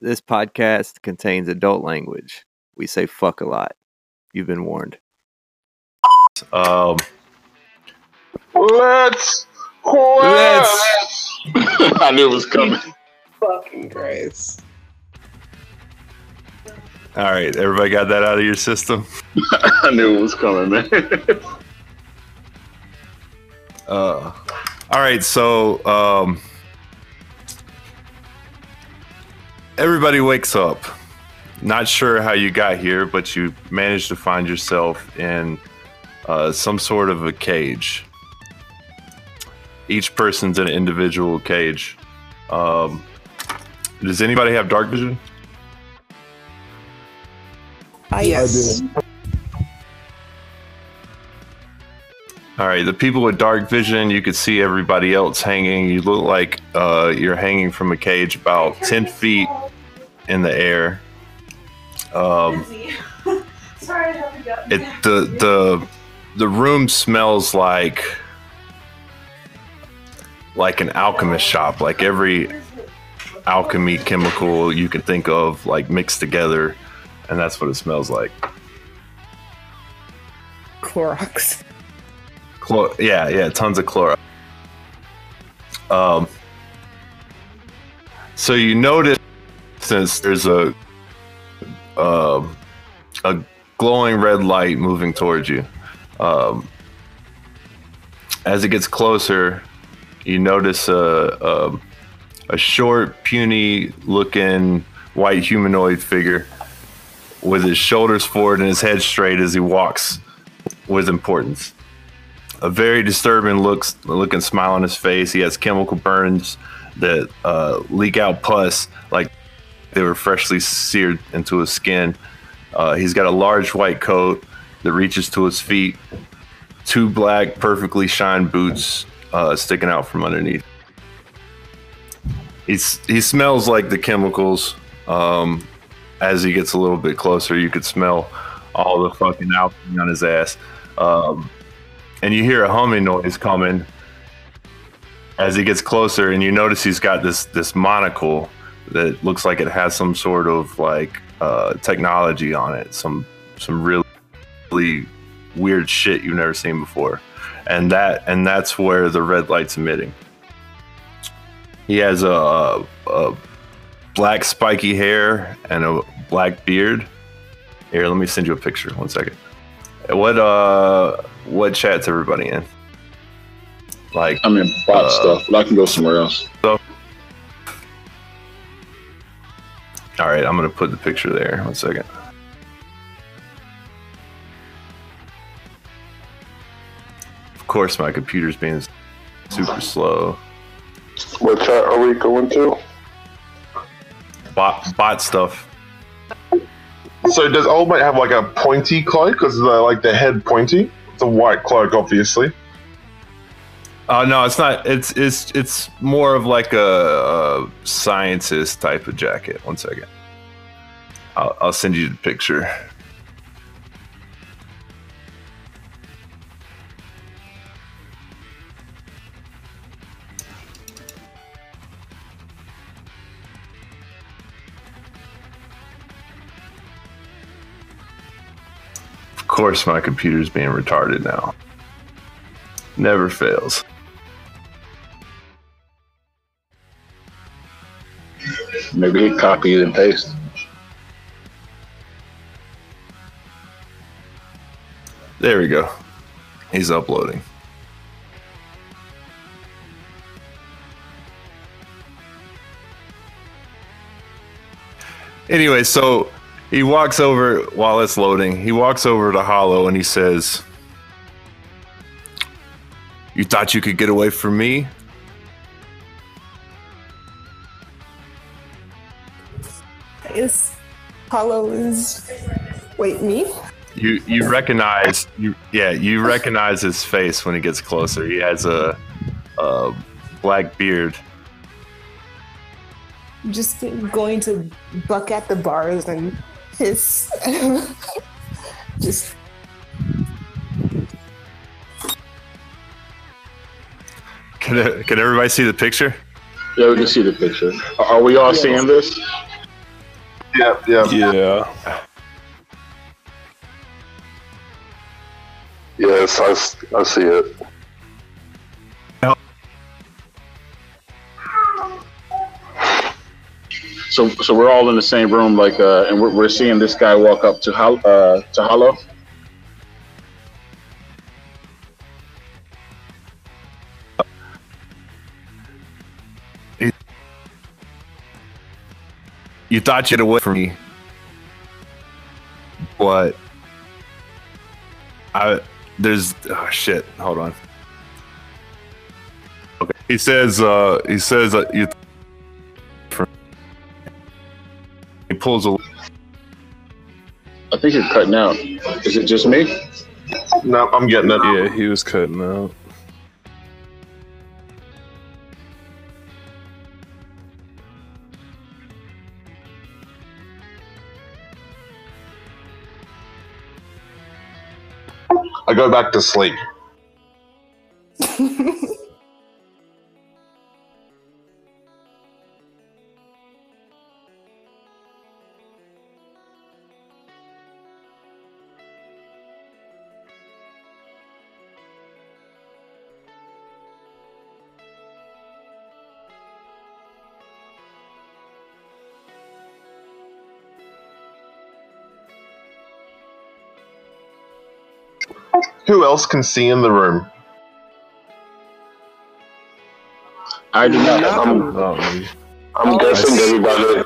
This podcast contains adult language. We say fuck a lot. You've been warned. Um, Let's Let's- I knew it was coming. Fucking Christ. all right, everybody got that out of your system. I knew it was coming, man. Uh, all right, so um, everybody wakes up. Not sure how you got here, but you managed to find yourself in uh, some sort of a cage. Each person's in an individual cage. Um, does anybody have dark vision? I yes. All right, the people with dark vision, you could see everybody else hanging. You look like uh, you're hanging from a cage about 10 feet in the air. Um, Sorry, I haven't gotten it the the the room smells like like an alchemist shop like every alchemy chemical you can think of like mixed together and that's what it smells like Clorox. Chlor- yeah yeah tons of chloride um so you notice since there's a um a glowing red light moving towards you um as it gets closer you notice a, a a short puny looking white humanoid figure with his shoulders forward and his head straight as he walks with importance a very disturbing looks looking smile on his face. He has chemical burns that uh, leak out pus like they were freshly seared into his skin. Uh, he's got a large white coat that reaches to his feet. Two black, perfectly shined boots uh, sticking out from underneath. He's he smells like the chemicals. Um, as he gets a little bit closer, you could smell all the fucking alchemy on his ass. Um, and you hear a humming noise coming as he gets closer and you notice he's got this this monocle that looks like it has some sort of like uh, technology on it some some really, really weird shit you've never seen before. And that and that's where the red light's emitting. He has a, a black spiky hair and a black beard. Here let me send you a picture. One second. What uh what chat's everybody in? Like I'm in bot Uh, stuff, but I can go somewhere else. all right, I'm gonna put the picture there. One second. Of course my computer's being super slow. What chat are we going to? Bot bot stuff. So does Old Mate have like a pointy cloak? Because the like the head pointy. A white cloak, obviously. Uh, no, it's not. It's it's it's more of like a, a scientist type of jacket. One second. I'll, I'll send you the picture. Course, my computer's being retarded now. Never fails. Maybe he copied and pasted. There we go. He's uploading. Anyway, so he walks over while it's loading. He walks over to Hollow and he says, You thought you could get away from me? Is Hollow is wait me? You you recognize you yeah you recognize his face when he gets closer. He has a, a black beard. Just going to buck at the bars and hiss. Just Can can everybody see the picture? Yeah, we can see the picture. Are are we all seeing this? Yeah, yeah. Yeah. Yes, i, I see it. So, so we're all in the same room, like, uh, and we're, we're seeing this guy walk up to Hol- uh, to Hollow. You thought you'd away from me, but I there's oh shit. Hold on. Okay. He says. uh He says that you. He pulls a. I think you're cutting out. Is it just me? No, I'm getting it. Yeah, he was cutting out. I go back to sleep. Who else can see in the room? I do not. I'm, Oh. I'm guessing everybody.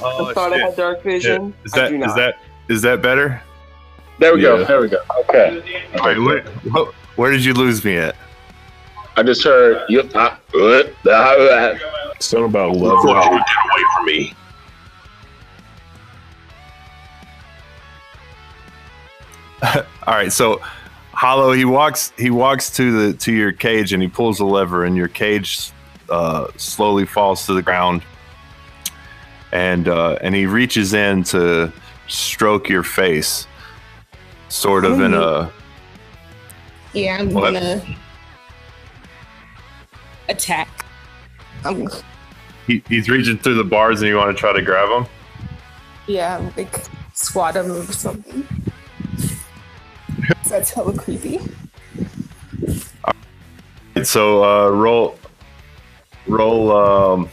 Oh, I thought I shit. had dark vision. Is I that do is not. that is that better? There we go. There we go. Okay. All right, where, wh- where did you lose me at? I just heard you. Uh, what? Uh, Something about Thought you love. would get away from me. All right, so Hollow he walks he walks to the to your cage and he pulls a lever and your cage uh, slowly falls to the ground and uh, and he reaches in to stroke your face, sort of in a Yeah, I'm What? gonna attack. I'm, he, he's reaching through the bars and you want to try to grab him. yeah, like swat him or something. That's hella creepy. So uh, roll roll um,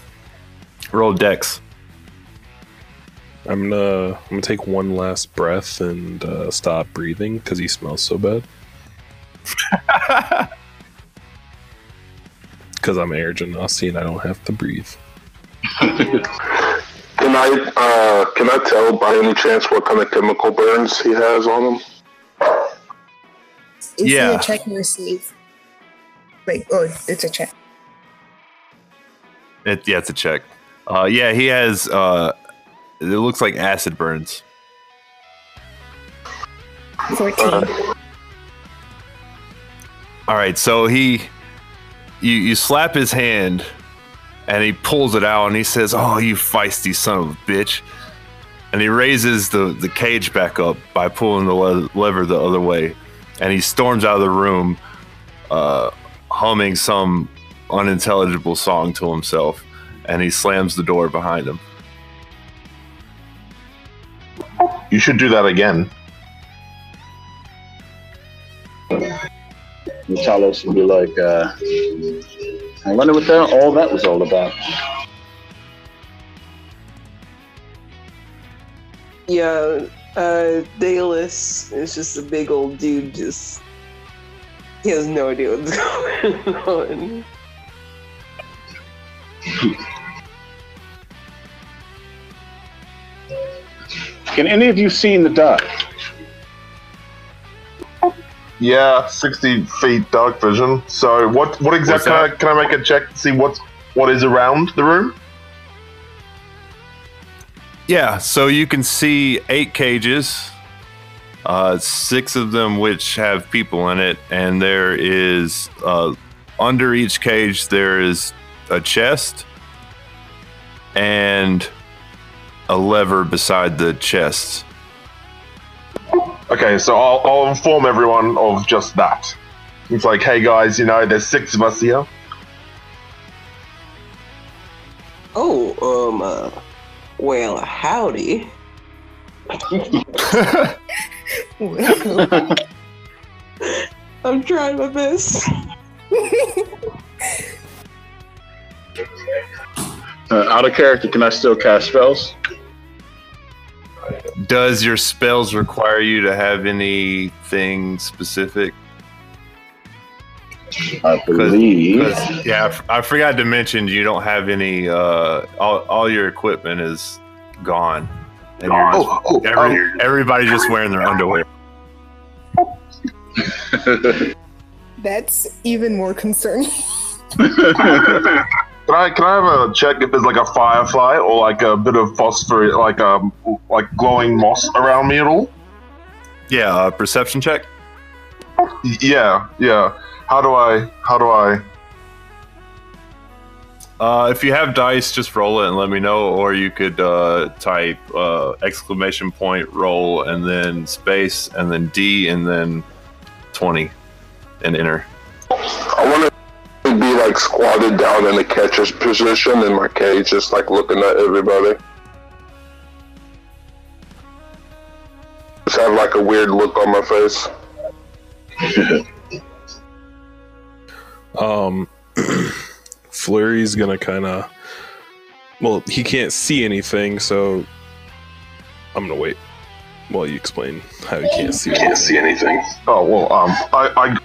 roll dex. I'm gonna I'm gonna take one last breath and uh, stop breathing because he smells so bad. Because I'm air genasi and I don't have to breathe. Can I uh, can I tell by any chance what kind of chemical burns he has on him? Is Yeah. a check or a save? Like, oh, it's a check. It, yeah, it's a check. Uh, yeah, he has. Uh, it looks like acid burns. 14. All right, so he, you you slap his hand, and he pulls it out, and he says, "Oh, you feisty son of a bitch!" And he raises the the cage back up by pulling the le- lever the other way, and he storms out of the room, uh, humming some unintelligible song to himself, and he slams the door behind him. You should do that again. And Talos would be like, uh, I wonder what that, all that was all about. Yeah, uh, Talos is just a big old dude. Just he has no idea what's going on. Can any of you see in the dark? Yeah, sixty feet dark vision. So what? What exactly? Can I, can I make a check to see what's what is around the room? Yeah, so you can see eight cages, uh, six of them which have people in it, and there is uh, under each cage there is a chest and a lever beside the chest. Okay, so I'll, I'll inform everyone of just that. It's like, hey guys, you know, there's six of us here. Oh, um, uh, well, howdy. I'm trying my best. Uh, out of character, can I still cast spells? Does your spells require you to have anything specific? I believe. 'Cause, yeah, I f- I forgot to mention you don't have any. Uh, all, all your equipment is gone. And you're just- Oh, oh, every, um, everybody's just wearing their underwear. That's even more concerning. Can I can I have a check if there's like a firefly or like a bit of phosphor, like um like glowing moss around me at all? Yeah, uh, perception check. Yeah, yeah. How do I? How do I? Uh, if you have dice, just roll it and let me know, or you could uh, type uh, exclamation point roll and then space and then D and then twenty and enter. I want to be like squatted down in the catcher's position in my cage, just like looking at everybody. Just have like a weird look on my face. Um, Flurry's gonna kind of. Well, he can't see anything, so I'm gonna wait while you explain how he can't see. Can't see anything. Oh well, um, I I.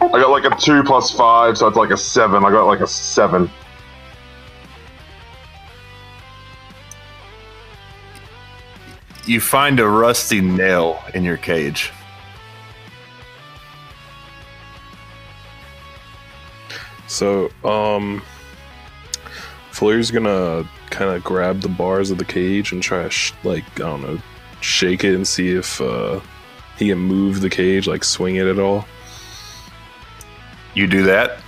I got like a two plus five, so it's like a seven. I got like a seven. You find a rusty nail in your cage. So, um, Flurry's gonna kind of grab the bars of the cage and try to, sh- like, I don't know, shake it and see if uh, he can move the cage, like swing it at all. You do that.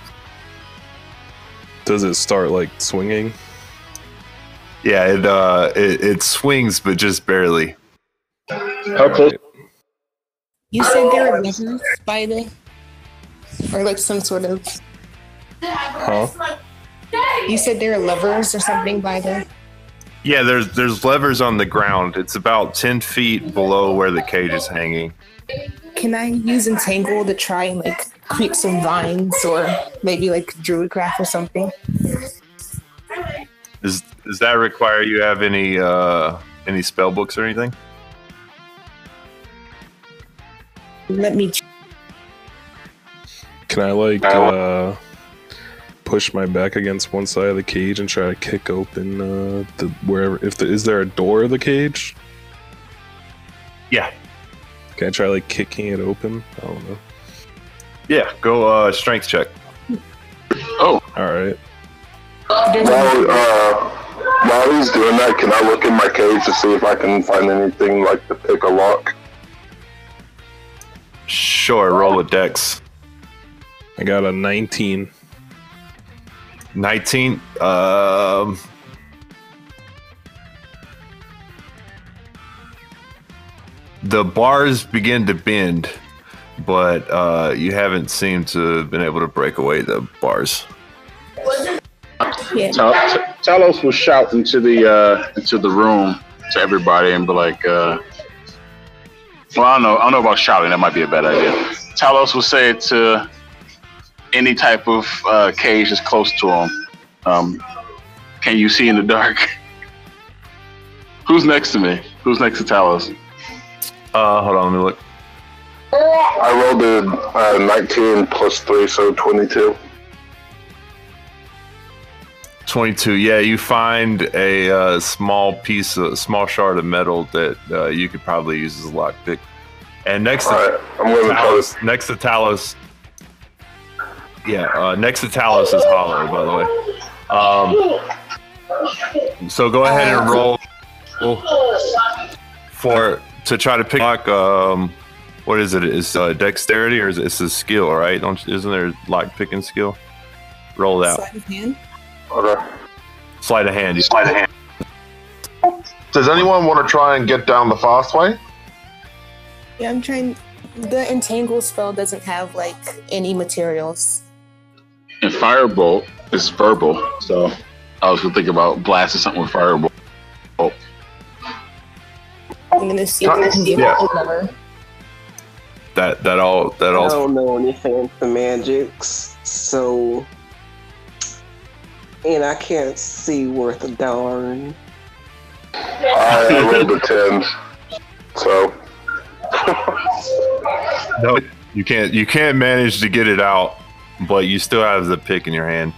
Does it start like swinging? Yeah, it uh, it, it swings, but just barely. How close? You said there were levers by the, or like some sort of. Huh? You said there are levers or something by the. Yeah, there's there's levers on the ground. It's about ten feet below where the cage is hanging. Can I use entangle to try and like create some vines or maybe like druidcraft or something? Does does that require you have any uh any spell books or anything? Let me. ch- Can I like uh, push my back against one side of the cage and try to kick open uh, the wherever? If the, is there a door of the cage? Yeah. Can I try like kicking it open? I don't know. Yeah, go uh strength check. Oh, all right. While, uh, while he's doing that, can I look in my cage to see if I can find anything like to pick a lock? Sure, roll a dex. I got a 19. 19 um the bars begin to bend but uh you haven't seemed to have been able to break away the bars yeah. Tal- Talos will shout into the uh, into the room to everybody and be like, uh, "Well, I don't know. I don't know about shouting. That might be a bad idea." Talos will say to any type of uh, cage that's close to him. Um, can you see in the dark? Who's next to me? Who's next to Talos? uh hold on let me look I rolled a uh, 19 plus 3, so 22. 22 yeah you find a uh, small piece a small shard of metal that uh, you could probably use as a lockpick and next to Alright, I'm going to try. Talos, next to Talos. Yeah, uh, next to Talos is Hollow, by the way. Um, so go ahead and roll for to try to pick lock. Um, what is it? Is uh, dexterity or is it, it's a skill? Right? Don't isn't there lock picking skill? Roll it out. Sleight of hand. Okay. Sleight of hand. Sleight of hand. Does anyone want to try and get down the fast way? Yeah, I'm trying. The entangle spell doesn't have like any materials. And firebolt is verbal. So I was gonna think about blasting something with firebolt. I'm gonna see if I can give Yeah. it a lever. That that all that all. I don't know anything for magics, so and I can't see worth a darn. I rolled a 10. So, No, you can't. You can't manage to get it out, but you still have the pick in your hand.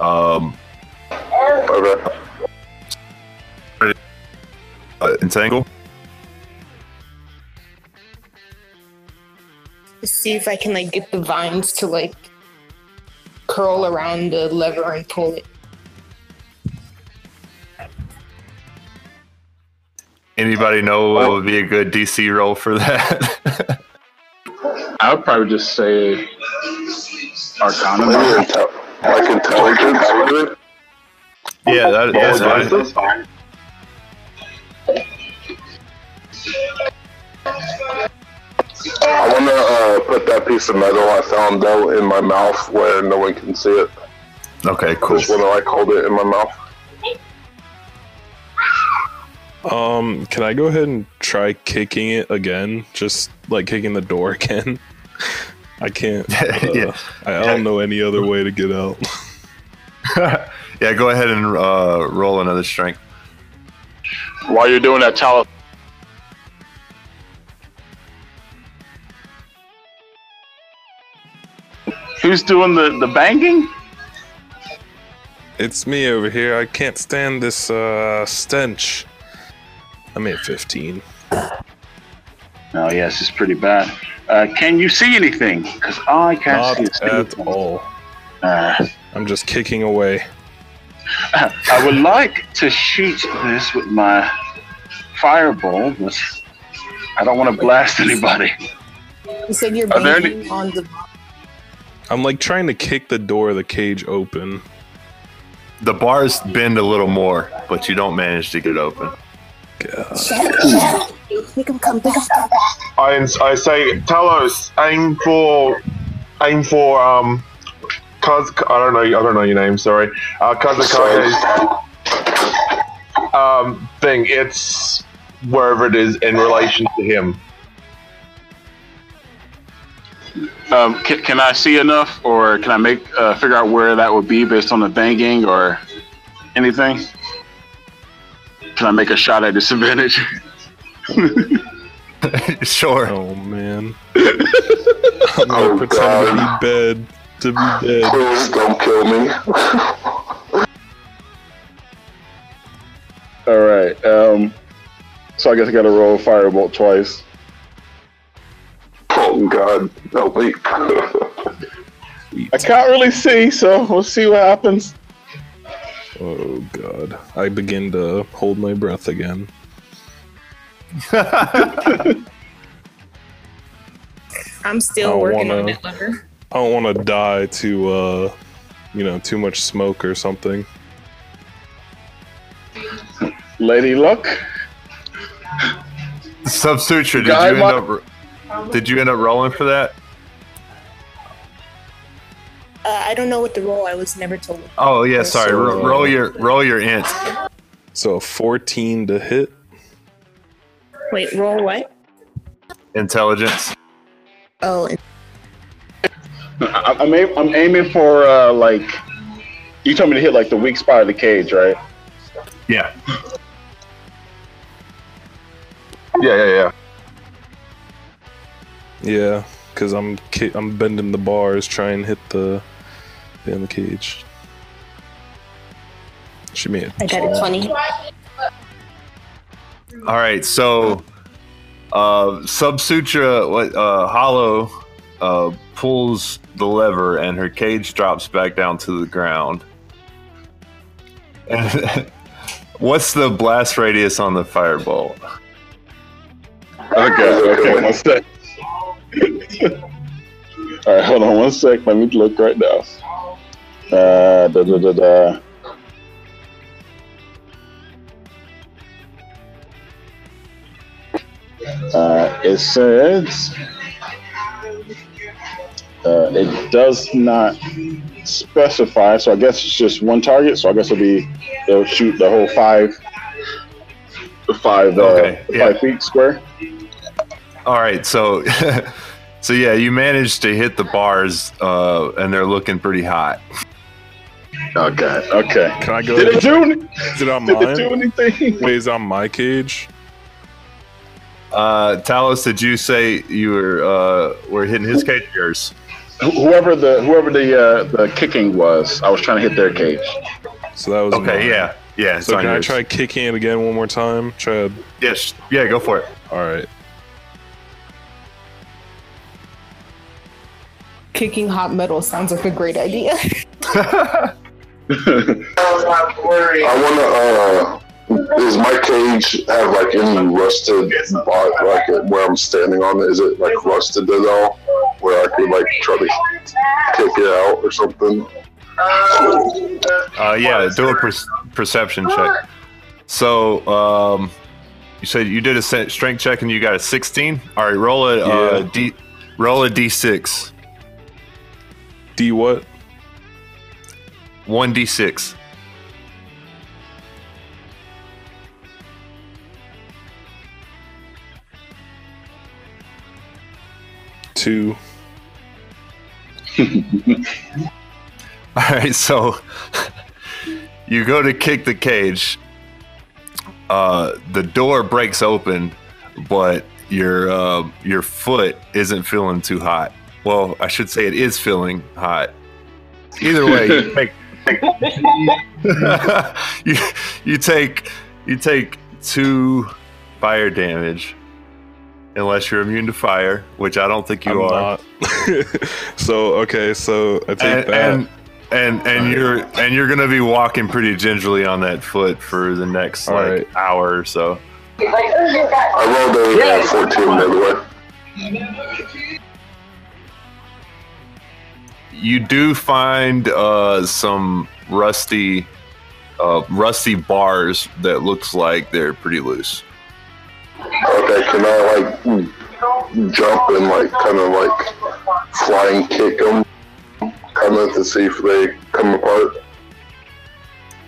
Um, okay. uh, entangle. See if I can like get the vines to like curl around the lever and pull it. Anybody know what would be a good DC roll for that? I would probably just say Arcana. Maybe maybe? inte- like intelligence, maybe? yeah, that, that's Well, fine. that's fine. I want to uh, put that piece of metal I found though in my mouth where no one can see it. Okay, cool. Just want to like hold it in my mouth. Um, can I go ahead and try kicking it again? Just like kicking the door again. I can't. uh, Yeah. I, I don't know any other way to get out. yeah, go ahead and uh, roll another strength. While you're doing that, Talos. Who's doing the, the banging? It's me over here. I can't stand this uh, stench. I'm at 15. Oh, yes, it's pretty bad. Uh, can you see anything? Because I can't Not see a at single thing. all. Uh, I'm just kicking away. I would like to shoot this with my fireball, but I don't want to blast anybody. You said you're Are there banging on the I'm like trying to kick the door of the cage open. The bars bend a little more, but you don't manage to get it open. Make him come back. I, I say, Talos, aim for, aim for, um, Kaz, I don't know, I don't know your name, sorry. Uh, Kazakage's, um, thing. It's wherever it is in relation to him. Um, can, can I see enough, or can I make uh, figure out where that would be based on the banging or anything? Can I make a shot at disadvantage? sure. Oh man. I'm gonna Oh, pretend God. to be dead. To be dead. Please don't kill me. All right. Um, so I guess I got to roll firebolt twice. oh God, help me. I can't really see, so we'll see what happens. Oh god. I begin to hold my breath again. I'm still working on wanna- that lever. I don't want to die to, uh, you know, too much smoke or something. Lady Luck. Subsuture, did you end up? Did you end up rolling for that? Uh, I don't know what the role. I was never told. Oh yeah, sorry. So, Ro- uh, roll your roll your int. So a 14 to hit. Wait, roll what? Intelligence. Oh, and- I, I'm, aim, I'm aiming for uh, like. You told me to hit like the weak spot of the cage, right? Yeah. Yeah, yeah, yeah. Yeah, because I'm ki- I'm bending the bars, trying to hit the in the cage. She made it. I got a twenty. All right. So, uh, Subsutra, what? Uh, Hollow, uh, pulls the lever, and her cage drops back down to the ground. What's the blast radius on the firebolt? Okay, okay, one sec. All right, hold on one sec. Let me look right now. Uh, da, da, da, da. Uh, it says uh, it does not specify, so I guess it's just one target. So I guess it'll be they'll shoot the whole five, the five, uh, Okay, the yeah. five feet square. All right, so so yeah, you managed to hit the bars, uh, and they're looking pretty hot. Okay, okay. Can I go? Did it do? any- Is it on Did it do anything? Wait, is it on my cage? Uh, Talos, did you say you were uh, were hitting his cage? or Yours. Whoever the whoever the uh, the kicking was, I was trying to hit their cage. So that was Okay, mine. yeah, yeah. So on can I try kicking it again one more time? Try. to- Yes, yeah, go for it. All right. Kicking hot metal sounds like a great idea. I wanna. Uh, does my cage have like any rusted spot, like uh, where I'm standing on it? Is it like rusted at all, where I could like try to kick it out or something? Uh, yeah, do a per- perception check. So, um, you said you did a strength check and you got a 16. All right, roll a uh, Yeah. d roll a d6, D what? one d6. Two. All right, so you go to kick the cage. Uh, the door breaks open, but your uh, your foot isn't feeling too hot. Well, I should say it is feeling hot. Either way, you take you, you take you take two fire damage, unless you're immune to fire, which I don't think you I'm are. not. so okay, so I take and, that. and and and you're and you're gonna be walking pretty gingerly on that foot for the next All like right. hour or so. I rolled a uh, 14 by the way. You do find uh, some rusty uh, rusty bars that looks like they're pretty loose. Okay, can I like jump and like kind of like flying kick them, kind of to see if they come apart?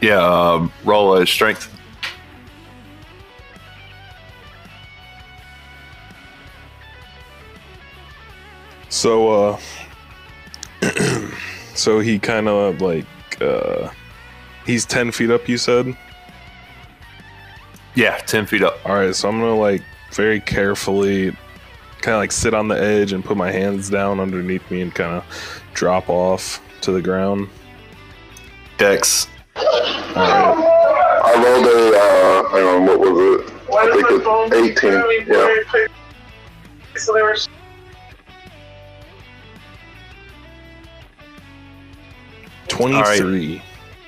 Yeah, um, roll a strength. So, uh, so he kind of like, uh, he's 10 feet up, you said? Yeah, ten feet up. All right, so I'm gonna like very carefully kind of like sit on the edge and put my hands down underneath me and kind of drop off to the ground. Dex. All right. I rolled a, uh, hang on, what was it? I think it's 18, yeah. Twenty-three.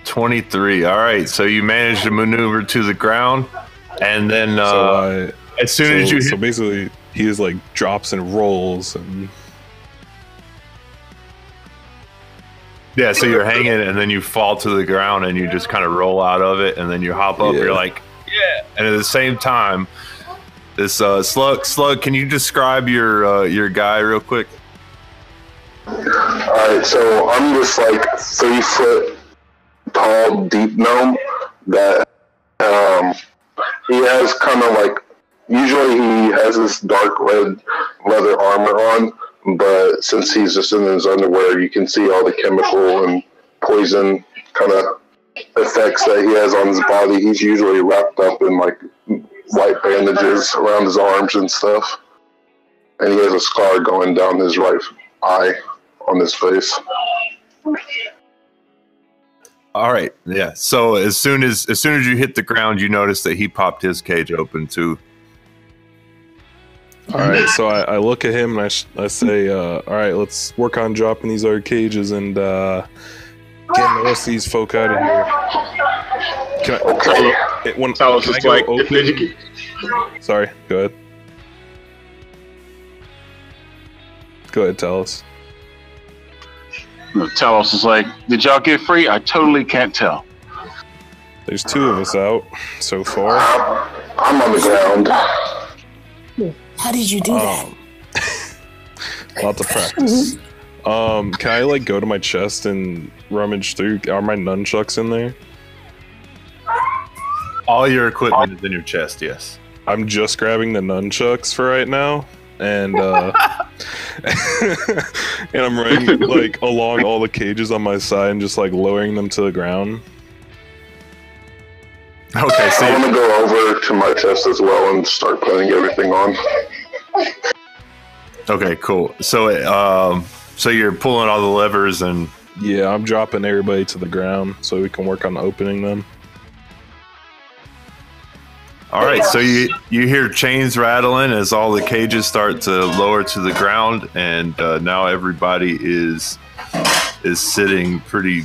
23. All right, so you managed to maneuver to the ground, and then uh, so I, as soon so, as you so basically, he just like drops and rolls, and yeah, so you're hanging, and then you fall to the ground, and you just kind of roll out of it, and then you hop up. Yeah. You're like, yeah, and at the same time, this uh, slug, slug. Can you describe your uh, your guy real quick? Alright, so I'm this like three foot tall deep gnome that um he has kind of like usually he has this dark red leather armor on, but since he's just in his underwear, you can see all the chemical and poison kind of effects that he has on his body. He's usually wrapped up in like white bandages around his arms and stuff. And he has a scar going down his right eye on his face. All right, yeah. So as soon as as soon as you hit the ground, you notice that he popped his cage open too. all right. So I, I look at him and I, sh- I say, uh, "All right, let's work on dropping these other cages and uh, getting the rest of these folk out of here." Can I, Okay. it- when, Talos can I is go like, open- did you- Sorry, go ahead. Go ahead, tell us. Talos is like, did y'all get free? I totally can't tell. There's two of us out so far. I'm on the ground. How did you do that? Um, lots of practice. Um, can I like go to my chest and rummage through? Are my nunchucks in there? All your equipment is in your chest. Yes. I'm just grabbing the nunchucks for right now, and uh, and I'm running like along all the cages on my side and just like lowering them to the ground. Okay. So I'm gonna go over to my chest as well and start putting everything on. okay. Cool. So um, so you're pulling all the levers and Yeah, I'm dropping everybody to the ground so we can work on opening them. All right, so you you hear chains rattling as all the cages start to lower to the ground, and uh, now everybody is is sitting pretty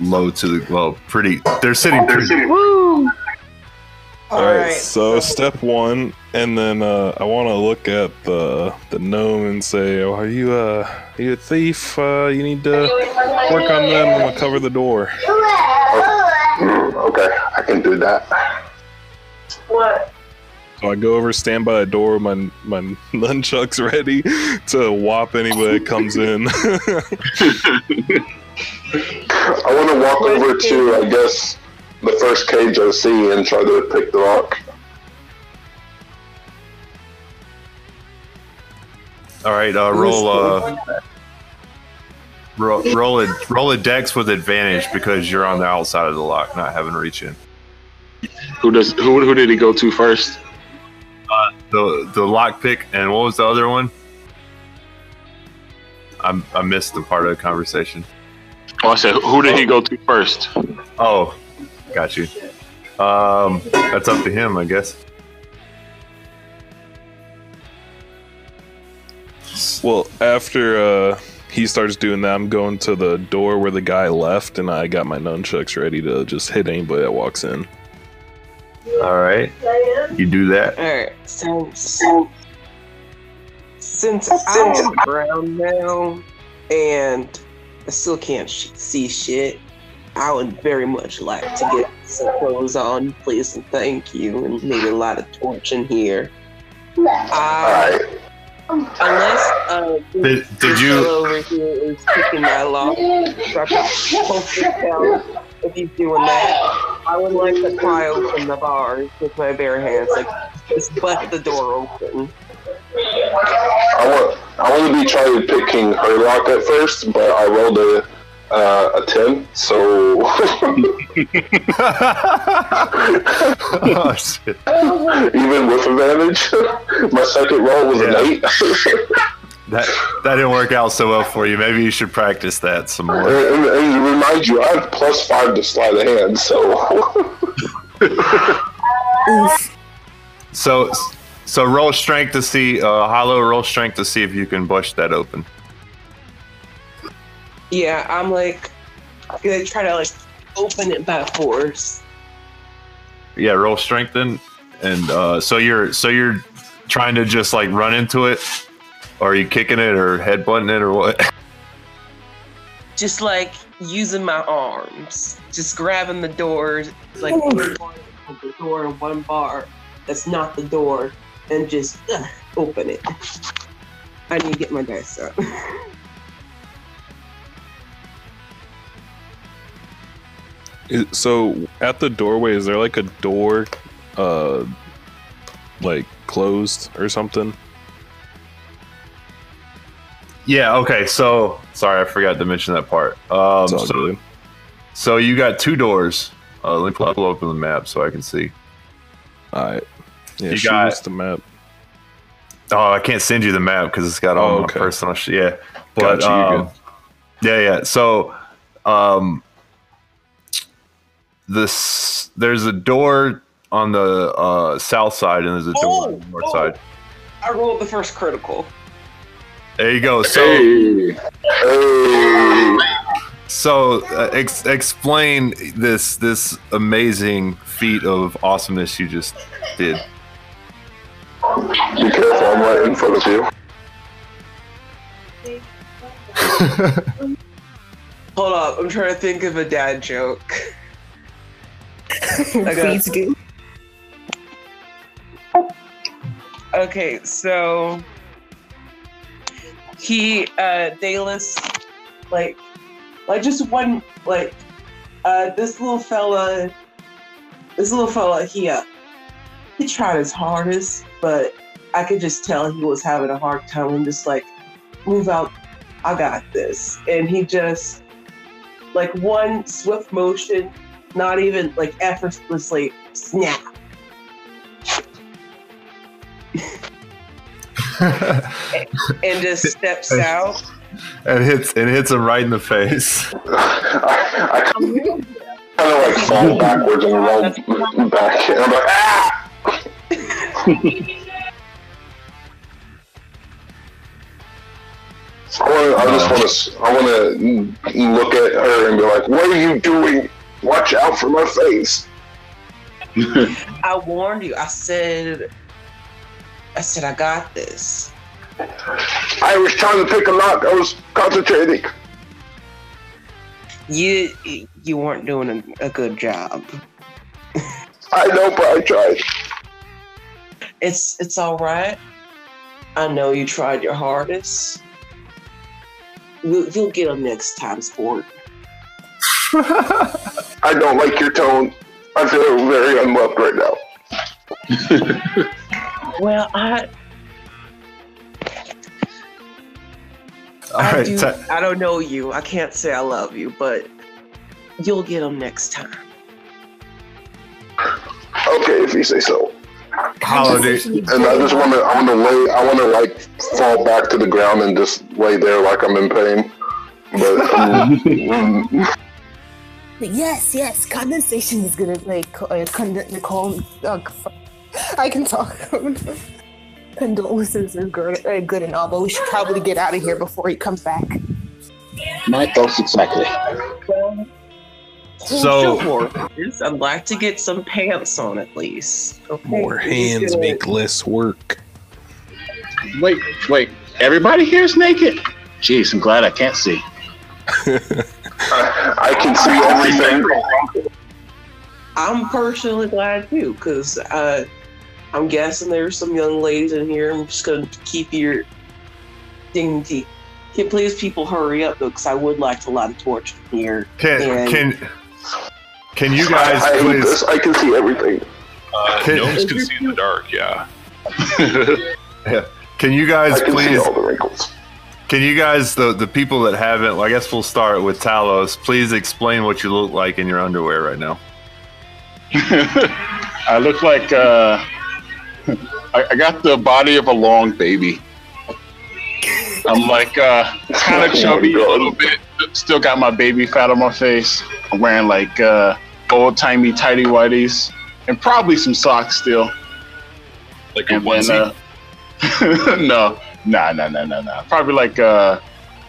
low to the well, pretty. They're sitting pretty. All All right, right. so step one, and then uh, I want to look at the the gnome and say, "Oh, are you uh, are you a thief? Uh, you need to work on them. I'm gonna cover the door." Okay, I can do that. What? So I go over, stand by the door, with my my nunchucks ready to whop anybody that comes in. I want to walk over to, I guess, the first cage I see and try to pick the lock. All right, uh, roll uh, roll roll a roll a dex with advantage because you're on the outside of the lock, not having reach in. Who does who who did he go to first? The the lock pick and what was the other one? I I missed the part of the conversation. Oh, I said who did he go to first? Oh, got you. Um, that's up to him, I guess. well, after uh, he starts doing that, I'm going to the door where the guy left, and I got my nunchucks ready to just hit anybody that walks in. All right, you do that. All right. Since since I'm on the ground now, and I still can't sh- see shit, I would very much like to get some clothes on, please, and thank you, and maybe a lot of torch in here. Uh, Alright. unless uh, Did- did you- over here is kicking my lock, so I can post it down if he's doing that. I would like to pry open the bars with my bare hands, like just bust the door open. I want I want to be trying to picking her lock at first, but I rolled a uh, a ten, so oh shit! even with advantage, my second roll was Yeah. an eight. That that didn't work out so well for you. Maybe you should practice that some and, more. and, and remind you, I have plus five to sleight of hand, so Oof. So so roll strength to see. Uh, Hollow, roll strength to see if you can bush that open. Yeah, I'm like gonna try to like open it by force. Yeah, roll strength then. And uh, so you're so you're trying to just like run into it, or are you kicking it or headbutting it or what? Just like using my arms, just grabbing the door, like one bar the door and one bar that's not the door, and just ugh, open it. I need to get my dice up. So at the doorway, is there like a door, uh, like closed or something? Yeah. Okay. So sorry, I forgot to mention that part. Um, so, good. so you got two doors. Uh, let me pull pull open the map so I can see. All right. Yeah, You got- the map. Oh, I can't send you the map because it's got all Oh, my personal shit. Yeah, but Gotcha, you're um, yeah, yeah. So, um, this there's a door on the uh, south side and there's a door Oh, on the north oh. side. I rolled the first critical. There you go. So, Hey, hey, so uh, ex- explain this this amazing feat of awesomeness you just did. be careful, I'm right in front of you. Hold up, I'm trying to think of a dad joke. got- Please do. Okay, so he uh Dallas like like just one like uh this little fella this little fella he uh he tried his hardest but I could just tell he was having a hard time and just like move out. I got this. And he just like one swift motion not even like effortlessly snap and just steps out and hits it hits him right in the face. I, I kind of like fall backwards and roll back. And I'm like, ah! I, wanna, I just want to. I want to look at her and be like, "What are you doing? Watch out for my face!" I warned you. I said, I said, I got this. I was trying to pick a lock. I was concentrating. You you weren't doing a, a good job. I know, but I tried. It's it's all right. I know you tried your hardest. You'll, you'll get them next time, sport. I don't like your tone. I feel very unloved right now. Well, I All I, right, do, Ta- I don't know you. I can't say I love you, but you'll get them next time. Okay, if you say so. Hollow, do, And I just want to. I want to lay. I want to like fall back to the ground and just lay there like I'm in pain. But um, Yes, yes. Condensation is gonna like uh, con- Nicole. Uh, I can talk. Condolences are good, uh, good and all, but we should probably get out of here before he comes back. My thoughts exactly. So- Hold. I'd like to get some pants on at least. Okay? More hands make less work. Wait, wait. Everybody here is naked? Jeez, I'm glad I can't see. I, I can see everything. I'm personally glad too, because uh, I'm guessing there's some young ladies in here. I'm just going to keep your dignity. Can please people hurry up though, because I would like to light a torch in here. can And- can can you guys I, I please? this. I can see everything. Uh, Can- gnomes can see in the dark, yeah. yeah. Can you guys I can see please? all the wrinkles. Can you guys the the people that haven't? Well, I guess we'll start with Talos. Please explain what you look like in your underwear right now. I look like uh, I, I got the body of a long baby. I'm like uh, kind of chubby a little bit. Still got my baby fat on my face. I'm wearing like uh, old timey tidy whities and probably some socks still. Like a And then onesie. uh, no, nah, nah, nah, nah, nah. Probably like uh,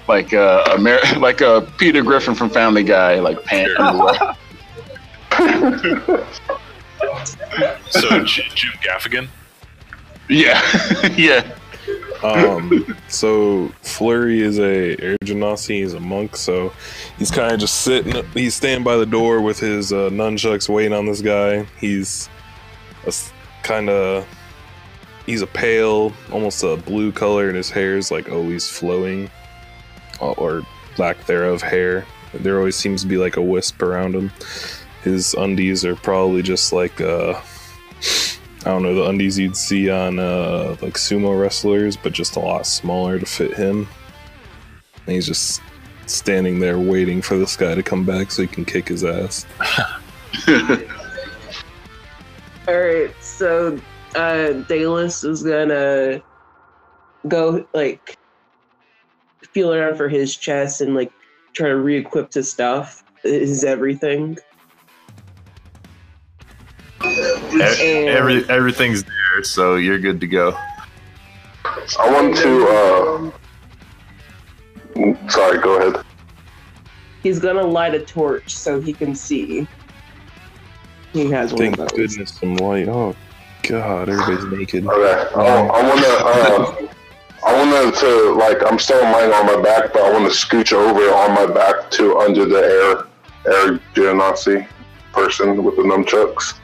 like uh, Amer- like a Peter Griffin from Family Guy, like pants underwear. so Jim Gaffigan. Yeah, yeah. Um, so Flurry is a Air Genasi, he's a monk, so he's kind of just sitting. He's standing by the door with his uh, nunchucks, waiting on this guy. He's a kind of he's a pale, almost a blue color, and his hair is like always flowing, or, or lack thereof hair. There always seems to be like a wisp around him. His undies are probably just like uh, I don't know the undies you'd see on uh, like sumo wrestlers, but just a lot smaller to fit him. And he's just standing there waiting for this guy to come back so he can kick his ass. All right, so uh, Dallas is gonna go like feel around for his chest and like try to re-equip his stuff, his everything. Every everything's there, so you're good to go. I want to. Uh, sorry, go ahead. He's gonna light a torch so he can see. He has one Thank of those. goodness some light. Oh god, everybody's naked. Okay. Oh, I want to. Uh, I want to like. I'm still lying on my back, but I want to scooch over on my back to under the air air genasi person with the nunchucks.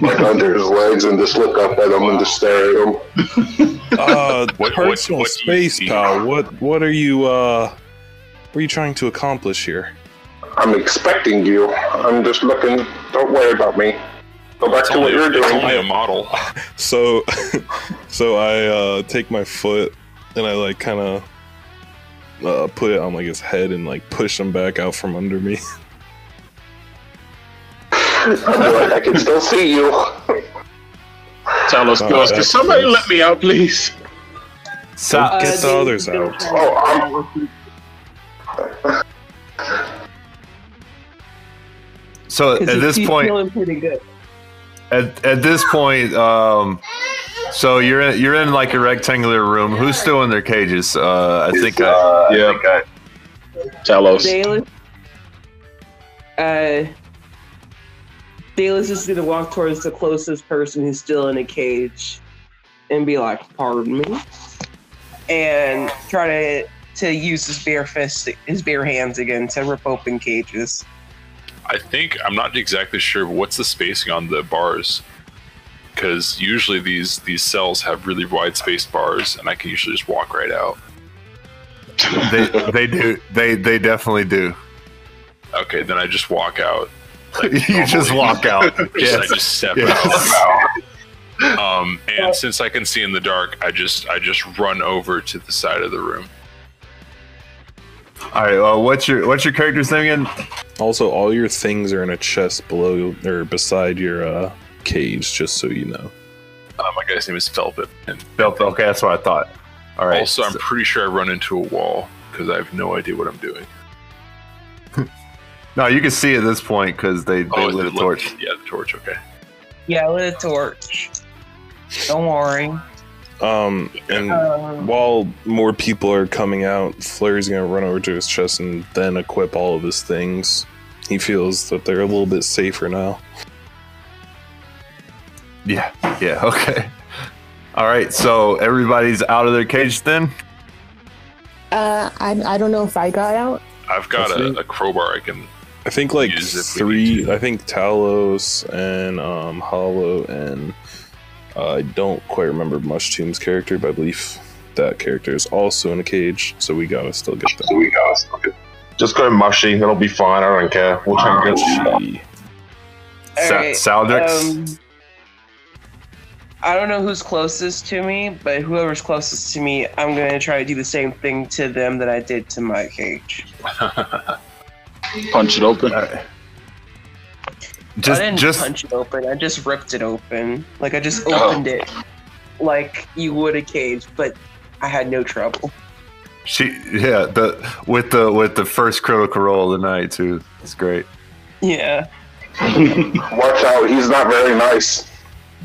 Like under his legs and just look up at him and just stare at him. Uh, What- what- personal what do you space, pal. What what are you uh what are you trying to accomplish here? I'm expecting you. I'm just looking. Don't worry about me. Go back It's to what only, you're it's doing. only a model. So so I uh take my foot and I like kind of uh, put it on like his head and like push him back out from under me. I'll like, I can still see you. Talos Oh, goes, Can somebody close. let me out, please? Sa- Get the others out. Oh, so at this he's point, feeling pretty good. at, at this point, um, so you're in, you're in like a rectangular room. Who's still in their cages? Uh, I think. I, yeah. Talos. Dallas. Uh, Dallas is gonna walk towards the closest person who's still in a cage, and be like, "Pardon me," and try to to use his bare fist, his bare hands again to rip open cages. I think I'm not exactly sure what's the spacing on the bars, because usually these these cells have really wide spaced bars, and I can usually just walk right out. they they do they they definitely do. Okay, then I just walk out. you just walk out. Just- I just step Yes. out. Um, and since I can see in the dark, I just I just run over to the side of the room. All right. Uh, what's your what's your character's name again? Also, all your things are in a chest below or beside your uh cage, just so you know. Uh, my guy's name is Felpin. And Belt. Okay, that's what I thought. All right. also, I'm pretty sure I run into a wall because I have no idea what I'm doing. No, you can see at this point because they, they Oh, lit a the- torch. Yeah, the torch. Okay. Yeah, with a torch. Don't worry. Um, and Um, while more people are coming out, Flurry's gonna run over to his chest and then equip all of his things. He feels that they're a little bit safer now. Yeah. Yeah. Okay. All right. So everybody's out of their cage then. Uh, I, I don't know if I got out. I've got I a, think- a crowbar I can. I think like Use if we need three. I think Talos and um, Hollow and uh, I don't quite remember Mush Tomb's character, but I believe that character is also in a cage, so we gotta still get them. we go. Just go mushy. It'll be fine. I don't care. We'll change it. Mushy. Sa- Alright, Saldrix. um, I don't know who's closest to me, but whoever's closest to me, I'm gonna try to do the same thing to them that I did to my cage. Punch it open. All right. I Just didn't just punch it open. I just ripped it open. Like I just Oh. opened it, like you would a cage, but I had no trouble. she yeah the with the with the first critical roll of the night too. It's great. Yeah. Watch out, he's not very nice.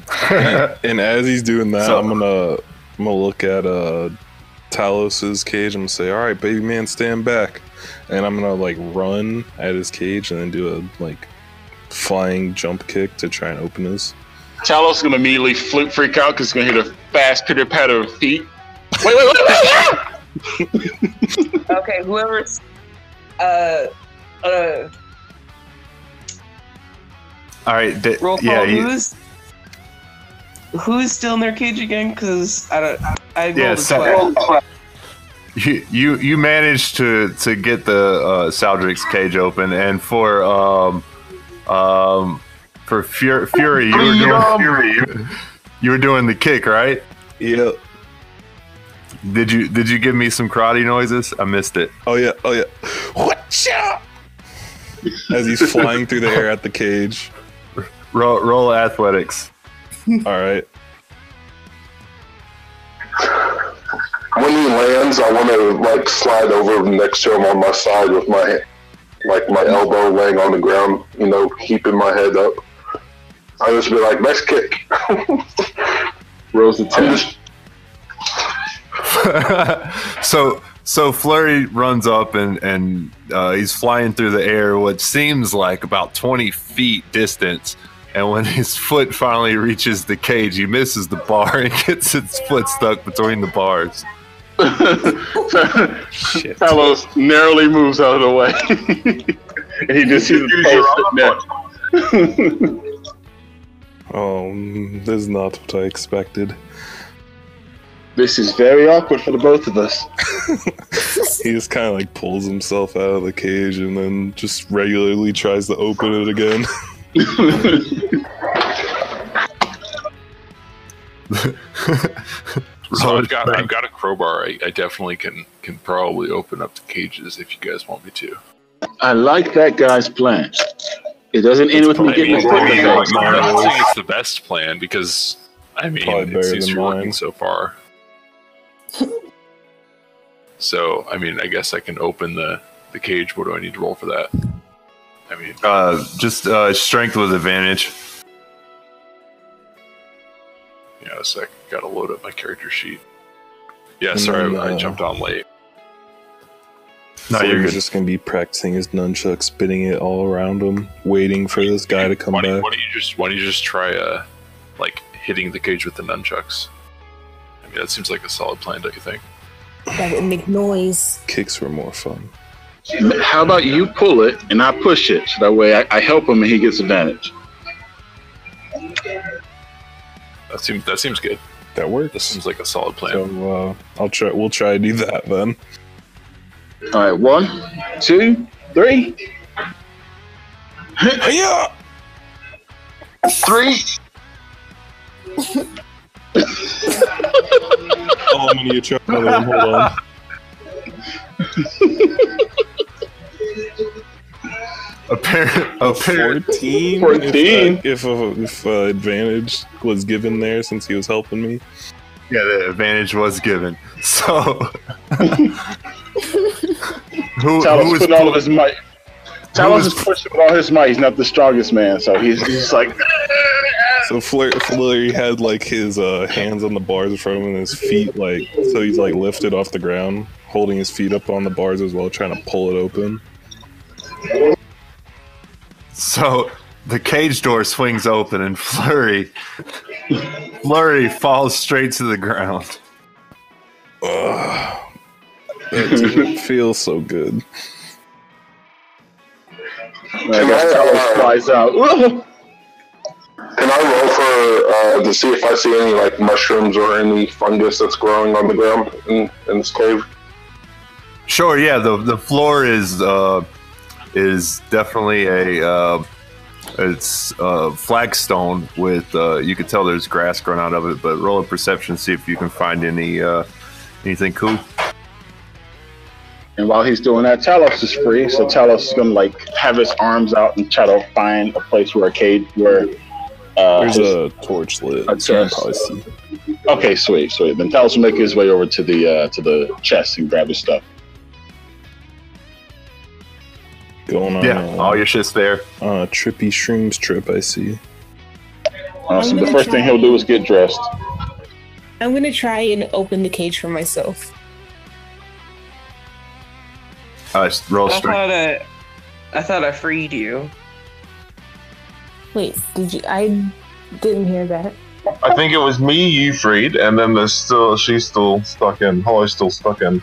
And as he's doing that, So- I'm gonna I'm gonna look at uh Talos's cage. I'm gonna say, "All right, baby man, stand back," and I'm gonna like run at his cage and then do a like flying jump kick to try and open his. Talos is gonna immediately flip freak out because he's gonna hear the fast pitter patter of feet. Wait, wait, wait, wait! wait! Okay. Whoever's uh uh All right. di- roll call. yeah. You, who's who's still in their cage again? Because I don't. I rolled Yeah, a Sa- 12. You you you managed to to get the uh, Saldrix cage open, and for um um for Fury, Fury you were doing you were doing the kick, right? Yeah. Did you did you give me some karate noises? I missed it. Oh yeah. Oh yeah. Whatcha? As he's flying through the air at the cage. Roll, roll athletics. All right. When he lands, I want to like slide over next to him on my side with my like my elbow laying on the ground, you know, keeping my head up. I just be like, nice kick. Rose a I'm 10. just so so Flurry runs up and and uh, he's flying through the air, what seems like about twenty feet distance. And when his foot finally reaches the cage, he misses the bar and gets his foot stuck between the bars. Shit. Talos narrowly moves out of the way. and he just sees the post sitting there. Oh, this is not what I expected. This is very awkward for the both of us. he just kind of like pulls himself out of the cage and then just regularly tries to open it again. So I've got I've got a crowbar. I, I definitely can can probably open up the cages if you guys want me to. I like that guy's plan. It doesn't end with me I getting mean, my foot in the I'm not saying it's the best plan because I mean Probably it better seems to be working so far. so I mean, I guess I can open the the cage. What do I need to roll for that? I mean, Uh, just uh, strength with advantage. Yeah, so I got to load up my character sheet. Yeah, And sorry, then, I, I uh, jumped on late. No, so you're good. just gonna be practicing his nunchuck, spinning it all around him, waiting for this guy to come Why back. why don't you just why don't you just try uh like hitting the cage with the nunchucks? I mean, that seems like a solid plan, don't you think? That would make noise. Kicks were more fun. How about you pull it and I push it so that way I, I help him and he gets advantage. That seems that seems good. That works. That works. seems like a solid plan. So uh, I'll try. We'll try to do that then. All right, one, two, three. Yeah. Three. Oh, I'm gonna try another one. Hold on. Apparent, apparent, Fourteen. 14. If, if, uh, if uh, advantage was given there since he was helping me. yeah, the advantage was given. So, who, who Talos was putting all of his might. Talos was- is pushing with all his might. He's not the strongest man, so he's, he's just like, So Fleur, Flurry had like his uh, hands on the bars in front of him and his feet like so he's like lifted off the ground, holding his feet up on the bars as well, trying to pull it open. So the cage door swings open and Flurry Flurry falls straight to the ground. Ugh. It feel so good. I guess Talos flies out. Can I roll for uh, to see if I see any like mushrooms or any fungus that's growing on the ground in, in this cave? Sure, yeah, the the floor is uh is definitely a uh it's uh flagstone with uh you can tell there's grass growing out of it, but roll a perception see if you can find any uh anything cool. And while he's doing that, Talos is free. So Talos is gonna like have his arms out and try to find a place where a cage where. Uh, There's his- a torch lit. A so you can chest. probably see. okay, sweet, sweet. Then Talos will make his way over to the uh, to the chest and grab his stuff. Going on Yeah, a, all your shit's there. on a trippy shrooms trip, I see. Uh, the first thing he'll do is get dressed. I'm gonna try and open the cage for myself. Uh, roll I strength. thought I, I thought I freed you. Wait, did you? I didn't hear that. I think it was me you freed, and then there's still she's still stuck in. Hollow's still stuck in.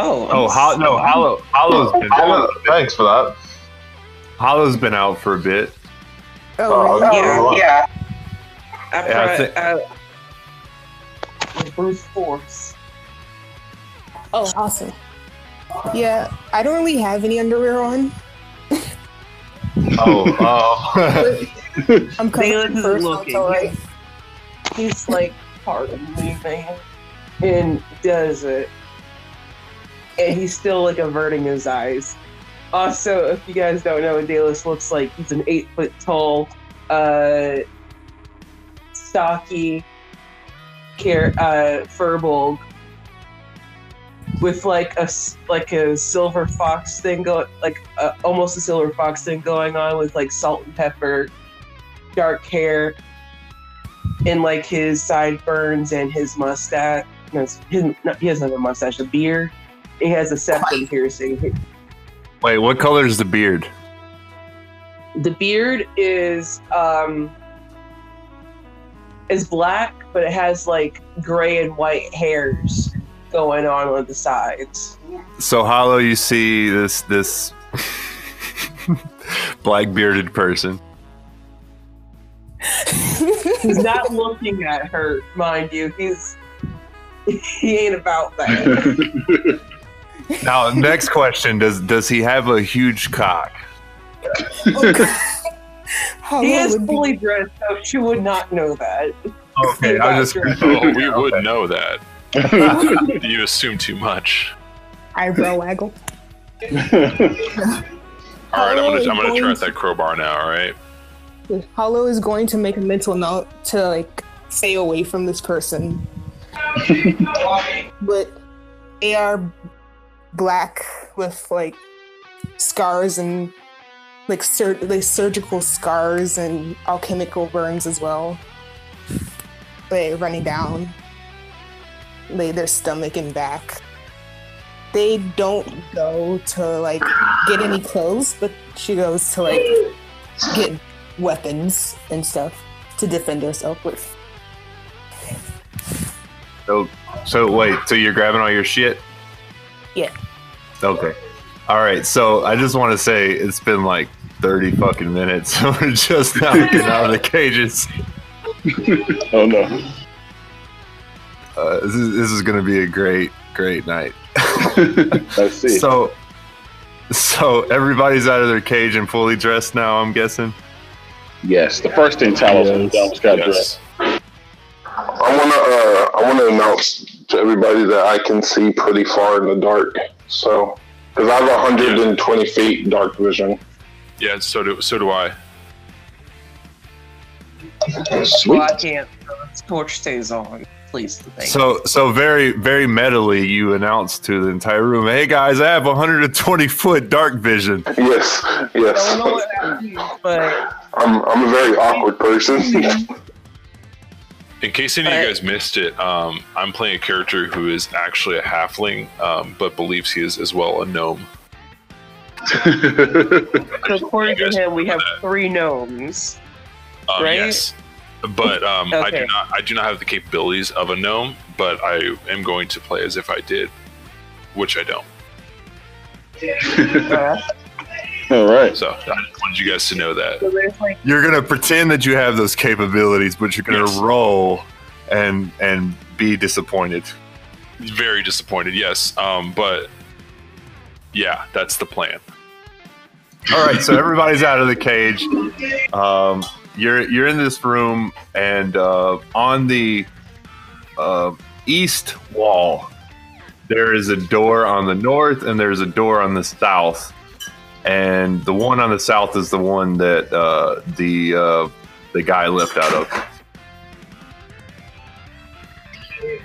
Oh, Oh, Ho- no, Hollow Hollow's been Oh, thanks for that. Hollow's been out for a bit. Oh, oh right. yeah, yeah. I, Yeah, I pri- thi- I, with brute force. Oh, awesome. Yeah, I don't really have any underwear on. Oh, oh. I'm Bailiff covered is first. looking. All right. He's like, pardon me, man, and does it. And he's still like averting his eyes. Also, if you guys don't know what Dallas looks like, he's an eight foot tall, uh, stocky, care, uh, furbolg with like a like a silver fox thing going, like uh, almost a silver fox thing going on with like salt and pepper, dark hair, and like his sideburns and his mustache. No, his, no, he doesn't have a mustache, a beard. He has a septum piercing. Wait, what color is the beard? The beard is um is black, but it has like gray and white hairs going on on the sides. So Hollow, you see this this black bearded person. He's not looking at her, mind you. He's he ain't about that. Now, next question: Does does he have a huge cock? How he is would be- fully dressed, so she would not know that. Okay, I just Oh, we would know that. you assume too much. eyebrow waggle. All right, I'm gonna I'm gonna going try out to- that crowbar now. All right. Hollow is going to make a mental note to like stay away from this person. but they are black with like scars and like, sur- like surgical scars and alchemical burns as well. They running down lay their stomach and back. They don't go to like get any clothes, but she goes to like get weapons and stuff to defend herself with. So, so wait, so you're grabbing all your shit? Yeah. Okay. All right. So I just want to say it's been like 30 fucking minutes. So we're just now getting out of the cages. oh no. Uh, this is, this is going to be a great, great night. Let's see. So, so everybody's out of their cage and fully dressed now. I'm guessing. yes, the first thing Talos yes. got dressed. I want to uh, I want to announce to everybody that I can see pretty far in the dark. So, because I have 120 feet dark vision. Yeah, so do so do I. Well, I can't. Uh, torch stays on. Please, the. So, so very, very metally, you announced to the entire room, "Hey guys, I have 120 foot dark vision." Yes, yes. don't know what that means, but I'm I'm a very awkward person. In case any of you guys missed it, um, I'm playing a character who is actually a halfling, um, but believes he is as well a gnome. according to him, we have three gnomes. Um, Right? Yes, but um, I do not. I do not have the capabilities of a gnome, but I am going to play as if I did, which I don't. All right. So I just wanted you guys to know that. So like You're gonna pretend that you have those capabilities, but you're gonna Yes. roll and and be disappointed. Very disappointed. Yes, um, but yeah, that's the plan. All right, so everybody's out of the cage. Um, you're you're in this room, and uh, on the uh, east wall, there is a door on the north, and there's a door on the south. And the one on the south is the one that uh, the uh, the guy left out of.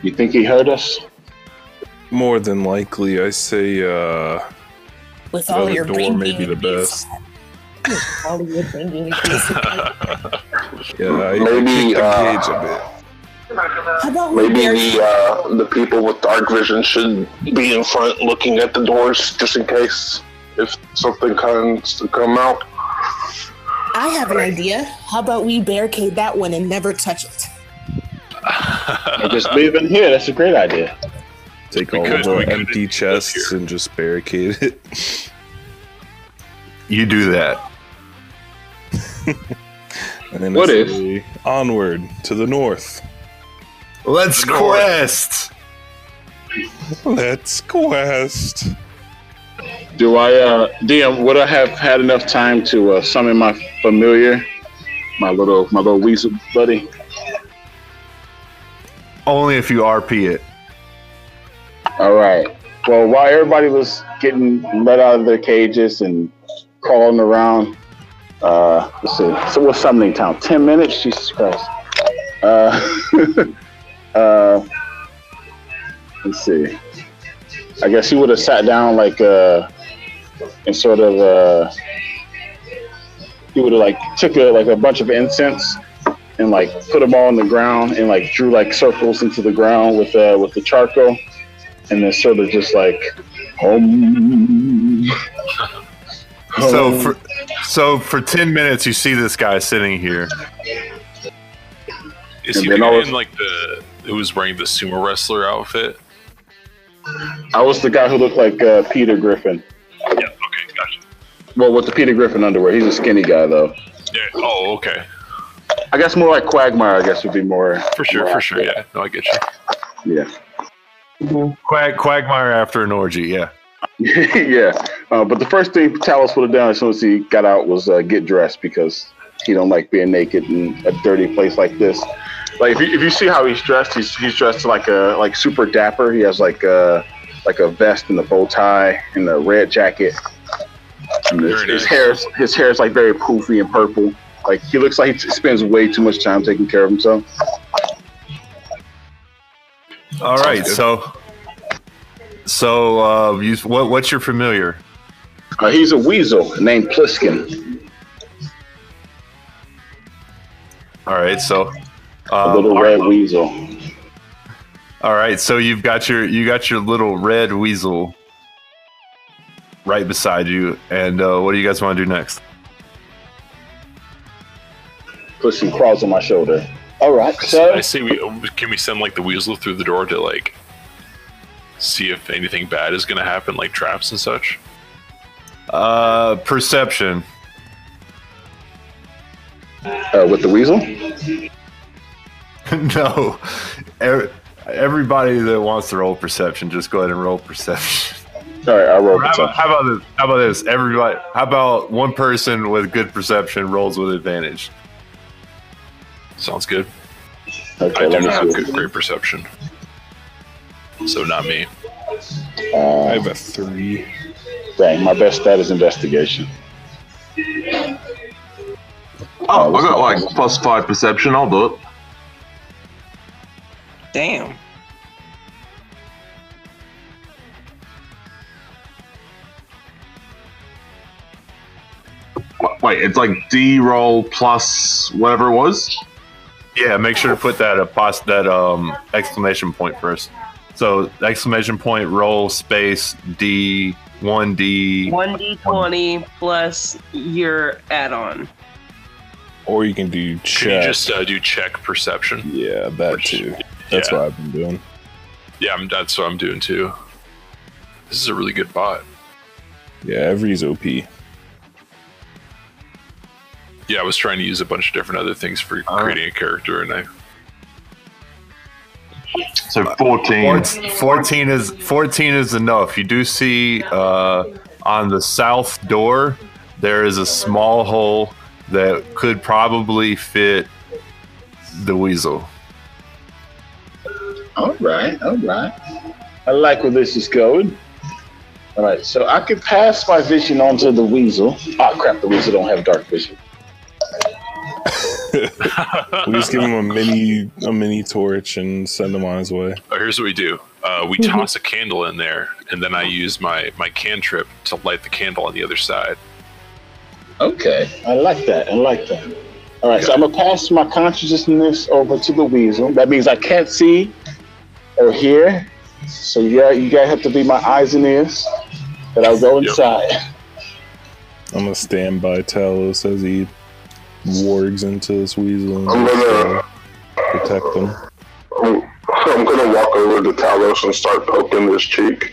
You think he heard us? More than likely, I say uh, With the all other your door brain may be the best. all your brain Yeah, I, Maybe, uh, gauge a bit. How about Maybe the uh, the people with dark vision should be in front, looking at the doors, just in case if something comes to come out. I have an idea. How about we barricade that one and never touch it? And just leave it here. That's a great idea. Take We all could- the we could empty chests and just barricade it. You do that. And then What I if- onward to the north? Let's The north. quest. Let's quest. Do I, uh, DM, would I have had enough time to uh, summon my familiar, my little, my little weasel buddy? Only if you RP it. All right. Well, while everybody was getting let out of their cages and crawling around, uh, let's see. So what's summoning time? Ten minutes? Jesus Christ. Uh, uh, let's see. I guess he would have sat down like uh, and sort of uh, he would have like took a, like a bunch of incense and like put them all on the ground and like drew like circles into the ground with uh, with the charcoal and then sort of just like home. So for so for ten minutes, you see this guy sitting here. Is And he then the all guy of- in like the who was wearing the sumo wrestler outfit? I was the guy who looked like uh, Peter Griffin. Yeah. Okay. Gotcha. Well, with the Peter Griffin underwear, he's a skinny guy though. Yeah. Oh, okay. I guess more like Quagmire. I guess would be more For sure, more for sure. Yeah, no, I get you. Yeah. Quag, quagmire after an orgy. Yeah. yeah. Uh, but the first thing Talos would have done as soon as he got out was uh, get dressed because he don't like being naked in a dirty place like this. Like if you, if you see how he's dressed, he's he's dressed like a like super dapper. He has like a like a vest and a bow tie and a red jacket. And his, Very his nice. hair is his hair is like very poofy and purple. Like he looks like he spends way too much time taking care of himself. All right. So, so uh, you, what, what's your familiar? Uh, he's a weasel named Pliskin, All right. So, a um, little red weasel. all right. So you've got your you got your little red weasel right beside you, and uh, what do you guys want to do next? Put some crawls on my shoulder. All right, so I so say we can we send like the weasel through the door to like see if anything bad is gonna happen, like traps and such. Uh, perception. uh, with the weasel. no, everybody that wants to roll perception, just go ahead and roll perception. All right, I rolled How about, how about this? How about this? Everybody. How about one person with good perception rolls with advantage? Sounds good. Okay, I do not have good, great perception, so not me. I Uh, have a three. dang, my best stat is investigation. Oh, I got like plus five perception. I'll do it. Damn. Wait, it's like D roll plus whatever it was. Yeah, make sure to put that a pos- that um exclamation point first. So exclamation point roll space D one D. One d twenty plus your add-on. Or you can do check. Can you check. just uh, do check perception? yeah, that too. That's yeah. what I've been doing. Yeah, I'm, that's what I'm doing too. This is a really good bot. Yeah, every's OP. Yeah, I was trying to use a bunch of different other things for creating a character, and I So fourteen. 14 is 14 is enough. You do see uh, on the south door there is a small hole that could probably fit the weasel. All right, all right. I like where this is going. All right, so I could pass my vision onto the weasel. Oh crap, the weasel don't have dark vision. We just give him a mini a mini torch and send him on his way. Oh, here's what we do. Uh, we toss a candle in there, and then I use my my cantrip to light the candle on the other side. Okay, I like that. I like that. All right, so I'm gonna pass my consciousness over to the weasel. That means I can't see or hear. So yeah, you guys have to be my eyes and ears. But I'll go Yep. inside. I'm gonna stand by Talos as he wargs into this weasel and I'm gonna- uh, protect him. I'm, I'm gonna walk over to Talos and start poking his cheek.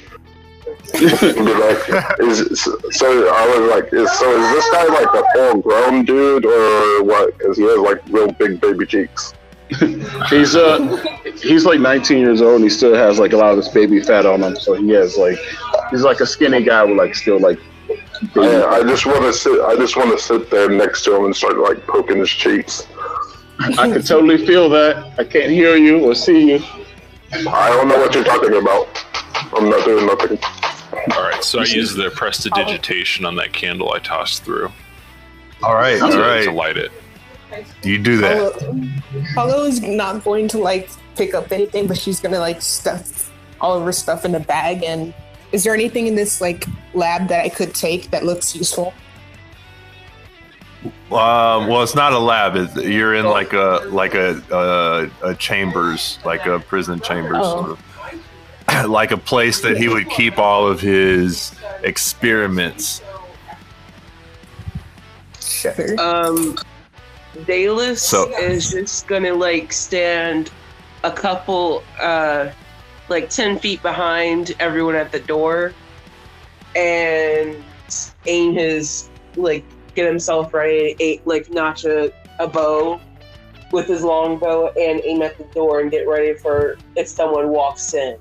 Be like, is, so I was like, is, so is this guy like a full grown dude or what? Because he has like real big baby cheeks. He's uh he's like 19 years old and he still has like a lot of this baby fat on him. So he has like he's like a skinny guy with like still like baby I, I just want to sit. I just want to sit there next to him and start like poking his cheeks. I can totally feel that. I can't hear you or see you. I don't know what you're talking about. I'm not doing nothing. All right, so I use the prestidigitation on that candle I tossed through All right, to, all to light it. You do that. Paulo, Paulo is not going to like pick up anything, but she's gonna like stuff all of her stuff in a bag. And is there anything in this like lab that I could take that looks useful? Um, well, it's not a lab. It's, you're in like a like a, a a chambers, like a prison chambers, Oh. sort of. like a place that he would keep all of his experiments. Sure. Um, Dallas So- is just gonna like stand a couple, uh, like ten feet behind everyone at the door, and aim his like get himself ready, eight, like notch a, a bow, with his longbow and aim at the door and get ready for if someone walks in.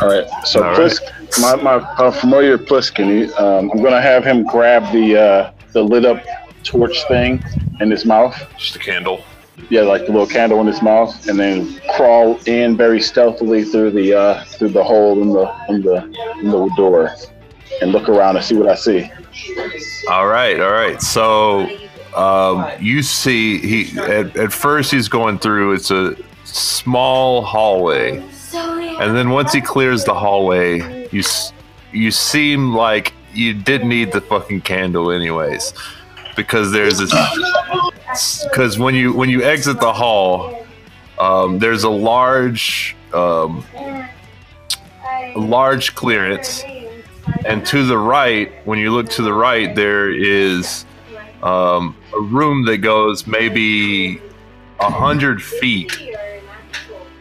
All right. So All Plisk, my, my uh, familiar Pliskin, um, I'm gonna have him grab the uh, the lit up torch thing in his mouth. Just a candle. Yeah, like the little candle in his mouth, and then crawl in very stealthily through the uh, through the hole in the in the in the door, and look around and see what I see. All right, all right. So um, you see, he at, at first he's going through. It's a small hallway, and then once he clears the hallway, you you seem like you didn't need the fucking candle anyways, because there's this. Because when you when you exit the hall, um, there's a large um, large clearance. And to the right when you look to the right there is um, a room that goes maybe a hundred feet.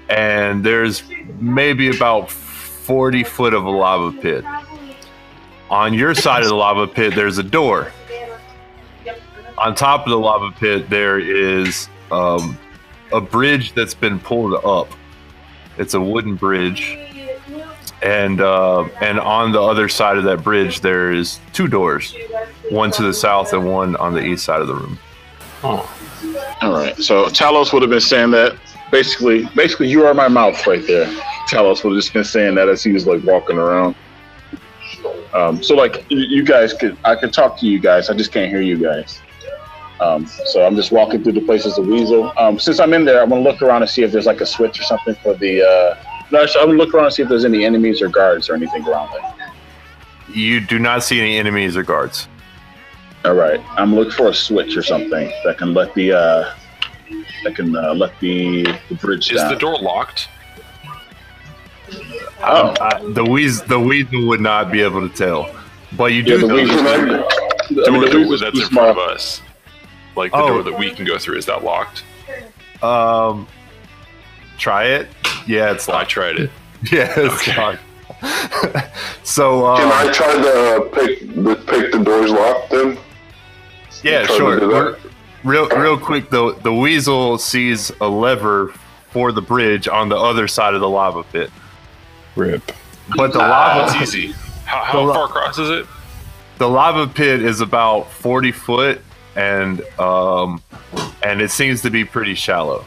And there's maybe about 40 foot of a lava pit. On your side of the lava pit there's a door on top of the lava pit there is um, a bridge that's been pulled up it's a wooden bridge and uh, and on the other side of that bridge there is two doors one to the south and one on the east side of the room All right. So Talos would have been saying that basically. Basically, you are my mouth right there. Talos would have just been saying that as he was like walking around. Um, so like you guys could, I could talk to you guys. I just can't hear you guys. Um, so I'm just walking through the places of Weasel. Um, since I'm in there, I'm gonna look around and see if there's like a switch or something for the. Uh, no, actually, I'm gonna look around and see if there's any enemies or guards or anything around it. you do not see any enemies or guards All right, I'm looking for a switch or something that can let the uh, that can uh, let the, the bridge Is down. the door locked? oh, uh, the weasel the weasel would not be able to tell but you yeah, do the know weasel. I Door mean, that- the weasel's that's too in front of us. Like the Oh. door that we can go through. Is that locked? um try it yeah it's I locked tried it. yeah it's Okay. locked so um, Can I try to pick the pick the doors locked then? Yeah, sure. Real, real quick though, the weasel sees a lever for the bridge on the other side of the lava pit, Rip. but the Oh, lava, it's easy. How, how The far across is it? the lava pit is about forty foot, and um, and it seems to be pretty shallow.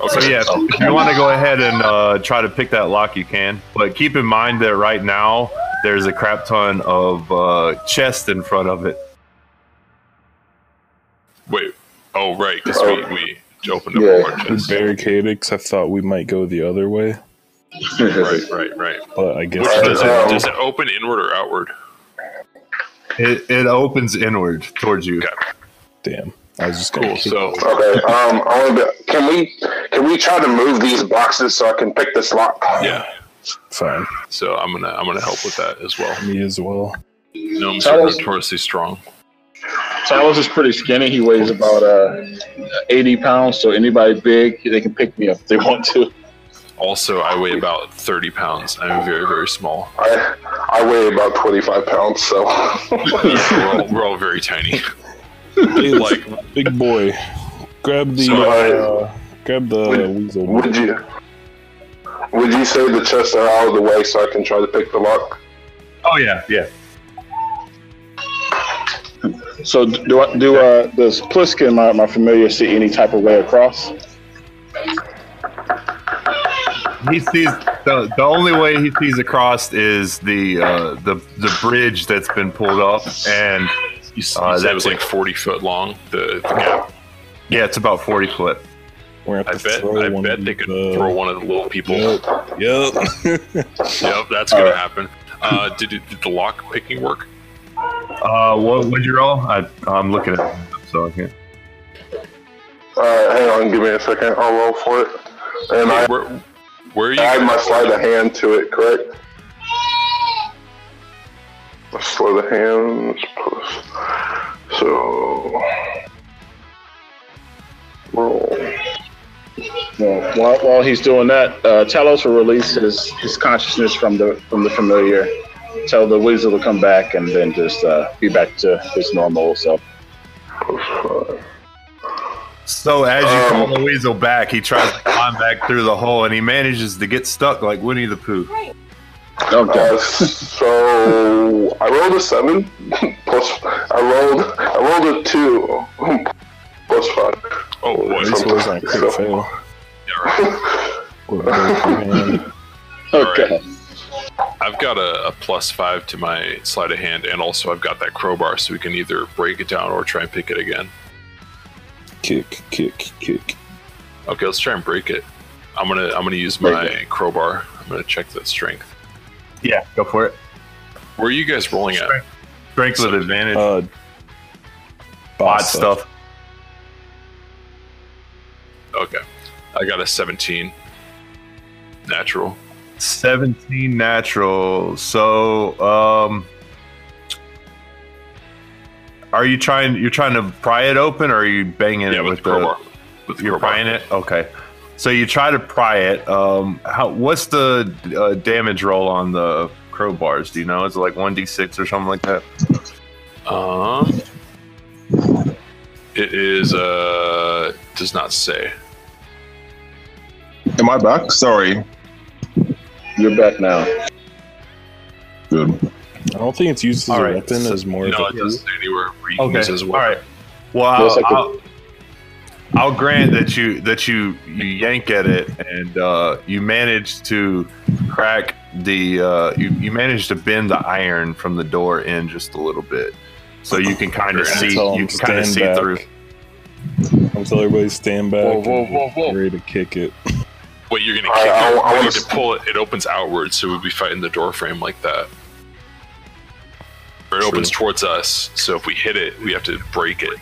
Okay. So yeah, if you want to go ahead and uh, try to pick that lock, you can. But keep in mind that right now there's a crap ton of uh, chest in front of it. Wait. Oh, right. Because we, we opened up Yeah. a more We chest. barricaded because I thought we might go the other way, Right, right, right. but I guess Which does it, does it open inward or outward? It, it opens inward towards you. Okay. damn. I was just gonna Cool. So Okay. Um, I want to. Can we can we try to move these boxes so I can pick this lock? yeah. fine. So I'm gonna I'm gonna help with that as well. Me as well. Gnomes Tell are us- notoriously strong. Talos is pretty skinny. He weighs about uh, 80 pounds. So anybody big, they can pick me up if they want to. Also, I weigh about 30 pounds. I'm very very small. I I weigh about twenty five pounds, so we're, all, we're all very tiny. Hey, like big boy, grab the So, uh, grab the would- weasel. would you would you say the chests are out of the way so I can try to pick the lock? Oh yeah, yeah. So do I, do uh, does Pliskin, my, my familiar, see any type of way across? He sees the the only way he sees across is the uh, the the bridge that's been pulled up, and you, s- Uh, you said was like 40 foot long. The, the gap. yeah, it's about forty foot. I bet I bet they could the- throw one of the little people. Yep. Yep. Yep, that's gonna happen. Uh, did, it, did the lock picking work? Uh, what would you roll? I I'm looking at it, so I can't. Alright, hang on, give me a second. I'll roll for it. And I Where, where are you? add my guys- sleight of hand to it, correct? Sleight of hands plus so roll. Well, while, while he's doing that, uh, Talos will release his, his consciousness from the from the familiar, tell the weasel to come back, and then just uh, be back to his normal self. Plus five. So as you Um, call the weasel back, he tries to climb back through the hole, and he manages to get stuck like Winnie the Pooh. Uh, so I rolled a seven plus. I rolled. I rolled a two plus five. Oh boy. This was on crit fail. With a broken hand. Okay. I've got a, a plus five to my sleight of hand, and also I've got that crowbar, so we can either break it down or try and pick it again. Kick, kick, kick. Okay, let's try and break it. I'm gonna I'm gonna use my crowbar. I'm gonna check that strength. Yeah, go for it. Where are you guys rolling at? Strength with advantage. Uh, Odd boss stuff. Okay, I got a 17 natural. 17 natural. So, um, are you trying? You're trying to pry it open, or are you banging Yeah, it with with the crowbar. the? You're prying it. Okay. So you try to pry it. Um, how? What's the uh, damage roll on the crowbars? Do you know? Is it like one d six or something like that? Um, it is uh does not say. Am I back? Sorry. You're back now. Good. I don't think it's used as All a right, weapon so- as more No, of it a doesn't say anywhere where you can Okay. use it as All well. right. Well, I I'll, could- I'll, I'll grant that you that you you yank at it and uh, you manage to crack the uh, you you manage to bend the iron from the door in just a little bit, so you can kind of see you can kind of stand see back. through. Until everybody stand back. Whoa, whoa, whoa, whoa. Ready to kick it. Wait, you're gonna I- kick I- it? I we wanna need to s- pull it. It opens outwards, so we'll be fighting the door frame like that. Or it True. opens towards us, so if we hit it, we have to break it.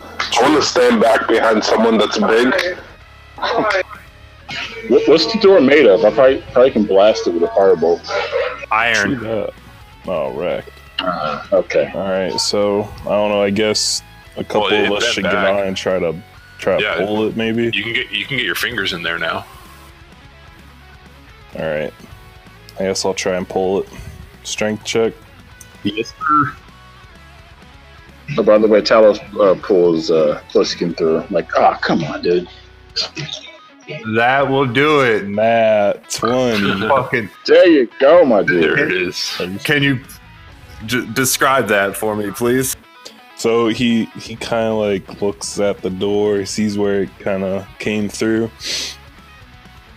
I want to stand back behind someone that's big. What, what's the door made of? I probably, probably can blast it with a firebolt. Iron. Oh, wrecked. Uh, okay. All right, so I don't know. I guess a couple Well, of us should back. get on and try to try to pull it. Maybe. You can get you can get your fingers in there now. All right. I guess I'll try and pull it. Strength check. Yes, sir. Oh, by the way, Talos uh, pulls uh, Pliskin through. I'm like, ah, come on, dude. That will do it. Matt. twenty. Fucking. There you go, my dude. There it is. Can you d- describe that for me, please? So he he kind of like looks at the door, sees where it kind of came through.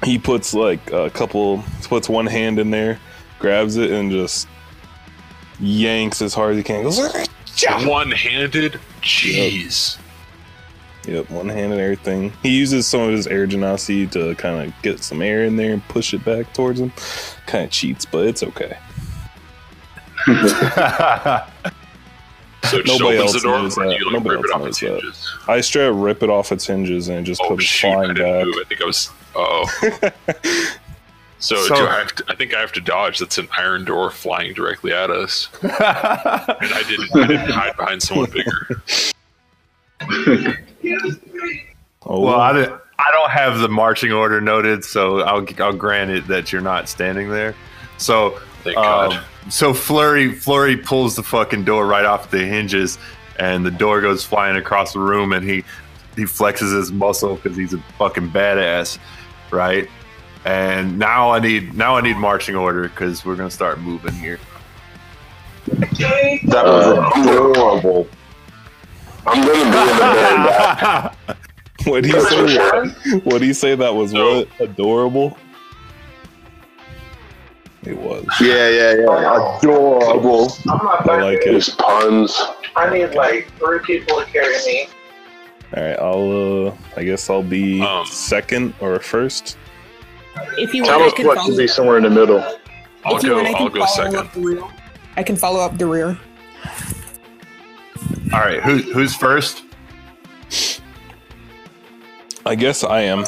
He puts like a couple, puts one hand in there, grabs it, and just yanks as hard as he can. Goes, ah, One-handed. Jeez. yep, one handed everything. He uses some of his air genasi to kind of get some air in there and push it back towards him. Kind of cheats, but it's okay. So Nobody the else door, knows that. you like Nobody else knows that. hinges. I straight rip it off its hinges and just Oh put it shoot! I flying didn't back. move. I think I was. Oh. So, So- do I, have to, I think I have to dodge. That's an iron door flying directly at us, and I didn't. I didn't hide behind someone bigger. Oh, well, I, didn't, I don't have the marching order noted, so I'll I'll grant it that you're not standing there. So Thank Um, so Flurry Flurry pulls the fucking door right off the hinges, and the door goes flying across the room, and he he flexes his muscle because he's a fucking badass, right? And now I need now I need marching order because we're gonna start moving here. That was adorable. I'm gonna be in the very back. What do you say? What do you say that was? No. What adorable? It was. Yeah, yeah, yeah. Adorable. I'm not I like it. These puns. I need like three people to carry me. All right, I'll. uh I guess I'll be Um, second or first. If you want, I Talos can Flex should follow, be somewhere in the middle. I'll if go. want, I I'll go follow second. up the rear. I can follow up the rear. All right, who, who's first? I guess I am.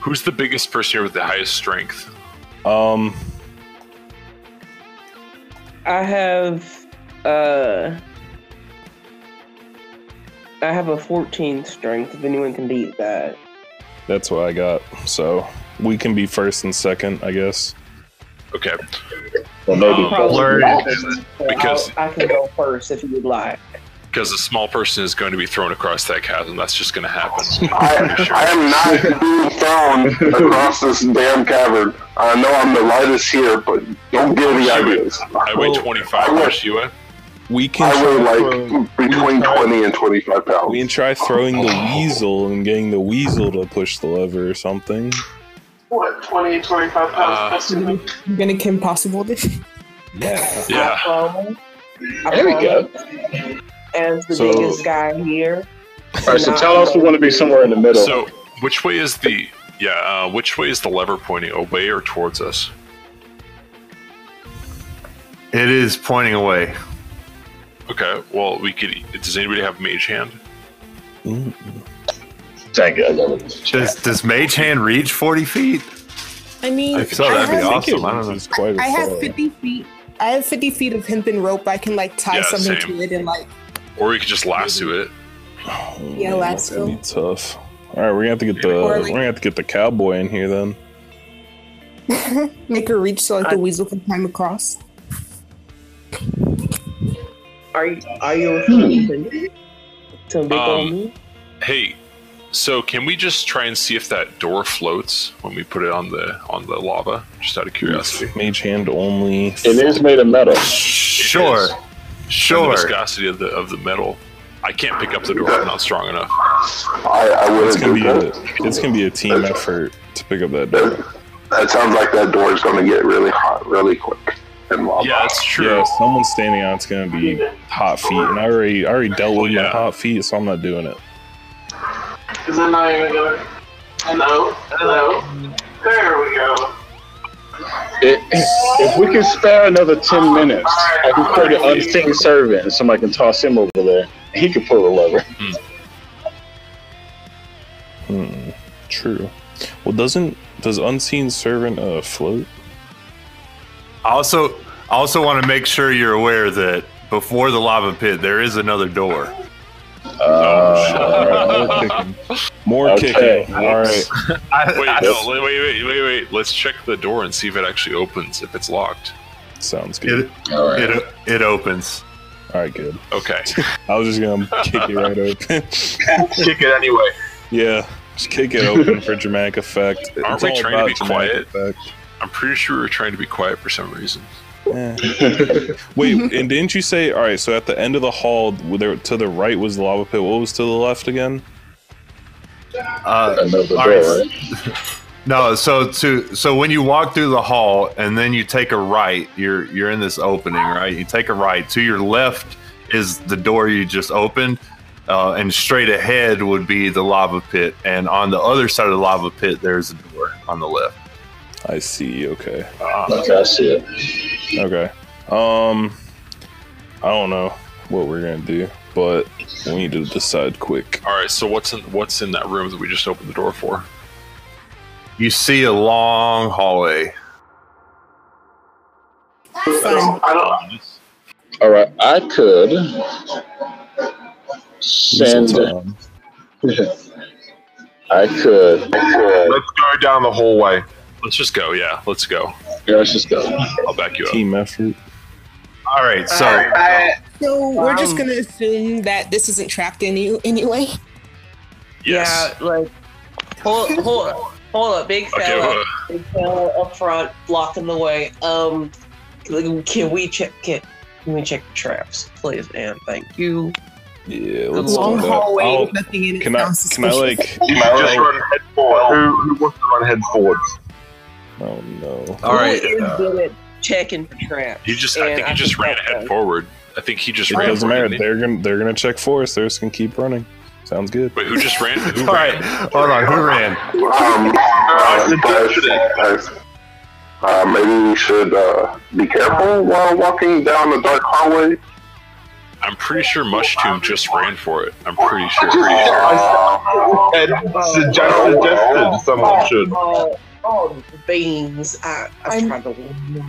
Who's the biggest person here with the highest strength? Um, I have uh I have a 14 strength if anyone can beat that. that's what I got. So we can be first and second, I guess. Okay. Well, maybe. Um, Probably Blurry. not, but Because- I'll- I can go first if you would like. because a small person is going to be thrown across that chasm. That's just going to happen. I, I am not being thrown across this damn cavern. I know I'm the lightest here, but don't give me ideas. I weigh 25. Where's you at? We can I weigh like throw- between 20 and 25 pounds. we can try throwing the weasel and getting the weasel to push the lever or something. What, 20, 25 pounds? Uh, That's too. You're gonna Kim Possible this? Yeah. Yeah. Um, I There we go. As the So- biggest guy here. All right, so tell us we want to be somewhere in the middle. So, which way is the yeah? Uh, which way is the lever pointing? Away or towards us? It is pointing away. Okay. Well, we could. Does anybody have mage hand? Thank you. I love it. Does does Mage Hand reach forty feet? I mean, I so that'd be have, awesome. I don't know. It's quite I have 50 feet. I have 50 feet of hempen rope. I can like tie Yeah, something same. to it and like Or we could just lasso it. Yeah, Mm, lasso. That's gonna be tough. All right, we're gonna have to get the Or we're gonna have to get the cowboy in here then. make her reach so like the weasel can climb across. Are you are you offended? So big Um. Hey, so can we just try and see if that door floats when we put it on the on the lava? Just out of curiosity. Mage hand only. It is made of metal. Sure, And the viscosity of the of the metal. I can't pick up the door. I'm not strong enough. I, I It's wouldn't gonna be that. a it's gonna be a team effort to pick up that door. That sounds like that door is going to get really hot really quick. And lava. Yeah, that's true. Yeah, if someone's standing on it's gonna be hot feet, and I already I already dealt with my hot feet, so I'm not doing it. Is that not even gonna? Hello? Hello? There we go. It, if we can spare another 10 minutes, I can create an unseen servant and somebody can toss him over there. He can pull the lever. Hmm. True. Well, doesn't does unseen servant uh float? I also I also want to make sure you're aware that before the lava pit there is another door. All right, more kicking. More Okay. kicking. All right. Wait, no, wait, wait, wait, wait, wait. Let's check the door and see if it actually opens. If it's locked. Sounds good. It All right. it it opens. All right, good. Okay. I was just gonna kick it right open. Kick it anyway. yeah, just kick it open for dramatic effect. Aren't It's we trying to be quiet? effect. I'm pretty sure we were trying to be quiet for some reason. Wait, and didn't you say all right? So at the end of the hall, there to the right was the lava pit. What was to the left again? Uh, all right. right? No, so to so when you walk through the hall and then you take a right, you're you're in this opening, right? You take a right. To your left is the door you just opened, uh, and straight ahead would be the lava pit. And on the other side of the lava pit, there's a door on the left. I see. Okay. Okay, I see it. Okay. Um, I don't know what we're gonna do, but we need to decide quick. All right. So what's in what's in that room that we just opened the door for? You see a long hallway. Fun. All right, I could send. I could. I could. Let's go down the hallway. Let's just go. Yeah, let's go. Yeah, let's just go. I'll back you up. Team effort. All right, so I, So we're just Um, gonna assume that this isn't trapped any anyway. Yes. Yeah, like hold hold hold up, big Okay. fella, well, big fella up front, blocking the way. Um, can we check? Can, can we check the traps, please, and thank you. Yeah, let's Long hallway nothing in it. Can I? Can I suspicious. like? You just run head forward. Who, who wants to run head forwards? Oh no. all right. Who is uh, checking for traps? he just—I think he just ran that's ahead forward. I think he just It ran. doesn't matter. They're gonna they're gonna check for us. They're just gonna keep running. Sounds good. Wait, who just ran? Who all right, ran? hold on. Who ran? Um, uh, guys, guys, uh, maybe we should uh, be careful while walking down the dark hallway. I'm pretty sure Mushtomb just ran for it. I'm pretty sure. Uh, Ed suggest, suggested someone should. Oh, oh, beans! I, I I'm- tried to warn you.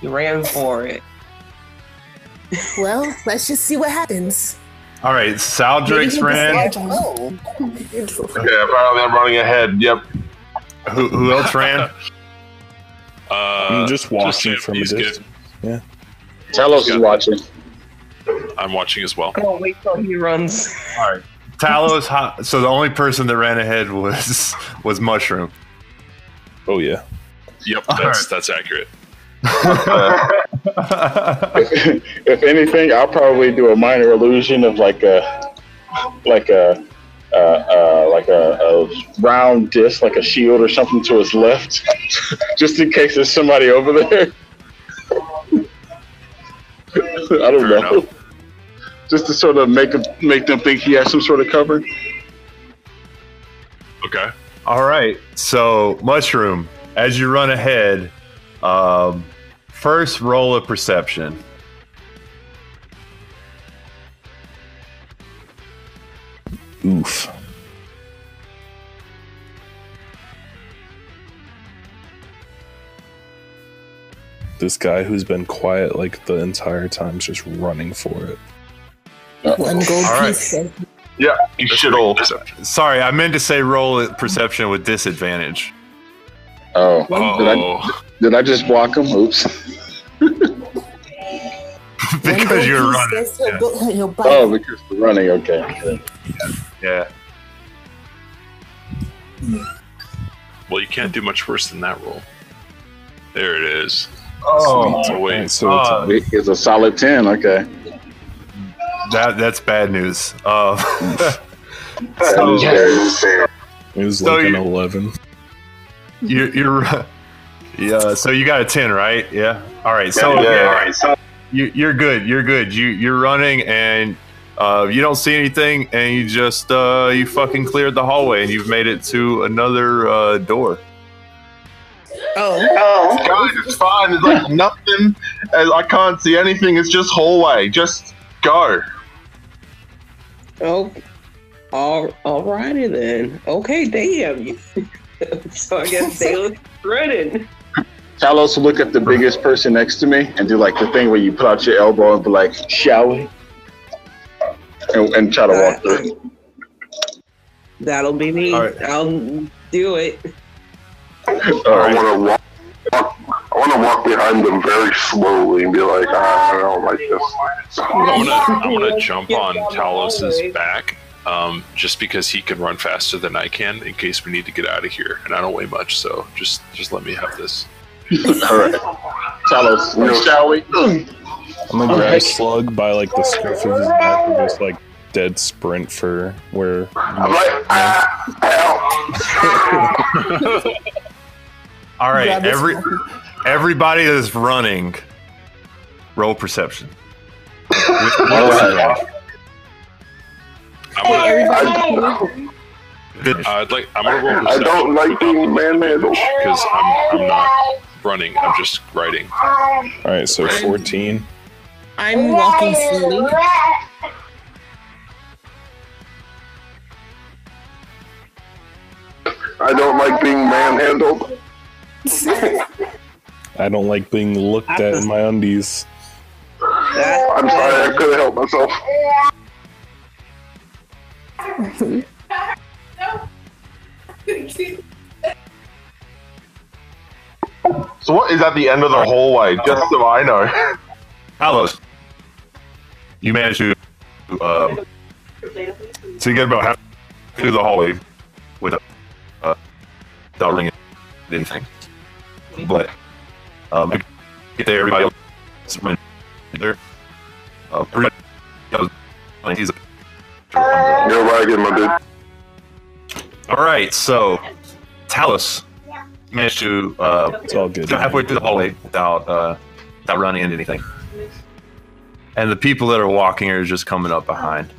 You ran for it. Well, let's just see what happens. All right, Saldrix Maybe ran. he Oh. Yeah, apparently I'm running ahead. Yep. Who, who else ran? Uh, I'm just watching him. from a He's good. distance. Talos is watching. I'm watching as well. Oh, wait till he runs. All right. Talos. So the only person that ran ahead was was Mushroom. Oh yeah. Yep, All that's right. that's accurate. if, if anything, I'll probably do a minor illusion of like a like a uh, uh, like a, a round disc, like a shield or something to his left, just in case there's somebody over there. I don't Fair know. Just to sort of make him, make them think he has some sort of cover. Okay. All right. So, Mushroom, as you run ahead, um, first roll a perception. Oof. This guy who's been quiet like the entire time is just running for it. One gold All right. piece. says- Yeah, you should all. Sorry, I meant to say roll a perception with disadvantage. Oh, did I did I just block him? Oops. because you're running. says He'll, he'll. Oh, because we're running. Okay. Yeah. well, you can't do much worse than that roll. There it is. Oh, Oh wait, Alright, so Uh, It's a solid ten. Okay. That that's bad news. Uh, That so is very- it was so like an eleven. you, you're yeah. So you got a ten, right? Yeah. All right. So yeah, yeah, all right. So you, you're good. You're good. You you're running and uh, you don't see anything, and you just uh, you fucking cleared the hallway, and you've made it to another uh, door. Oh, guys, it's fine. It's like nothing. I can't see anything. It's just hallway. Just go. Oh, all alrighty then. Okay, damn you. so I guess they look running. Talos will look at the biggest person next to me and do like the thing where you put out your elbow and be like, "Shall we?" And, and try to walk uh, through. That'll be me. All right. I'll do it. All I right. Want to walk. I want to walk behind them very slowly and be like, "Ah, I don't like this. I'm gonna jump on Talos's back, um, just because he can run faster than I can in case we need to get out of here, and I don't weigh much, so just just let me have this. All right. Talos, shall we? I'm gonna grab Slug by like the scruff of his neck and just like dead sprint for where. I'm like, ah, ow. All right. Every one. everybody that's running, roll perception. With- with All right. I'm gonna, everybody. Finish. Uh, I'd like I'm gonna roll I don't like being manhandled. because I'm I'm not running. I'm just riding. All right, so 14. I'm walking slowly. I don't like being manhandled. I don't like being looked at in my undies. I'm sorry, I couldn't help myself. So what is at the end of the hallway? Just so I know. Talos, you managed to um, so you get about half through the hallway without uh, without ringing anything. But um, get there, everybody else went there. Uh, everybody else, like, he's You're ragged, my dude. all right. So Talos managed to uh, It's all good. go halfway through the hallway without uh, without running into anything. And the people that are walking are just coming up behind.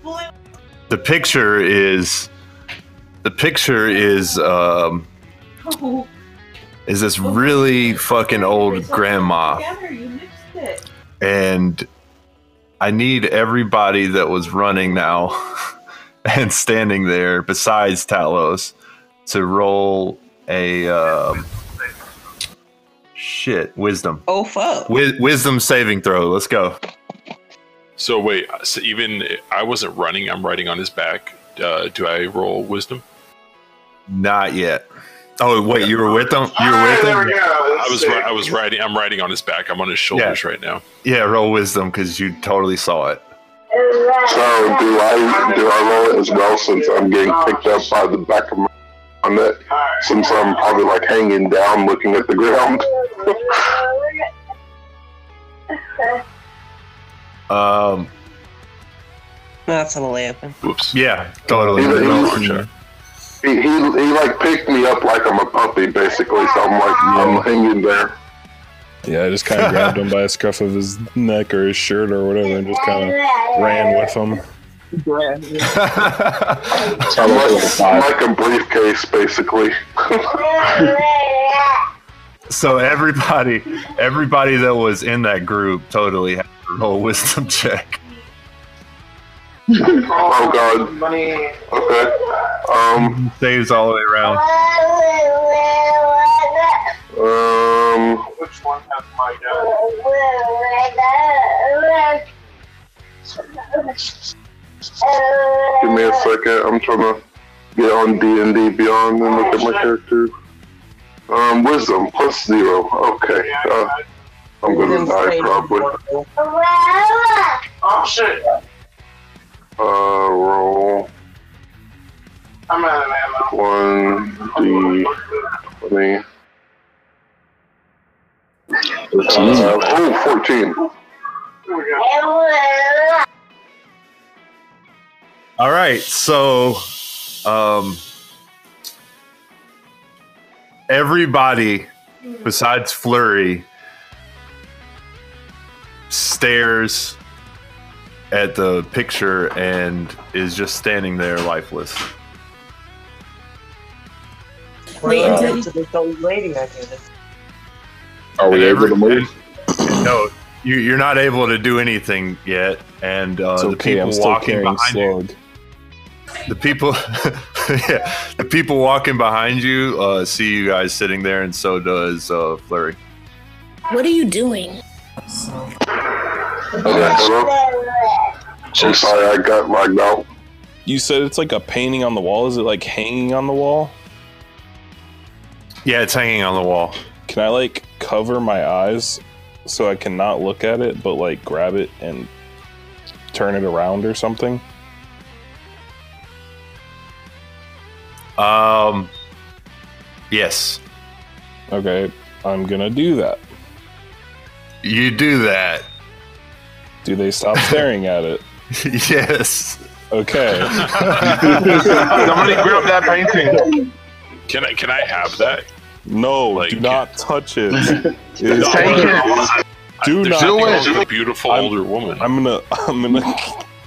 The picture is the picture is um, is this really fucking old grandma, and I need everybody that was running now and standing there besides Talos to roll a um, shit wisdom. oh fuck. Wi- wisdom saving throw. Let's go. So wait, so even I wasn't running. I'm riding on his back. Uh, do I roll wisdom? Not yet. Oh wait, you were with them. You were with there them. we go. I was ri- I was riding. I'm riding on his back. I'm on his shoulders right now. Yeah, roll wisdom because you totally saw it. So do I do I roll it as well since I'm getting picked up by the back of my neck? Since I'm probably like hanging down looking at the ground. Um, That's gonna happen. Whoops. yeah, totally. Either No, he- He, he he like picked me up like I'm a puppy basically, so I'm like I'm hanging there. Yeah, I just kind of grabbed him by a scruff of his neck or his shirt or whatever, and just kind of ran with him. I'm like, I'm like a briefcase basically. So everybody, everybody that was in that group totally had to roll a wisdom check. Oh god. Money. Okay. Um Saves all the way around. um Which one has my gun? give me a second. I'm trying to get on D and D Beyond and look at my character. Um, wisdom plus zero. Okay. Uh, I'm gonna die probably. Oh shit! Uh, roll I'm out of ammo. one D twenty. 14. All right, so um, everybody besides Flurry stares at the picture and is just standing there lifeless. Wait Uh, until to this old lady I did. Are we able to move? no, you, you're not able to do anything yet, and uh, It's the people I'm walking carrying behind you. The people, yeah, the people walking behind you uh, see you guys sitting there, and so does uh, Flurry. What are you doing? Okay, hold. I'm sorry, I got lagged out. You said it's like a painting on the wall. Is it like hanging on the wall? Yeah, it's hanging on the wall. Can I like cover my eyes so I cannot look at it, but like grab it and turn it around or something? Um, yes, Okay, I'm gonna do that. you do that. Do they stop staring at it? yes. Okay. Somebody grab that painting. Can I can I have that? No, Like- do not touch it. It No, is- Take it. do There's not. nothing wrong with a beautiful I'm- older woman. I'm gonna. I'm gonna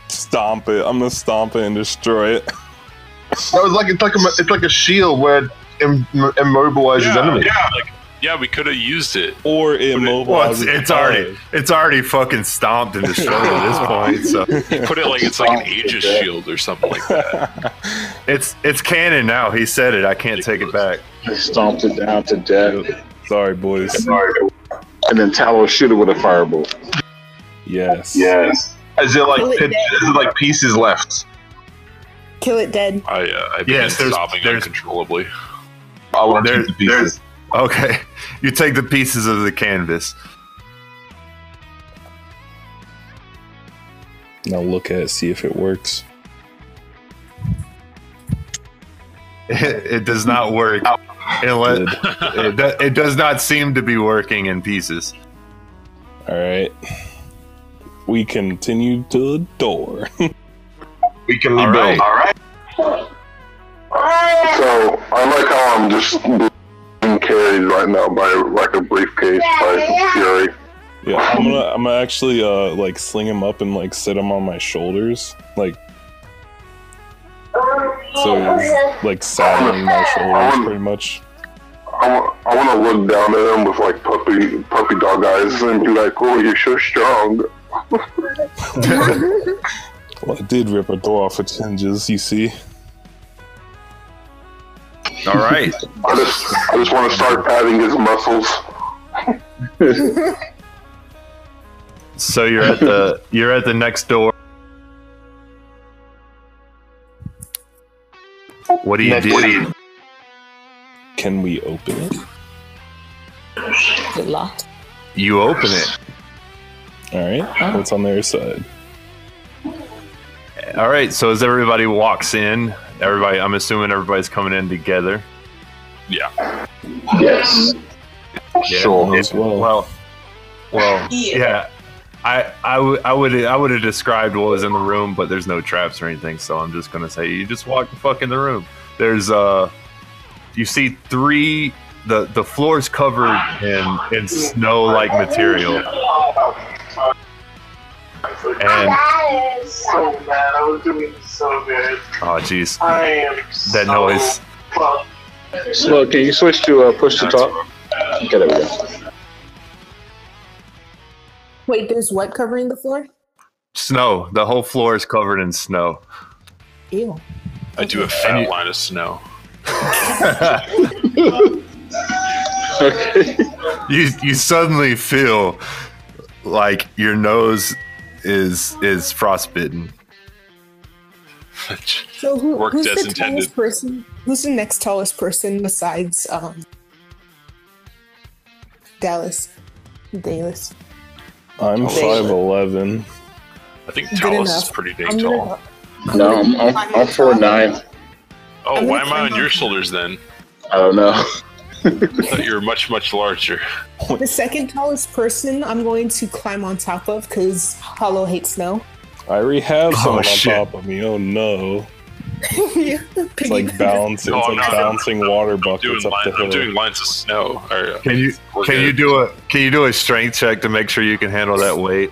stomp it. I'm gonna stomp it and destroy it. That was like it's like a it's like a shield where it Im- immobilizes yeah, enemies. yeah, like yeah, we could have used it. Or immobilize. Well, it's, it's already it's already fucking stomped and destroyed at this point. So Put it like it's like an Aegis shield or something like that. it's it's canon now. He said it. I can't take it back. Stomped it down to death. Sorry, boys. Sorry. And then Talos shoot it with a fireball. Yes. Yes. Is it like Kill it pit- is it like pieces left? Kill it dead. I uh, I began Yes, there's- sobbing there's- uncontrollably. I want to There- the pieces. Okay, you take the pieces of the canvas. Now look at it, see if it works. It, it does not work. Unless, it, do- it does not seem to be working in pieces. All right. We continue to the door. We can rebuild. right. All right. So I like how I'm just being carried right now by like a briefcase by Flurry. yeah, I'm gonna. I'm gonna actually uh like sling him up and like sit him on my shoulders, like so he's like saddling my shoulders pretty much. I want, I want to look down at him with like puppy puppy dog eyes and be like, "Oh, you're so strong." Well, I did rip a door off its hinges. You see. All right. I just I just want to start patting his muscles. So you're at the you're at the next door. What do you Next- do? Can we open it? Is it locked? You open it. All right. Oh. What's on their side? All right. So as everybody walks in, everybody, I'm assuming everybody's coming in together. Yeah. Yes. Yeah. Sure. It- well, well, Yeah. yeah. I, I, w- I would I would have described what was in the room, but there's no traps or anything, so I'm just gonna say you just walk the fuck in the room. There's uh, you see three the the floor's covered in in snow like material, and so bad. I was doing so good. oh jeez, I am that so noise. fucked. So can you switch to uh, push to talk? Okay, there we go. Wait, there's what covering the floor? Snow. The whole floor is covered in snow. Ew. I do a fat line of snow. Okay. you you suddenly feel like your nose is is frostbitten. So who, Worked who's as the intended. tallest person? Who's the next tallest person besides um Dallas? Dallas. I'm five eleven. I think Good Talos is pretty dang I'm tall. gonna- No, I'm, I'm, I'm four nine. Oh, I'm why am I on your shoulders then? I don't know. I thought you were much, much larger. The second tallest person I'm going to climb on top of because Hollow hates snow. I already have Oh, someone on shit. top of me. Oh no! yeah, It's like bouncing. No, it's I'm like not. bouncing water I'm buckets up line, the hill. I'm doing lines of snow. Or, Can you can good. you do a can you do a strength check to make sure you can handle that weight?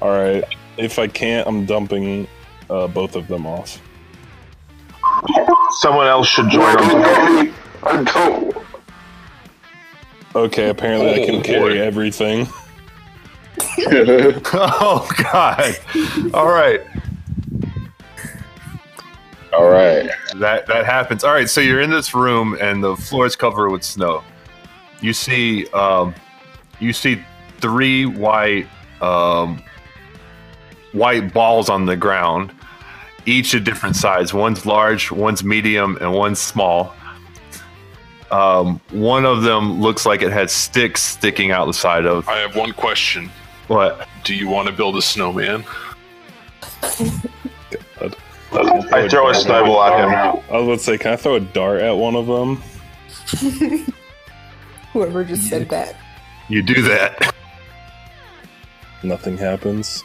All right. If I can't, I'm dumping uh, both of them off. Someone else should join Wait, Okay. Apparently, I Oh, can carry boy. everything. oh God! All right, All right. that that happens. All right, so you're in this room and the floor is covered with snow. You see, um, you see three white um, white balls on the ground, each a different size. One's large, one's medium, and one's small. Um, one of them looks like it has sticks sticking out the side of I have one question. what? Do you want to build a snowman? I throw a snowball at him. I was about to say, can I throw a dart at one of them? Whoever just said that. You do that. Nothing happens.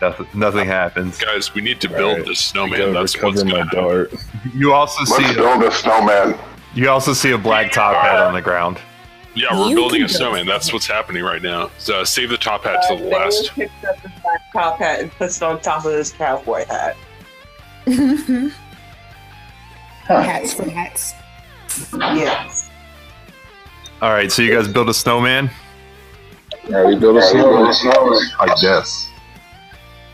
Nothing, nothing happens. Guys, we need to build right. this snowman. gotta That's what's recover going my to dart. You also see Let's build a snowman. You also see a black top hat on the ground. Yeah, we're You building can a build snowman. That's what's happening right now. So, uh, save the top hat to the last. Bailey picks up the black top hat and puts it on top of his cowboy hat. hats for hats. Yes. All right, so you guys build a snowman. All right, we build a snowman. I guess.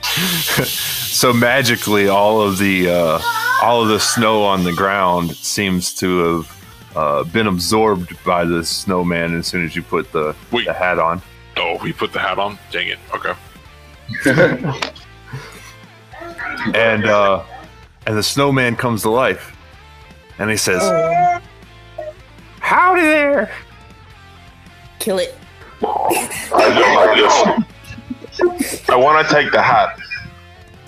so magically, all of the uh, all of the snow on the ground seems to have uh, been absorbed by the snowman as soon as you put the, Wait. the hat on. Oh, we put the hat on? Dang it. Okay. And uh, and the snowman comes to life, and he says, Oh, "Howdy there." kill it. I don't like this. I want to take the hat.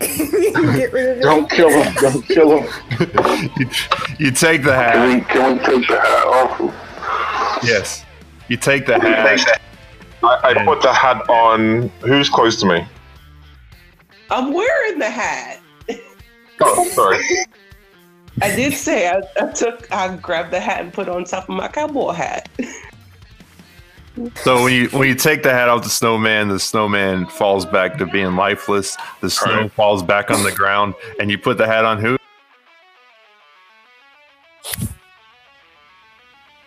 Get rid of it. Don't kill him. Don't kill him. you, you take the hat. Can we, can we take the hat off? Yes, you take the hat. I, I put the hat on. Who's close to me? I'm wearing the hat. Oh, sorry. I did say I, I took, I grabbed the hat and put it on top of my cowboy hat. So when you when you take the hat off the snowman, the snowman falls back to being lifeless. The snow Alright. falls back on the ground, and you put the hat on who?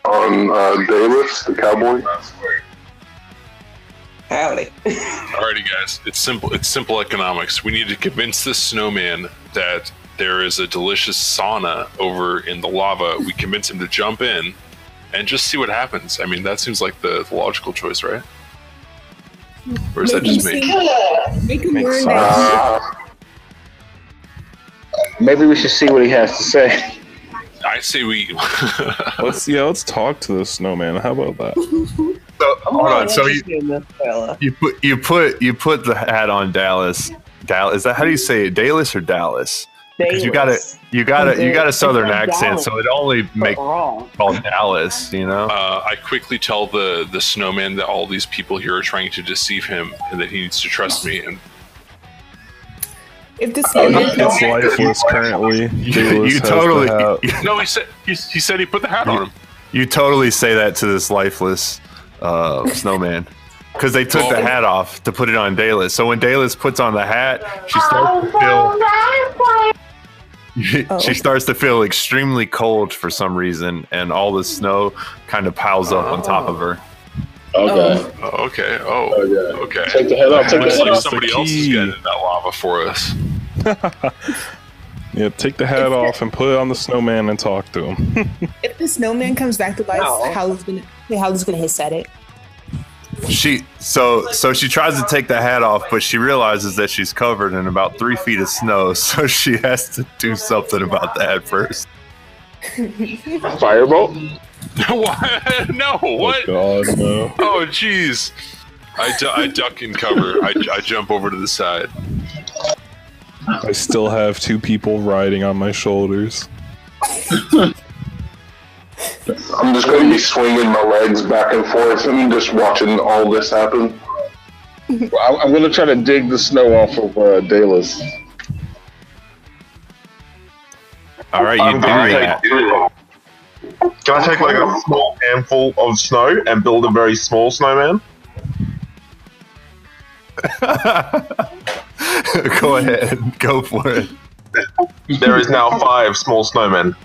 On uh, Davis, the cowboy. Howdy. Alrighty, guys. It's simple. It's simple economics. We need to convince the snowman that there is a delicious sauna over in the lava. We convince him to jump in and just see what happens. I mean, that seems like the, the logical choice, right? Or is that Make him just me? sing- Make him Makes learn that. Uh, Maybe we should see what he has to say. I say we. Let's yeah, let's talk to the snowman. How about that? So, hold on. So you, interested in this fella. you put you put you put the hat on Dallas. Dallas. Is that how do you say it? Dallas or Dallas? Because you got Dallas. a you got a you got a southern accent, Dallas, so it only makes make wrong. called Dallas. You know. Uh, I quickly tell the the snowman that all these people here are trying to deceive him and that he needs to trust me. And If this Oh, snowman it's lifeless currently. You, you totally no, he said he, he said he put the hat on him. you totally say that to this lifeless uh, snowman because they took the Oh. hat off to put it on Dallas. So when Dallas puts on the hat, she starts to feel Oh. she starts to feel extremely cold for some reason, and all the snow kind of piles up on top of her. Okay. Oh, okay. Oh, oh Okay. Oh, oh, okay. Take the head off. Take the head like off. somebody else is getting in that lava for us. Yeah, take the hat off and put it on the snowman and talk to him. if the snowman comes back to life, No. Howl's gonna Howl's gonna hiss at it. She so so she tries to take the hat off, but she realizes that she's covered in about three feet of snow, so she has to do something about that first. Firebolt. Oh what? No, what? Oh, God, no. Oh, jeez. I, I duck and cover. I, I jump over to the side. I still have two people riding on my shoulders. I'm just going to be swinging my legs back and forth and just watching all this happen. Well, I'm going to try to dig the snow off of uh, Dallas. All right, you I'm do gonna that. take. Can I take like a small handful of snow and build a very small snowman? Go ahead, go for it. There is now five small snowmen.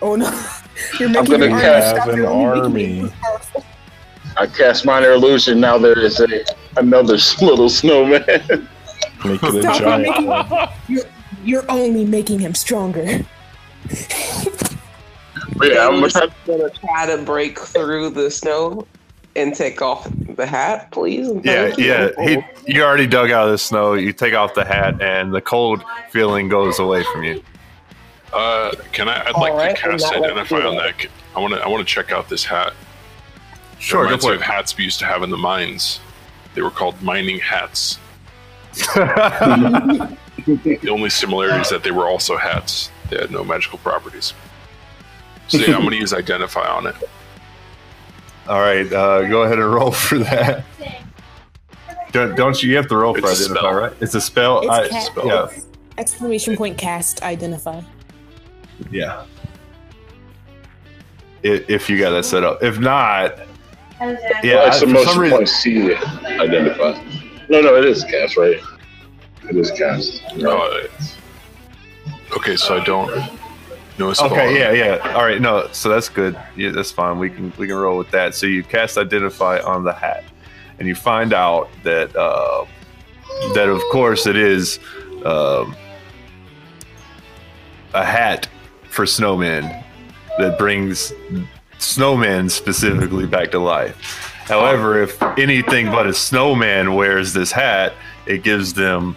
Oh no, you're I'm making gonna cast an you're only making it army. I cast minor illusion. Now there is a another little snowman. Make it a Stop giant making- You're, you're only making him stronger. yeah, I'm gonna try. gonna break through the snow and take off the hat, please. Yeah, yeah. He, you already dug out of the snow. You take off the hat, and the cold feeling goes away from you. Uh, can I? I'd All like right, to cast identify on you that. I want to. I want to check out this hat. Sure, it go reminds me for of it. hats we used to have in the mines. They were called mining hats. The only similarity is that they were also hats. They had no magical properties. So yeah, I'm going to use identify on it. All right, uh, go ahead and roll for that. Don't, don't you? You have to roll for It's a identify, spell. right? It's a spell. It's I- cat- spell. Yeah, exclamation point cast identify. Yeah. I- If you got that set up, if not, yeah. Well, I- it's the for most some reason, want to see it identify. No, no, it is cast, right? It is cast. Right. Okay, so I don't know a spell. Okay, yeah, yeah. All right, no, so that's good. Yeah, that's fine. We can we can roll with that. So you cast identify on the hat, and you find out that uh, that of course it is um, a hat for snowmen that brings snowmen specifically back to life. However, if anything but a snowman wears this hat, it gives them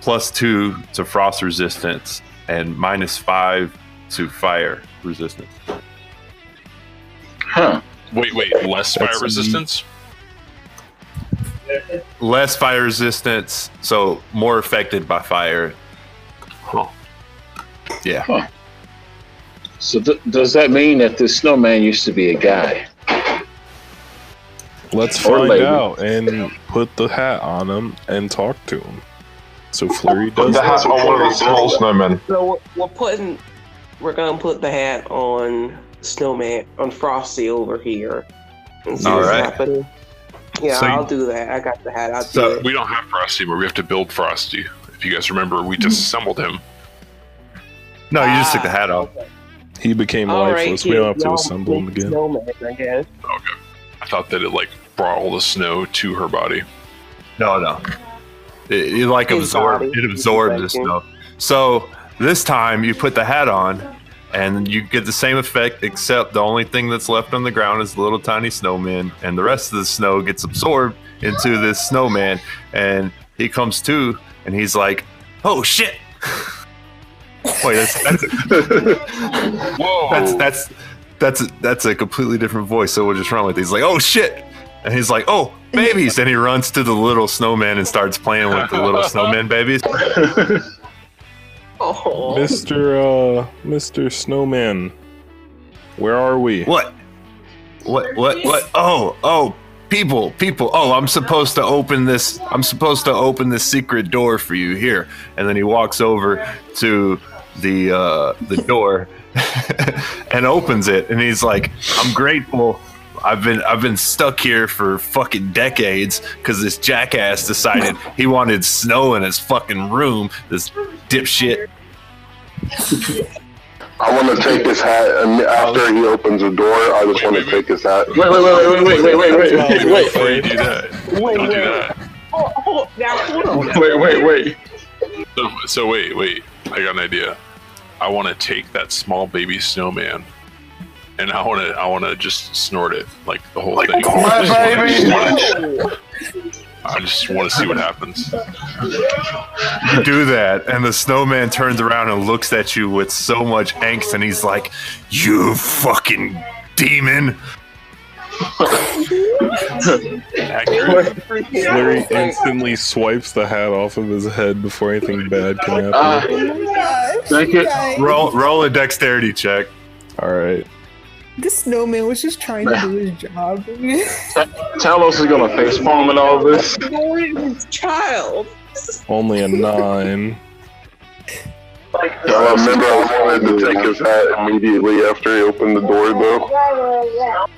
plus two to frost resistance and minus five to fire resistance. Huh. Wait, wait. Less fire That's a- resistance. Less fire resistance, so more affected by fire. Huh. Yeah. So th- does that mean that this snowman used to be a guy? Let's Or find lady. out and put the hat on him and talk to him. So Flurry Put does the hat that. on one of the small snowmen. So we're, we're putting, we're gonna put the hat on Snowman on Frosty over here. And see All what's right. happening. Yeah, So I'll do that. I got the hat. I'll So- do it. We don't have Frosty, but we have to build Frosty. If you guys remember, we disassembled him. No, you just took ah, the hat off. He became All right, lifeless. we don't have to assemble him make again. Snowman, I guess. Okay. I thought that it like brought all the snow to her body. No, no. It, it like His absorbed. body. It absorbed the His snow. So this time you put the hat on, and you get the same effect, except the only thing that's left on the ground is the little tiny snowman, and the rest of the snow gets absorbed into this snowman, and he comes to, and he's like, "Oh shit!" Wait, that's that's Whoa! that's that's that's that's a completely different voice. So we'll just run with it. He's like, "Oh shit!" And he's like, "Oh, babies!" And he runs to the little snowman and starts playing with the little snowman babies. Oh, Mr. Uh, Mr. Snowman, where are we? What? What? What? What? Oh, oh, people, people. Oh, I'm supposed to open this. I'm supposed to open this secret door for you here. And then he walks over to the uh, the door and opens it. And he's like, "I'm grateful. I've been I've been stuck here for fucking decades because this jackass decided he wanted snow in his fucking room. This dipshit." I want to take his hat, and after he opens the door, I just want to take his hat. Wait, wait, wait, wait, wait, wait, wait, wait, wait, Before you do that, wait, don't do wait. that. Oh, oh, now hold on. now. wait, wait, wait. So, so wait, wait. I got an idea. I want to take that small baby snowman, and I want to, I want to just snort it like the whole thing. My baby! I just want to see what happens. You do that, and the snowman turns around and looks at you with so much angst, and he's like, "You fucking demon!" Accurate. Flurry instantly swipes the hat off of his head before anything bad can happen. Uh, thank you. Roll, roll a dexterity check. All right. This snowman was just trying to do his job. Talos is gonna face palm in all this. Child. Only a nine. I remember I wanted to take his hat immediately after he opened the door, though.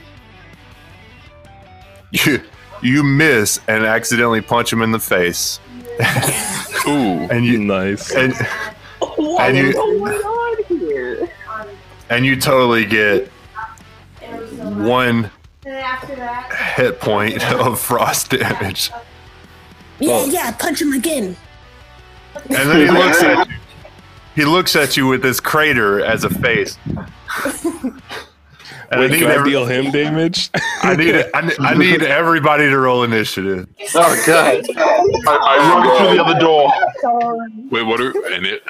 You, you miss and accidentally punch him in the face, Ooh. and you Nice. and What And you- going on here? and you totally get one hit point of frost damage. yeah, yeah, punch him again. And then he looks at you. He looks at you with this crater as a face. And Wait, I need, can I every- deal him damage? I need I need I need everybody to roll initiative. Oh god. I, I run through the other door. Wait, what are and it?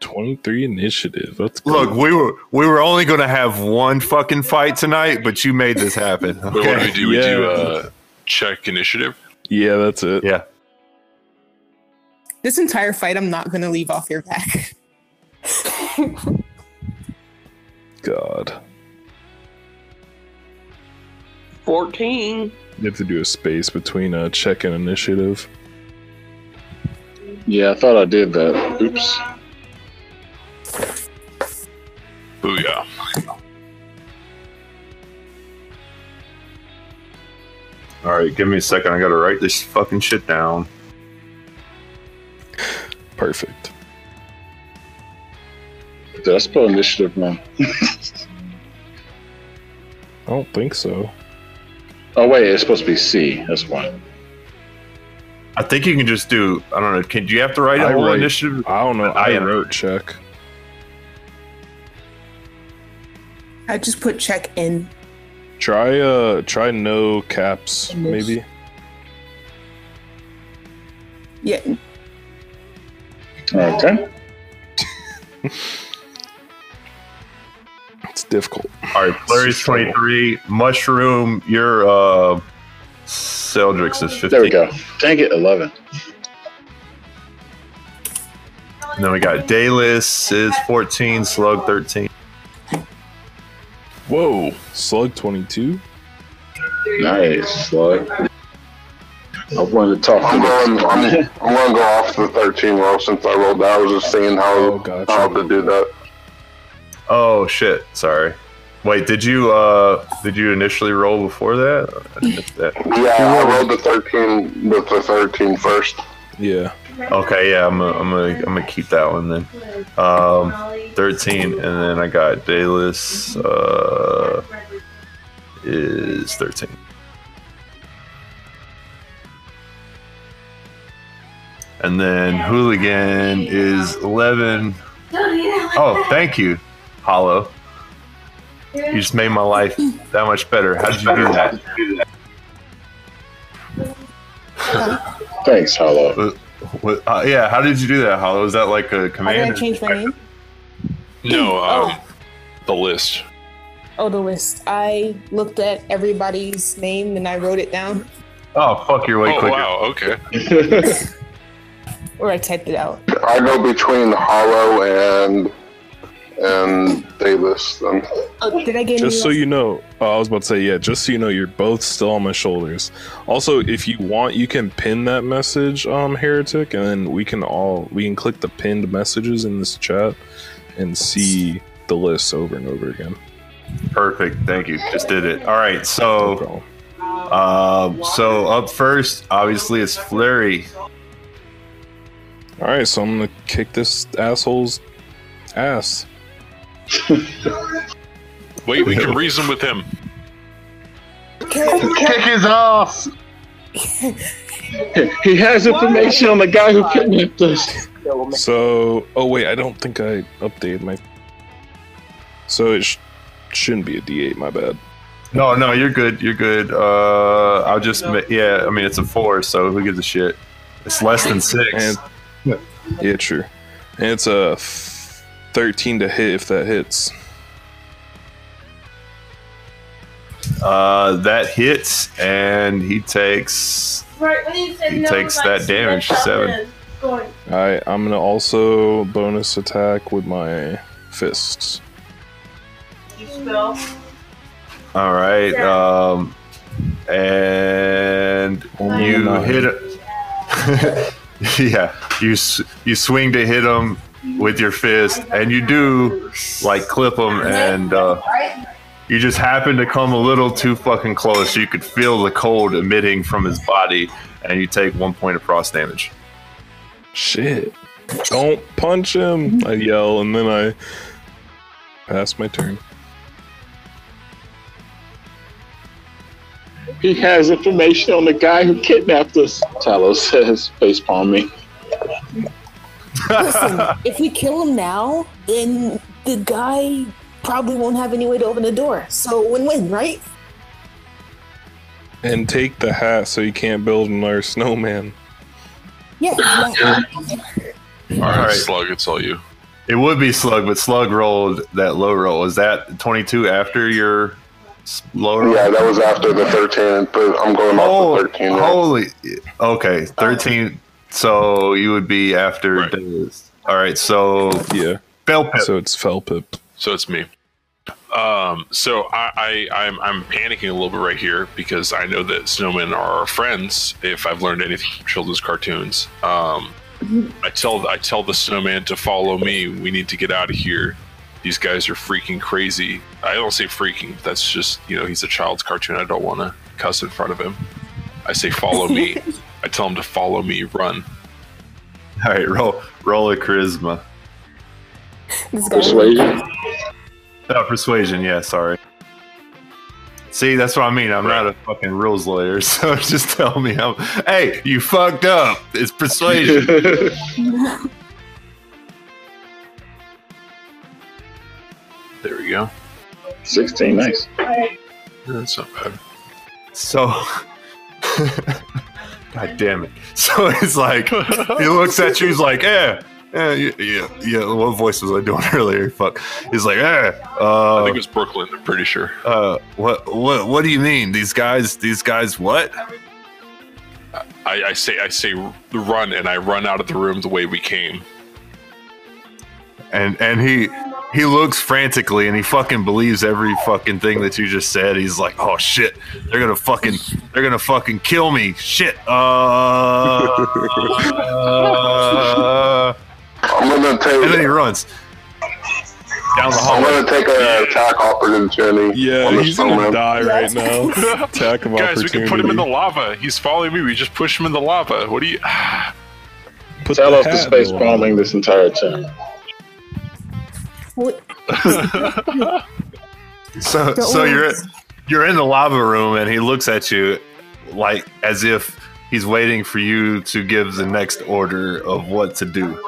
Twenty-three initiative. Let's. Look, we were we were only going to have one fucking fight tonight, but you made this happen. Wait, what do we do? We do Yeah. uh, check initiative. Yeah, that's it. Yeah. This entire fight, I'm not gonna leave off your back. God. 14. You have to do a space between a check and initiative. Yeah, I thought I did that. Oops. Booyah. All right, give me a second. I got to write this fucking shit down. Perfect. Did I spell initiative wrong? I don't think so. Oh wait, it's supposed to be C. That's why. I think you can just do. I don't know. Can do you have to write a I whole write- initiative? I don't know. I I wrote check. I just put check in. Try uh try no caps maybe. Yeah, Okay. It's difficult. All right, Flurry's twenty three. Mushroom, your uh, Celdrix is fifteen. There we go. Dang it, eleven. And then we got Dayless is fourteen. Slug thirteen. Whoa. Slug twenty two? Nice. Slug. I wanted to talk to I'm going. I'm, I'm going to go off the 13 roll since I rolled that. I was just seeing how Oh gotcha. how to do that. Oh shit! Sorry. Wait, did you uh did you initially roll before that? That. Yeah, I rolled the 13 with the 13 first. Yeah. Okay, yeah, I'm gonna, I'm gonna I'm gonna keep that one then. Um, thirteen, and then I got Dayless uh is thirteen. And then Hooligan is eleven. Oh, thank you, Hollow. You just made my life that much better. How did you do that? Thanks, Hollow. What, uh, yeah, how did you do that, Hollow? Is that like a how did I command? change my name? No, um, the list. Oh, the list. I looked at everybody's name and I wrote it down, Oh fuck your way Oh quicker. wow, okay. or I typed it out. I go between Hollow and and Davis. Then. Oh, did I get Just so you know, oh, I was about to say, yeah, just so you know, you're both still on my shoulders. Also, if you want, you can pin that message, um, heretic, and then we can all we can click the pinned messages in this chat and see the list over and over again. Perfect. Thank you. Just did it. All right. So, problem. um, so up first, obviously, it's Flurry. All right, so I'm gonna kick this asshole's ass. Wait, we can reason with him. Kick his ass. He has information on the guy who kidnapped us. So, oh wait, I don't think I updated my. So it sh- shouldn't be a D8. My bad. No, no, you're good. You're good. Uh, I'll just, ma- yeah. I mean, it's a four, so who gives a shit? It's less than six. And yeah, true. And it's a 13 to hit if that hits. Uh, that hits, and he takes. Right when you said He no, takes like, that damage, seven. Going. Alright, I'm gonna also bonus attack with my fists. You spell. All right. Um, and you hit it. yeah, you you swing to hit him with your fist, and you do like clip him, and uh, you just happen to come a little too fucking close. You could feel the cold emitting from his body, and you take one point of frost damage. Shit. Don't punch him! I yell, and then I pass my turn. He has information on the guy who kidnapped us. Talos says, facepalm me. Listen, if we kill him now, then the guy probably won't have any way to open the door. So win-win, right? And take the hat so you can't build another snowman. Yeah. yeah. All right, right. Slug, it's all you. It would be Slug, but Slug rolled that low roll. Is that 22 after your s- low roll? Yeah, that was after the 13, but I'm going off Oh, the 13. right? holy. Okay, 13. So you would be after Right. Davis. All right, so Yeah. Bell Pip. So it's Felpip. So it's me. Um, so I, I I'm I'm panicking a little bit right here because I know that snowmen are our friends. If I've learned anything from children's cartoons, um, I tell I tell the snowman to follow me. We need to get out of here. These guys are freaking crazy. I don't say freaking. That's just you know he's a child's cartoon. I don't want to cuss in front of him. I say follow me. I tell him to follow me. Run. All right, roll roll a charisma. Persuasion. No, oh, persuasion. Yeah, sorry. See, that's what I mean. I'm not a fucking rules lawyer, so just tell me. I'm, hey, you fucked up. It's persuasion. There we go. 16, nice. That's not bad. So, God damn it. So it's like, he looks at you, he's like, eh, eh, yeah, yeah, yeah. What voice was I doing earlier? Fuck. He's like, eh, I uh, think it was Brooklyn. I'm pretty sure. uh, what, what, what do you mean? These guys, these guys, what? I, I say I say run, and I run out of the room the way we came. And, and he, he looks frantically and he fucking believes every fucking thing that you just said. He's like, oh shit, they're gonna fucking, they're gonna fucking kill me. Shit. Uh, uh, I'm gonna take. and then he runs down the I'm gonna take an attack opportunity. Yeah, he's gonna snowman. die right now. Attack of Guys, we can put him in the lava. He's following me. We just push him in the lava. What do you? Put Talos the is hat in the face palming this entire time. What? So, Don't so worry. you're you're in the lava room, and he looks at you like as if he's waiting for you to give the next order of what to do.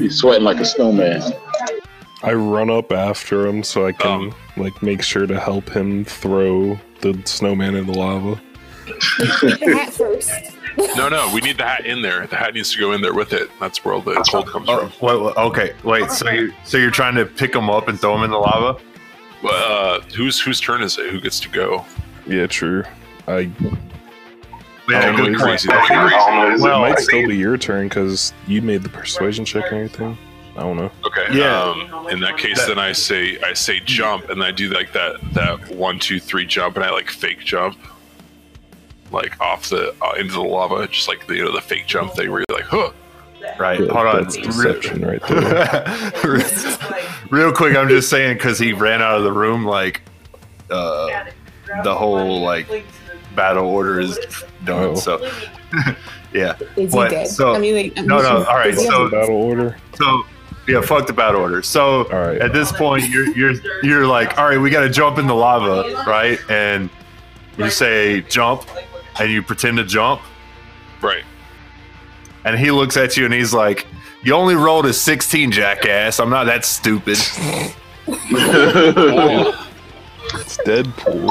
He's sweating like a snowman. I run up after him so I can Um. like make sure to help him throw the snowman in the lava. The hat first. No, no, we need the hat in there. The hat needs to go in there with it. That's where all the cold comes Oh, from. wait, wait, okay, wait. So you so you're trying to pick them up and throw them in the lava? Uh, whose whose turn is it? Who gets to go? Yeah, true. I Yeah, Don't good go point. crazy. Don't crazy. Well, it might still be your turn because you made the persuasion check or anything. I don't know. Okay. Yeah. Um, in that case, then I say I say jump, and I do like that that one two three jump, and I like fake jump, like off the uh, into the lava, just like the you know the fake jump thing where you're like, huh. Right. Yeah, Hold on. That's deception right there. Real quick, I'm just saying because he ran out of the room, like uh, the whole like battle order is done. Oh. So yeah. Is What? he dead? So- I mean, like, I'm No, no. All right. So Battle order. so yeah, fuck the battle order. So All right. at this point, you're you're you're like, all right, we got to jump in the lava, right? And you say jump, and you pretend to jump, Right. and he looks at you and he's like, "You only rolled a 16, jackass. I'm not that stupid." It's Deadpool.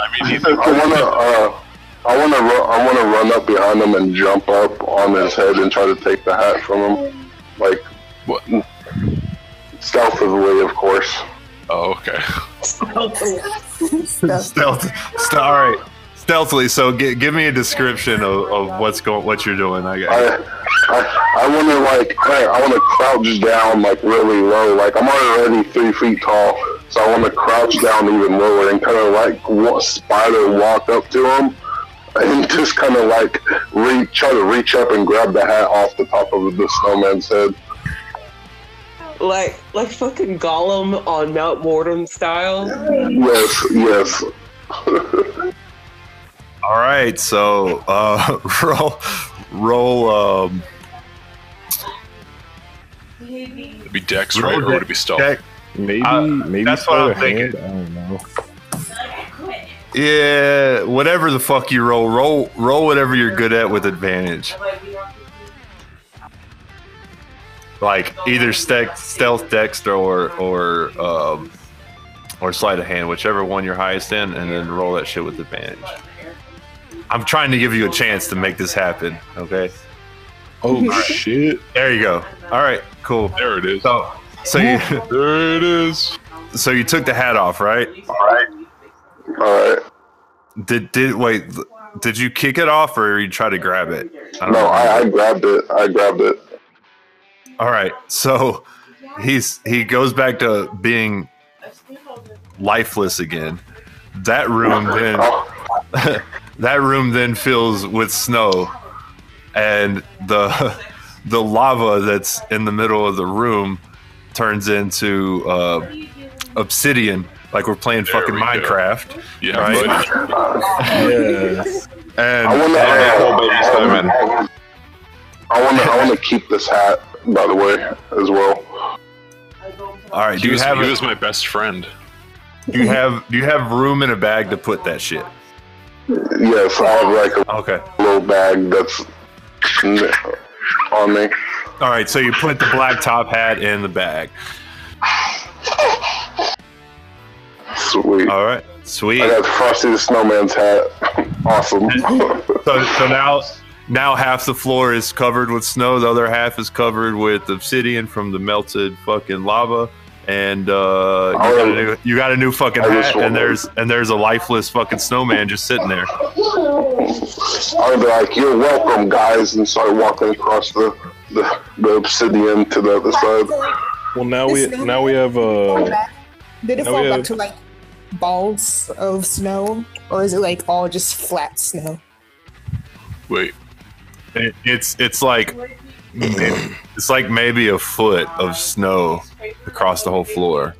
I mean, he's I wanna, uh, I wanna, ru- I wanna run up behind him and jump up on his head and try to take the hat from him, like what? stealthily, of course. Oh, okay. Stuff. Stealth. St- all right. Stealthily. So gi- give me a description of, of what's going, what you're doing. I I, guess. I, I wanna like, I, I wanna crouch down like really low. Like I'm already three feet tall, so I wanna crouch down even lower and kind of like wa- spider walk up to him. And just kind of like reach, try to reach up and grab the hat off the top of the snowman's head. Like like fucking Gollum on Mount Mortem style. Yes, yes. All right. So uh, roll, roll. Um, It'd be Dex, right? Or would it be stealth? check. Maybe, Uh, maybe that's what sleight I'm of hand. I don't know. Yeah, whatever the fuck you roll, roll, roll whatever you're good at with advantage. Like either stealth, stealth, dexter, or or um, or sleight of hand, whichever one you're highest in, and then roll that shit with advantage. I'm trying to give you a chance to make this happen. Okay, Oh shit! there you go. All right, cool. There it is. So, so you There it is. so you took the hat off, right? All right. All right. Did did wait? Did you kick it off or you try to grab it? I No. I, I grabbed it. I grabbed it. All right. So he's he goes back to being lifeless again. That room then Oh, that room then fills with snow and the the lava that's in the middle of the room turns into uh, obsidian like we're playing There fucking we go. Minecraft. Yeah, Right. buddy. Yeah. And I want to. and- Poor baby snowman. I want to. I want to keep this hat, by the way, as well. all right, He do you was, have he a- was my best friend. do you have do you have room in a bag to put that shit? Yes, I have like a Okay. little bag that's on me. All right, so you put the black top hat in the bag. Sweet. All right, sweet. I got Frosty the Snowman's hat. awesome. So, so now, now half the floor is covered with snow. The other half is covered with obsidian from the melted fucking lava. And uh, you, got a new, you got a new fucking hat, and there's and there's a lifeless fucking snowman just sitting there. I would be like, "You're welcome, guys," and start walking across the the, the obsidian to the other side. Well, now we now we have uh Did it fall we back to like balls of snow, or is it like all just flat snow? Wait, It, it's it's like it's like maybe a foot of snow across the whole floor.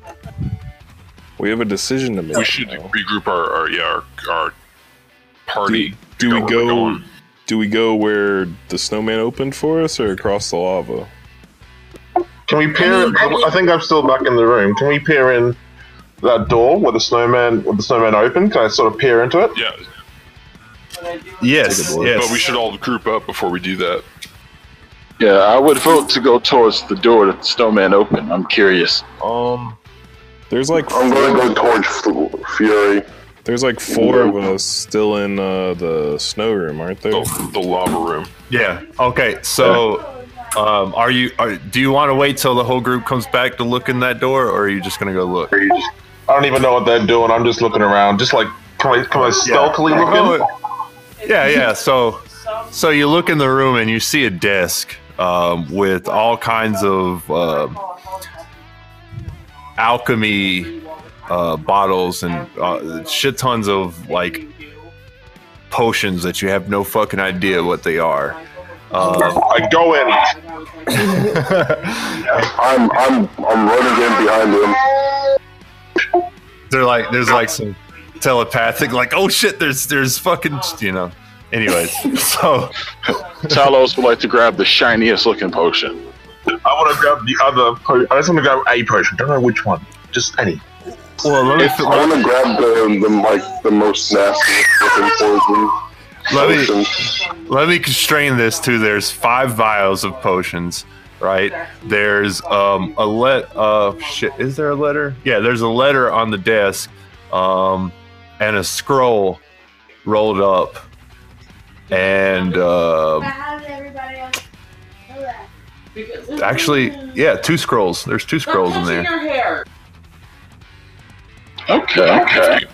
we have a decision to make. we should now. regroup our, our yeah our, our party. Do we we're go? Do we go where the snowman opened for us, or across the lava? Can we peer? I I think I'm still back in the room. Can we peer in that door where the snowman, where the snowman opened? Can I sort of peer into it? Yeah, Yes, Take a look. yes. but we should all group up before we do that. Yeah, I would vote to go towards the door that the snowman opened. I'm curious. Um, there's like I'm gonna four, go towards Flurry. There's like four of us still in uh, the snow room, aren't there? The, the lava room. Yeah. Okay. So, um, are you? Are, do you want to wait till the whole group comes back to look in that door, or are you just gonna go look? I don't even know what they're doing. I'm just looking around, just like can I, can I stealthily look in? Yeah, yeah. So, so you look in the room and you see a desk um, with all kinds of uh, alchemy uh, bottles and uh, shit tons of like potions that you have no fucking idea what they are. Uh, I go in. I'm I'm I'm running in behind him. they're like, there's like some telepathic, like, oh shit, there's there's fucking, you know. Anyways, so Talos would like to grab the shiniest looking potion. I want to grab the other. Po- I just want to grab a potion. Don't know which one. Just any. well, let me I want to grab the the like the most nasty looking poison. let me potion. let me constrain this to there's five vials of potions right there's um a let uh shit is there a letter yeah there's a letter on the desk um and a scroll rolled up and uh How did everybody else know that? Because actually yeah two scrolls there's two scrolls in there your hair. Okay, okay.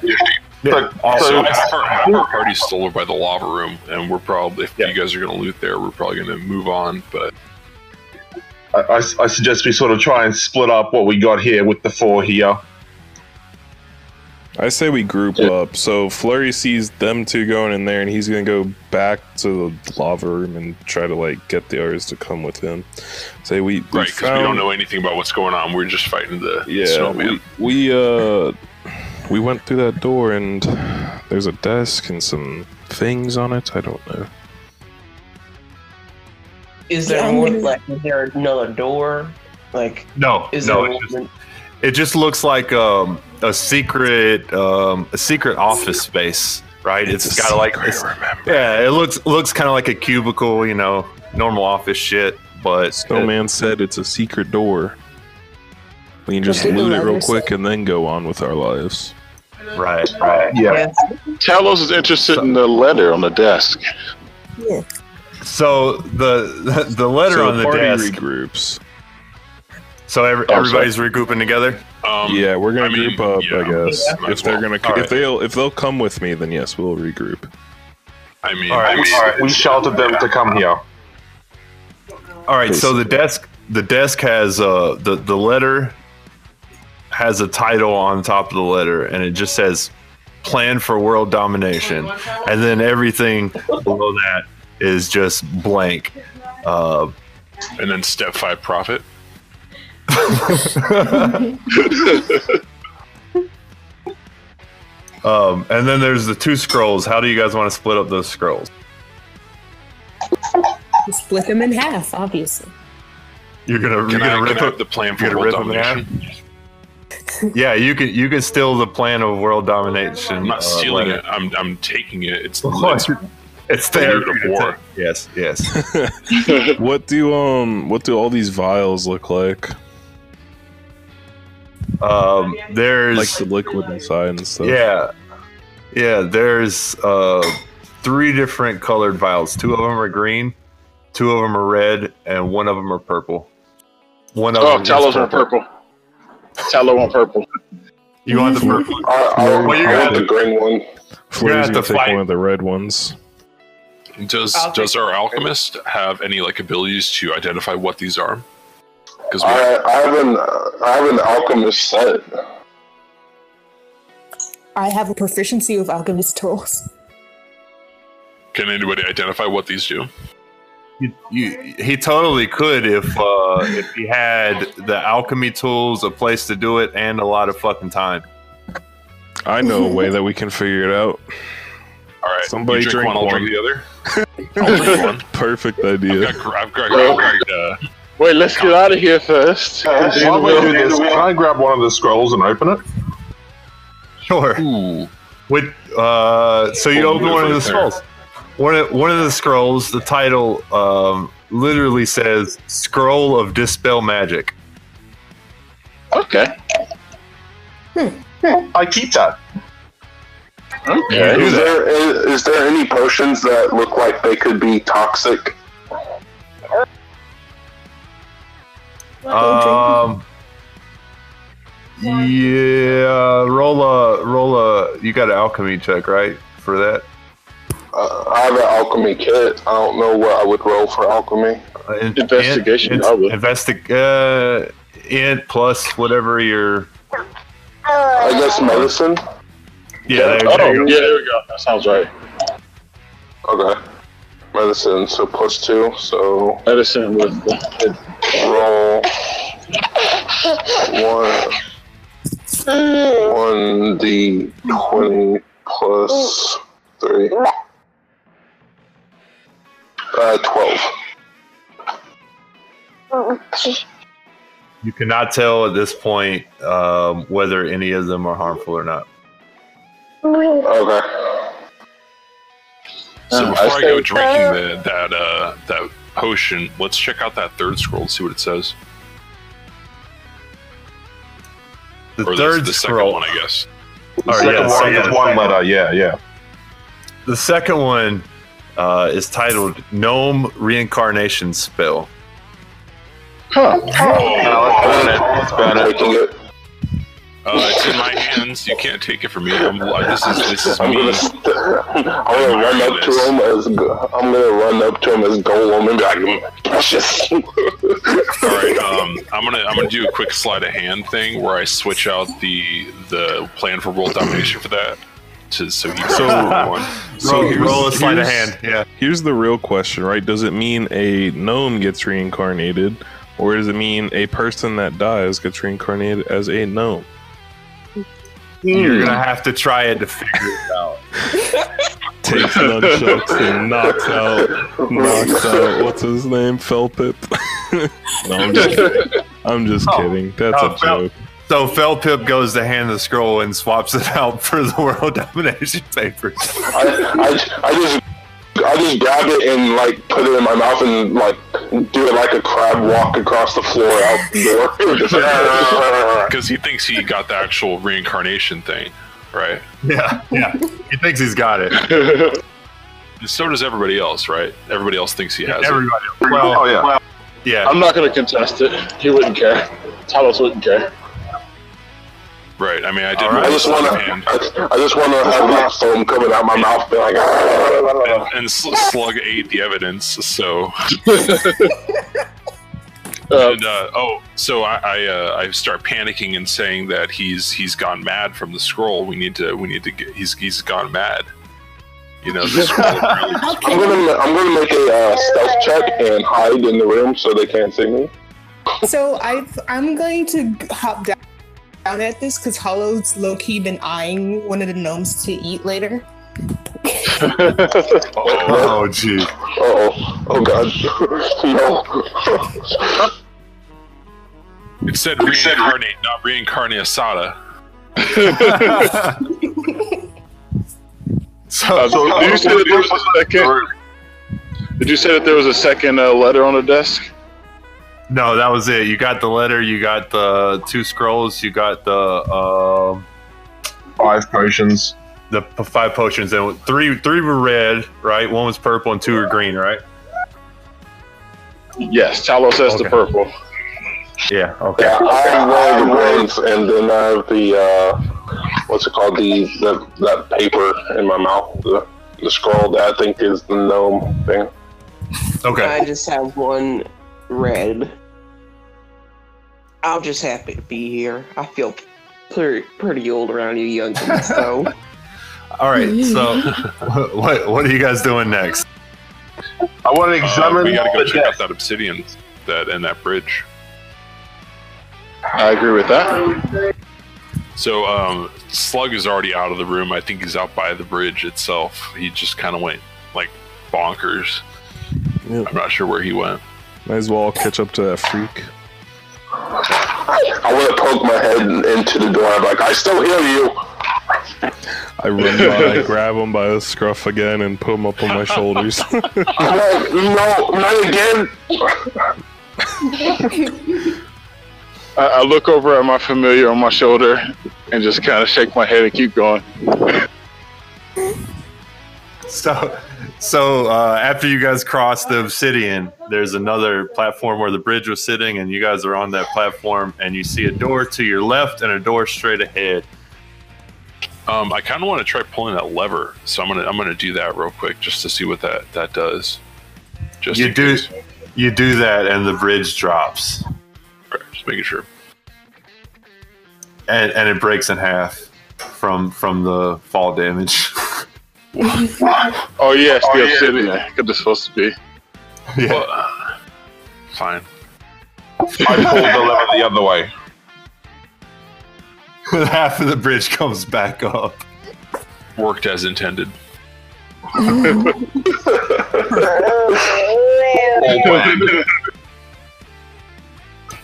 So, Also, so our, half our party's still over by the lava room, and we're probably, if Yeah. you guys are going to loot there, we're probably going to move on. But I, I, I suggest we sort of try and split up what we got here with the four here. I say we group up. So Flurry sees them two going in there, and he's gonna go back to the lava room and try to like get the others to come with him. Say we, we right, because we found- don't know anything about what's going on. We're just fighting the Yeah, snowman. we, we uh we went through that door, and there's a desk and some things on it. I don't know. Is there Yeah, more? gonna- Like, is there another door? Like, no is no there? It just, one- it just looks like um a secret um a secret office space right It's it's a got like secret, it's- remember. yeah it looks looks kind of like a cubicle you know normal office shit but Snowman said it's a secret door. We can just What did the loot it real quick and then go on with our lives. right right yeah Talos is interested in the letter on the desk. Yeah. So the the letter so on the party desk. regroups. So every, Oh, sorry. everybody's regrouping together. Um, yeah, we're gonna I mean, group up. yeah, I guess might if they're well. gonna, All if right. they'll, if they'll come with me, then yes, we'll regroup. I mean, All right, I mean, All right, we sheltered them to come here. All right. So the desk the desk has uh the the letter has a title on top of the letter, and it just says "Plan for World Domination," and then everything below that is just blank. Uh, and then step five profit. um, and then there's the two scrolls. How do you guys want to split up those scrolls? Split them in half, obviously. You're gonna you're Can I, gonna can rip up the plan You're for gonna world rip them in half. domination? Yeah, you can you can steal the plan of world domination. I'm not uh, stealing letter. it. I'm I'm taking it. It's, Oh, it's It's there. Leader of war. Yes, yes. what do um, what do all these vials look like? Um, there's Like the liquid inside and stuff. yeah, yeah. There's uh three different colored vials. Two of them are green, two of them are red, and one of them are purple. One of Oh, them is Talos on purple. Talo on purple. You want the purple? I, I, Well, you're gonna want the green one. Flurry's have gonna have to take fight. one of the red ones. Does I'll does our alchemist have any like abilities to identify what these are? Because I, I have an I have an alchemist set. I have a proficiency with alchemist tools. can anybody identify what these do? You, you, he totally could if uh, if he had the alchemy tools, a place to do it, and a lot of fucking time. I know a way that we can figure it out. All right, Somebody you drink, drink one, I'll drink the other. I'll drink one. Perfect I've idea. got, gr- I've got, I've got uh, Wait, let's get out of here first. While we do this, can I grab one of the scrolls and open it? Sure. ooh, With uh, so you Full open one of the move right there. scrolls. One of one of the scrolls. The title um, literally says "Scroll of Dispel Magic." Okay. I keep that. Okay. Is there is, is there any potions that look like they could be toxic? Got an alchemy check, right, for that? Uh, I have an alchemy kit. I don't know what I would roll for alchemy. Uh, in- Investigation, int- probably. Investi- uh, int plus whatever your. I guess medicine. Yeah, there, Oh, there yeah, you go. there we go. That sounds right. Okay. Medicine, so plus two. So Medicine with the, roll one. One d twenty plus three. Uh, twelve. You cannot tell at this point um, whether any of them are harmful or not. Okay. So Um, before I I, go drinking the, that uh, that potion, let's check out that third scroll and see what it says. The or third the, the second scroll. one, I guess. All right, Second yeah, one, second- just one letter. Yeah, yeah. The second one uh, is titled Gnome Reincarnation Spell. huh. That's about it. Taking it. Uh, it's in my hands. You can't take it from me. I'm, this is this is I'm me. gonna, st- I'm gonna run up to him as go- I'm gonna run up to him as Gollum and be like, precious. All right, um, I'm gonna I'm gonna do a quick sleight of hand thing where I switch out the the plan for world domination for that to so he So- one. So roll, roll a sleight of hand. Yeah. Here's the real question, right? Does it mean a gnome gets reincarnated, or does it mean a person that dies gets reincarnated as a gnome? You're gonna mm. have to try it to figure it out. Takes nunchucks and knocks out, knocks out. What's his name? Felpip. no, I'm just, kidding. I'm just Oh. kidding. That's Oh, a Fel- joke. So Felpip goes to hand the scroll and swaps it out for the world domination papers. I, I, I just I just grab it and like put it in my mouth and like do it like a crab walk across the floor out the door. Because he thinks he got the actual reincarnation thing, right? Yeah, yeah. He thinks he's got it. And so does everybody else, right? Everybody else thinks he has it. Everybody. Well, Oh yeah. yeah. I'm not gonna contest it. He wouldn't care. Talos wouldn't care. Right. I mean, I did All roll right. I a just wanna I, I just wanna have that foam coming out my mouth, be like. and, and Sl- Slug ate the evidence. So, Uh, and, uh, oh, so I I, uh, I start panicking and saying that he's he's gone mad from the scroll. We need to we need to get he's he's gone mad. You know, the scroll apparently I'm gonna I'm gonna make a uh, stealth check and hide in the room so they can't see me. So I I'm going to hop down, down at this because Hollow's low key been eyeing one of the gnomes to eat later. Oh, gee. Oh, oh god, no. it said reincarnate, not reincarnate asada. uh, so did you say that there was a second? Did you say that there was a second uh, letter on the desk? No, that was it. You got the letter. You got the two scrolls. You got the um Five potions. the p- five potions. And three three were red, right? One was purple, and two were green, right? Yes, Talos has the purple. Yeah. Okay. Yeah, I have one of the ones, and then I have the uh, what's it called? The, the that paper in my mouth, the, the scroll that I think is the gnome thing. Okay. I just have one red. I'm just happy to be here. I feel pretty, pretty old around you youngins, so. All right. So, what what are you guys doing next? I want to Uh, examine we gotta go the check out that obsidian that and that bridge. I agree with that. So um, Slug is already out of the room. I think he's out by the bridge itself. He just kind of went like bonkers. Yeah. I'm not sure where he went. Might as well catch up to that freak. I want to poke my head into the door. I'm like, I still hear you. I run by, grab him by the scruff again, and put him up on my shoulders. I'm like, no, not again. I, I look over at my familiar on my shoulder and just kind of shake my head and keep going. so so uh, after you guys cross the obsidian there's another platform where the bridge was sitting and you guys are on that platform and you see a door to your left and a door straight ahead Um, I kind of want to try pulling that lever, so I'm gonna I'm gonna do that real quick just to see what that that does. Just you do case. you do that and the bridge drops Right, just making sure. and, and it breaks in half from from the fall damage Oh yes, the obsidian. Good, this supposed to be. yeah Well, uh, fine. I pulled the lever the other way. half of the bridge comes back up Worked as intended. all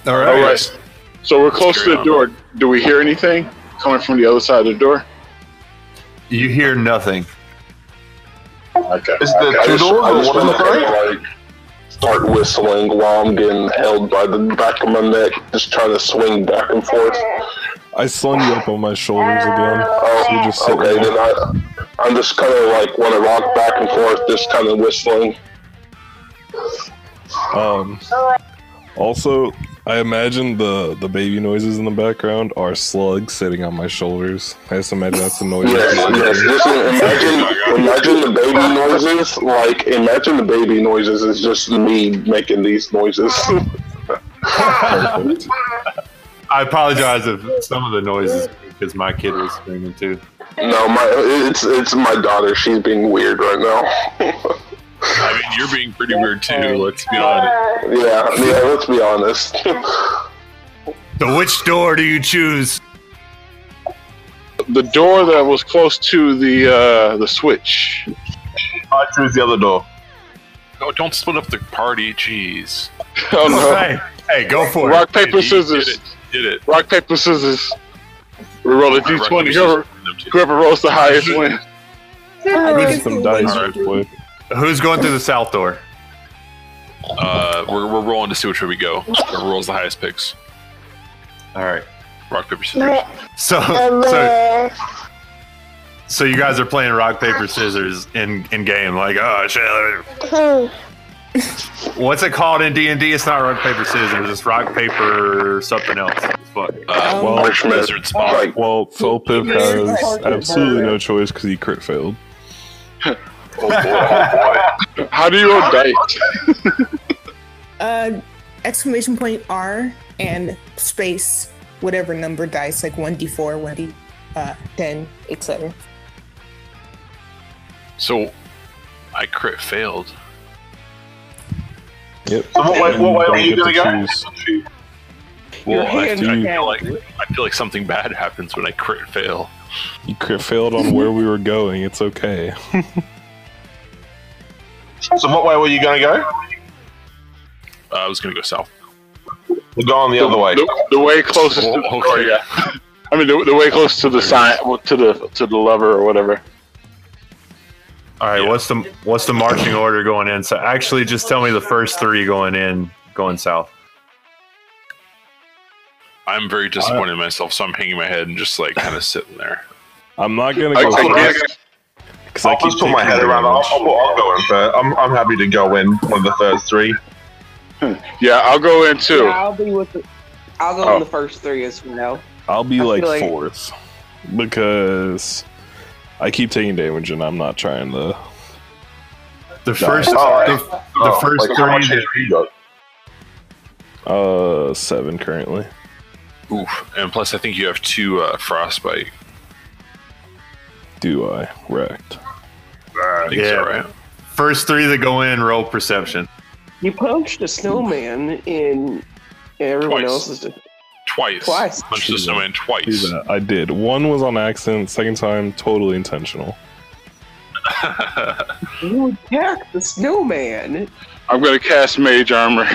All right, right. So we're close to carry the on. door. Do we hear anything coming from the other side of the door? you hear nothing Okay. Is the I two doors I or just one in want the to front? kind of like start whistling while I'm getting held by the back of my neck, just trying to swing back and forth. I slung you up on my shoulders again. Oh, So you just okay, then I, I'm just kind of like want to rock back and forth, just kind of whistling. Um, also, I imagine the the baby noises in the background are slugs sitting on my shoulders. I just imagine that's the noise. Yes, yes. Just imagine, imagine the baby noises. Like, imagine the baby noises is just me making these noises. I apologize if some of the noises because my kid was screaming too no, my it's it's my daughter. She's being weird right now. I mean, you're being pretty weird too. Let's be honest. yeah, yeah. Let's be honest. so which door do you choose The door that was close to the uh, the switch. I choose the other door. No, don't split up the party. Jeez. Oh no! hey hey go for it Rock paper Did scissors. it. Did it. Rock paper scissors. We roll a Rock, paper, d20. Whoever, whoever rolls the highest wins. I think Get it's some dice one- real quick. Who's going through the south door Uh, we're, we're rolling to see which way we go. Whoever rolls the highest picks. all right Rock paper scissors. so so so you guys are playing rock paper scissors in in game like oh shit what's it called in d&d it's not rock paper scissors it's rock paper something else fuck Uh, Well, Parchment. lizard spawn. Like, Well, Felpip has absolutely no choice because he crit failed. How do you roll dice? Uh, exclamation point R and space whatever number dice like one d four, one d uh, ten, etc. So, I crit failed. Yep. So what way, what way are you gonna to go? choose. Well, I, hand I feel like I feel like something bad happens when I crit fail. You crit failed on where we were going. It's okay. So what way were you gonna go? Uh, I was gonna go south. We're going on the other way. The, the way closest to the Oh, door, okay. yeah. I mean, the, the way close to the sign, to the to the lever or whatever. all right what's the what's the marching order going in so actually just tell me the first three going in going south I'm very disappointed in myself, so I'm hanging my head and just like kind of sitting there. I'm not gonna I, go I first guess because I keep just put my head around. I'll, damage. I'll, I'll go in first. I'm, I'm happy to go in one of the first three. Yeah, I'll go in too. Yeah, I'll be with the. I'll go Oh. in the first three as well. I'll be I like, like- fourth because I keep taking damage and I'm not trying to. the first All right. the, the Oh, first like how much three HP you got? Uh, seven currently. Oof. And plus, I think you have two uh, frostbite. Do I wrecked? I uh, think yeah so, right? first three that go in roll perception You punched a snowman in everyone Twice. else's. Twice. Twice. Punched the Do snowman Do twice. that. I did. One was on accident. Second time, totally intentional. You attacked the snowman. I'm gonna cast mage armor.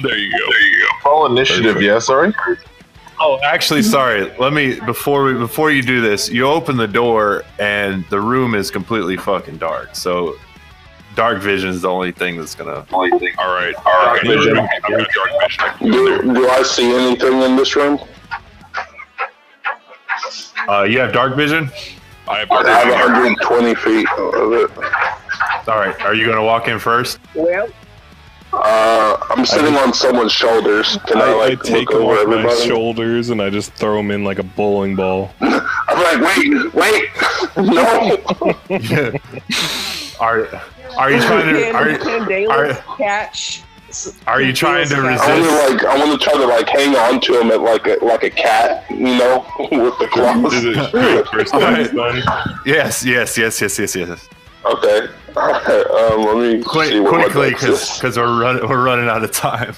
there you go. There you go. Roll initiative, Perfect. yeah, sorry. Oh, actually, sorry. Let me before we before you do this, you open the door and the room is completely fucking dark. So, dark vision is the only thing that's gonna. go. All right. All right. vision. Dark vision. I can go do, do I see anything in this room? Uh, you have dark vision. I have, I have 120 feet of it. All right, are you going to walk in first? Well, Uh, I'm sitting on someone's shoulders. Can I, I, I like take look him over my everybody? shoulders and I just throw him in like a bowling ball. I'm like, wait, wait, no. Are are you trying to can, are, can are, catch? are you trying to I want resist? to like, I want to try to like hang on to him at like a like a cat, you know, with the claws. Is it straight first dance then? Yes, yes, yes, yes, yes, yes. Okay. All right. Um, let me Quick, see quickly, because we're running we're running out of time.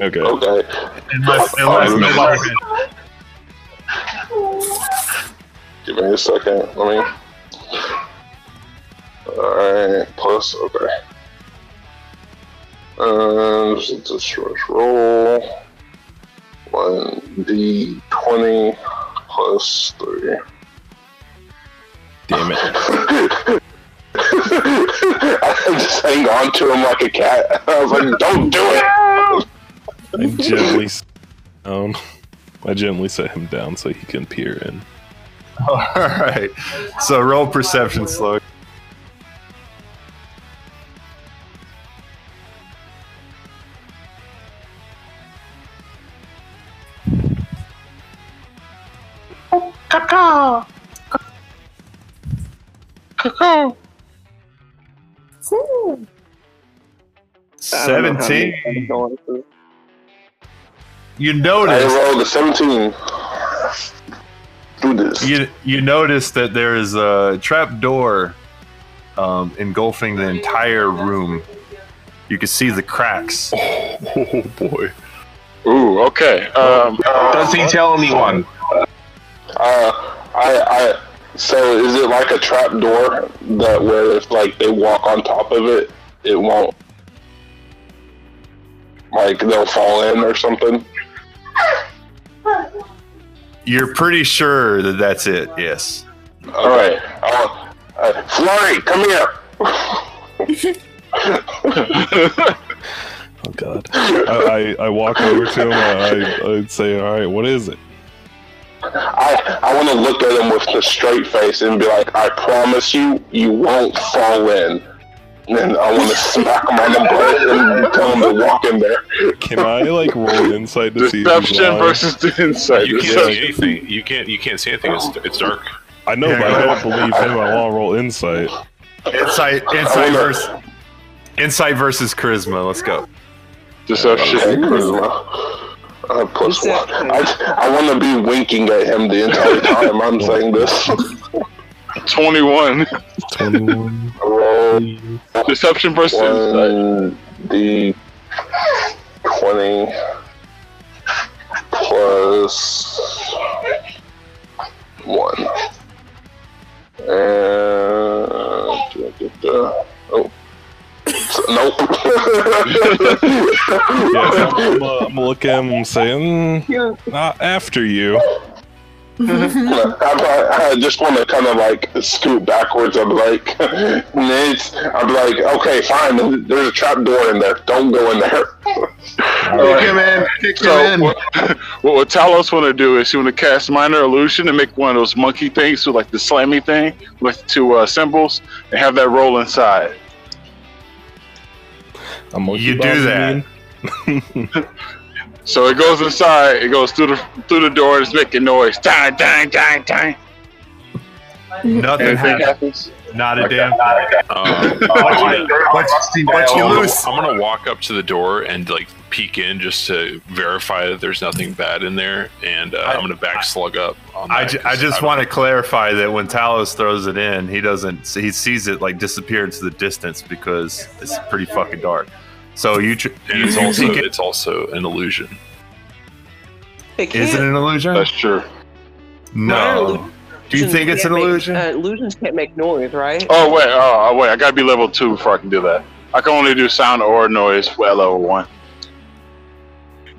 Okay. Okay. Unless, unless nobody Give me a second. Let me. Alright, plus, okay. Um, just just roll. 1d20 plus 3. Damn it. I just hang on to him like a cat. I was like, don't do it! I gently s- down. I gently set him down so he can peer in. All right. So roll perception slow. Seventeen. You notice. I notice rolled a 17. Do this. you you notice that there is a trap door um, engulfing the entire room. You can see the cracks. Oh boy. Ooh, okay. Um, Does he tell anyone? Uh, I, I, so is it like a trap door that where if like they walk on top of it, it won't, like they'll fall in or something? You're pretty sure that that's it. Yes. All right, uh, uh, Flurry, come here. Oh god. I, I, I walk over to him. I, I'd say, all right, what is it? I, I want to look at him with a straight face and be like, I promise you, you won't fall in. And then I want to smack him on the butt and tell him to walk in there. Can I like roll insight to see? if Deception versus the insight. You can't see anything. You can't. You can't see anything. It's, it's dark. I know, but I don't believe him. I want to roll insight. Insight, insight versus insight versus charisma. Let's go. Deception. Okay, charisma. Uh, plus one. I, I want to be winking at him the entire time I'm saying this. 21. 21. Roll Deception versus insight. one d twenty plus one. And oh, So- nope. Yeah, I'm, uh, I'm gonna look at him and say, mm, not after you. I, I just want to kind of like scoot backwards. I'm like, Nate. I'm like, okay, fine. There's a trap door in there. Don't go in there. Kick him in. Kick So him in. what, what, what Talos want to do is he want to cast minor illusion and make one of those monkey things, so like the slammy thing with two uh, cymbals, and have that roll inside. A monkey You do that. mean? So it goes inside. It goes through the through the door. It's making noise. Dang, dang, dang, dang. Nothing happens. happens. Not a damn thing. Um, But, but you I'm, lose. gonna, I'm gonna walk up to the door and like peek in just to verify that there's nothing bad in there, and uh, I'm gonna back slug up. On I, ju- I just want to clarify that when Talos throws it in, he doesn't. He sees it like disappear into the distance because it's pretty fucking dark. So you, tr- and it's also think it- it's also an illusion. It is it can't- an illusion? That's true. No. Do you think it's an make- illusion? uh, illusions can't make noise, right? Oh wait, oh, oh wait, I gotta be level two before I can do that. I can only do sound or noise at level one.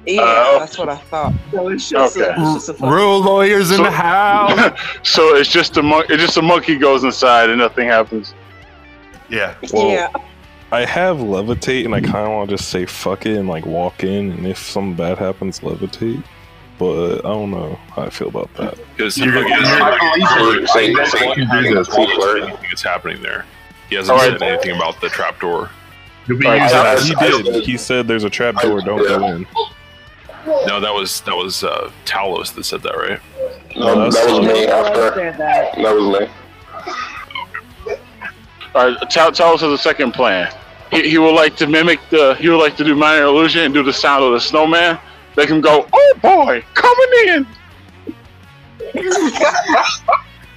Yeah, Uh, that's what I thought. So it's just, a, Okay. it's just a Rule lawyers in So- the house. so it's just a mon- it's just a monkey goes inside and nothing happens. yeah. Well, yeah. I have levitate, and I kind of want to just say fuck it and like walk in, and if something bad happens, levitate. but I don't know how I feel about that. Because You're gonna- Say- say- anything is happening there. He hasn't All right. said anything about the trapdoor. You'll be All right, using I- that. He did. He said there's a trapdoor. Don't go in. No, that was that was uh, Talos that said that, right? No, that was me after. that. That was me. All right, tell, tell us the second plan. He, he would like to mimic the. He would like to do minor illusion and do the sound of the snowman. Make him go, "Oh boy, coming in."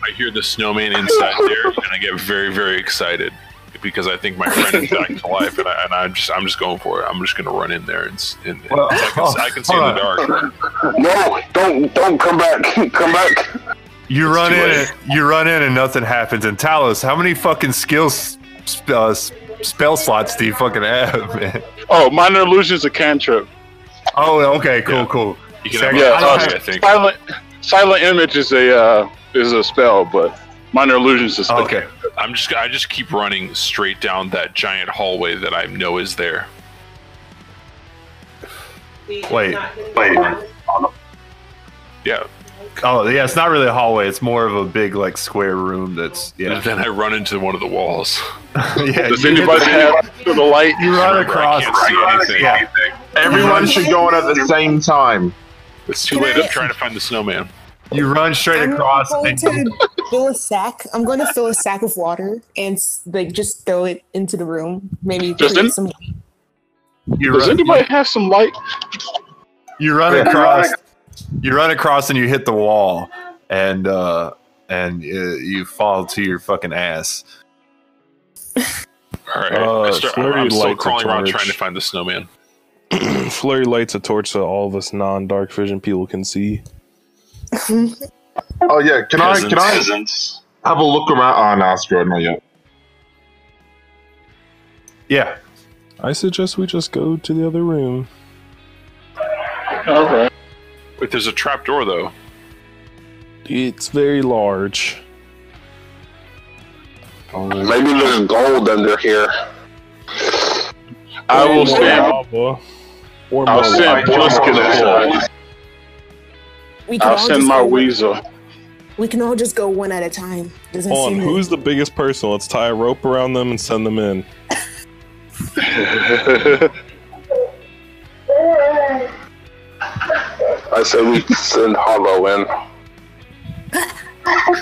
I hear the snowman inside there, and I get very, very excited because I think my friend is back to life, and, I, and I'm just, I'm just going for it. I'm just going to run in there and, and, and Well, I, can, I can see in the dark. No, don't don't come back. come back. You run in, late. and, you run in, and nothing happens. And Talos, how many fucking skills uh, spell slots do you fucking have, man? Oh, minor illusion is a cantrip. Oh, okay, cool, Yeah. cool. You can Second- have Yeah, uh, I think. silent silent image is a uh, is a spell, but minor illusion is a spell. Okay. I'm just, I just keep running straight down that giant hallway that I know is there. Wait, wait. Yeah. Oh, yeah, it's not really a hallway. It's more of a big, like, square room that's, And yeah. then I run into one of the walls. yeah Does anybody the- have to the light? You run Remember, across. I can't see anything. Yeah. Everyone should go in at the same time. It's too Can late. I- I'm trying to find the snowman. You run straight I'm across. going to fill a sack. I'm going to fill a sack of water and like just throw it into the room. Maybe Just create in- some. you Does run, anybody have some light? you run Yeah. across. You run across and you hit the wall, and uh, and uh, you fall to your fucking ass. All right. Uh, I start, flurry I'm still crawling around trying to find the snowman. Flurry lights a torch so all of us non-dark vision people can see. Oh yeah, can I can I Peasants. have a look around? Oh no, screw it, not yet. Yeah. I suggest we just go to the other room. Okay. Wait, there's a trap door though. It's very large. Oh, Maybe there's gold under here. I will Or stand. Or I'll send lava. Bliskin inside. We can I'll all send just my go- weasel. We can all just go one at a time. Doesn't Hold on, seem who's the biggest person? Let's tie a rope around them and send them in. I said we send Hollow in.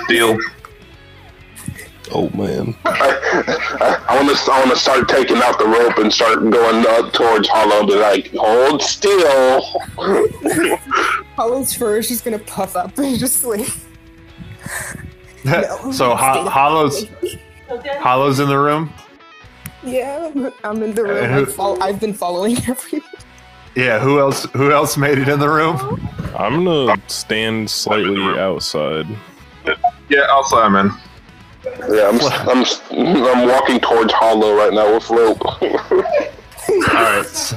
Deal. Oh man. I, I want to I want to start taking out the rope and start going up towards Hollow. Be like, hold still. Hollow's first. She's gonna puff up and just like. No, so Ho- stay- Hollow's Hollow's in the room. Yeah, I'm in the room. And I've, I've been following everyone. Yeah. Who else? Who else made it in the room? I'm gonna stand slightly outside. Yeah, outside, man. Yeah, I'm I'm I'm walking towards Hollow right now with rope. All right.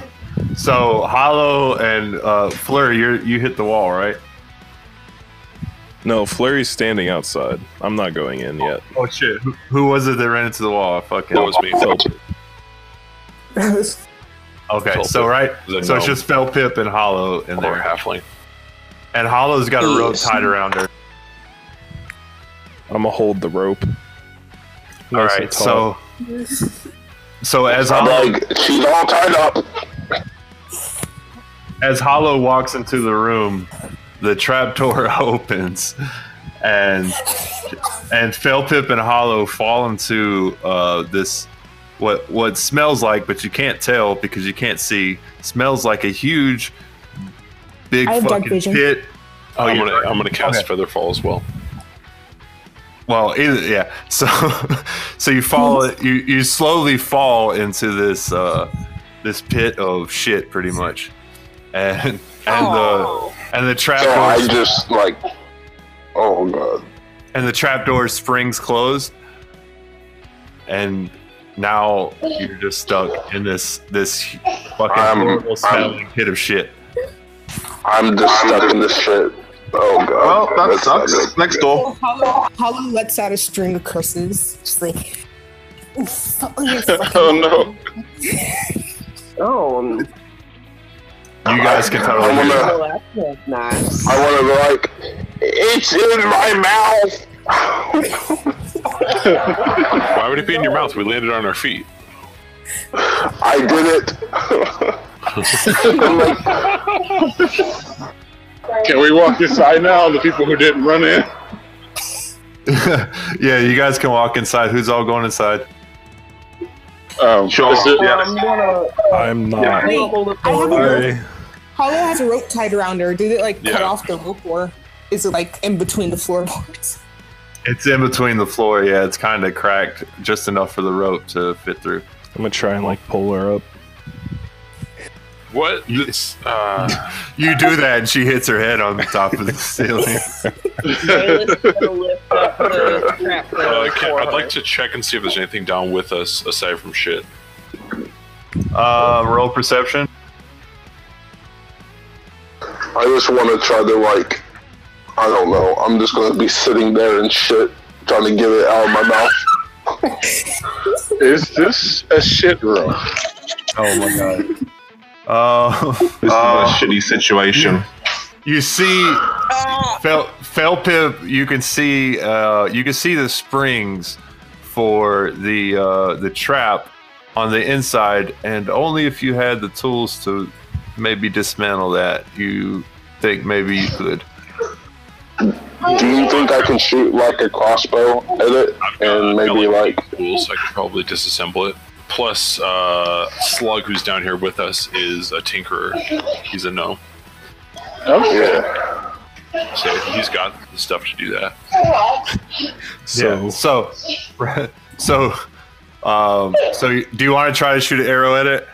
So Hollow and uh, Fleur, you you hit the wall, right? No, Flurry's standing outside. I'm not going in yet. Oh shit! Who, who was it that ran into the wall? Fucking. That was me. Okay, Fel so Pip. right, The so it's just Felpip and Hollow in Or there, halfling. and Hollow's got a rope tied around her. I'm gonna hold the rope. All Nice and right, taut. so so as I'm Hollow like, she's all tied up. as Hollow walks into the room, the trap door opens, and and Felpip and Hollow fall into uh, this what what smells like, but you can't tell because you can't see. Smells like a huge, big I have dark fucking pit. Oh, I'm you're gonna I'm gonna cast Okay. Featherfall as well. Well, either, yeah. So, so you fall, you you slowly fall into this uh, this pit of shit, pretty much, and and the and the trap So I just like, oh god. and the trap door springs closed, and now you're just stuck in this this fucking I'm- horrible I'm- smelling pit of shit. I'm just stuck in this shit. Oh god. Well, that That's sucks. Next door. Hollow, Hollow lets out a string of curses, just like. oh no. Oh, um, You guys can totally I hear wanna, that. Well, that's nice. I wanna be like, it's in my mouth. Why would it be in your mouth? We landed on our feet. I did it. I'm like, Can we walk inside now? The people who didn't run in. yeah, you guys can walk inside. Who's all going inside? Um, Sure. is it- Um, wanna, I'm not. Wait, hold it I have a for- Sorry. Hollow has a rope tied around her. Did it like cut off the rope, or is it like in between the floorboards? It's in between the floor. Yeah, it's kind of cracked, just enough for the rope to fit through. I'm gonna try and like pull her up. What? This, uh, You do that, and she hits her head on the top of the ceiling. Bayless is gonna lift up the trap uh, door can, I'd like to check and see if there's anything down with us aside from shit. Uh, roll perception. I just want to try to like, I don't know. I'm just gonna be sitting there and shit, trying to get it out of my mouth. Is this a shit room? Oh my god. Uh, This is a shitty situation. you see, Fel Felpip. You can see. Uh, you can see the springs for the uh, the trap on the inside, and only if you had the tools to maybe dismantle that, you think maybe you could. Do you think I can shoot like a crossbow at it and maybe like? tools. I could probably disassemble it. Plus, uh, Slug, who's down here with us, is a tinkerer. He's a gnome, Yeah. so he's got the stuff to do that. So yeah. So, so, um, so do you want to try to shoot an arrow at it?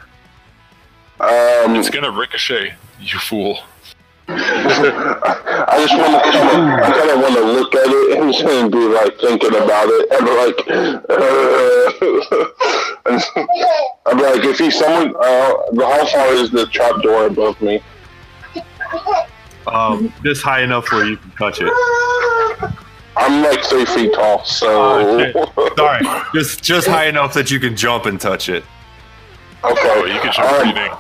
Um, It's gonna ricochet, you fool. I just want to, I kind of want to look at it and just be like thinking about it and like, uh, I'm like, if he's someone, uh, how far is the trap door above me? Um, just high enough where you can touch it. I'm like three feet tall, so Oh, Sorry, just just high enough that you can jump and touch it. okay. Oh, you can jump Um, breathing.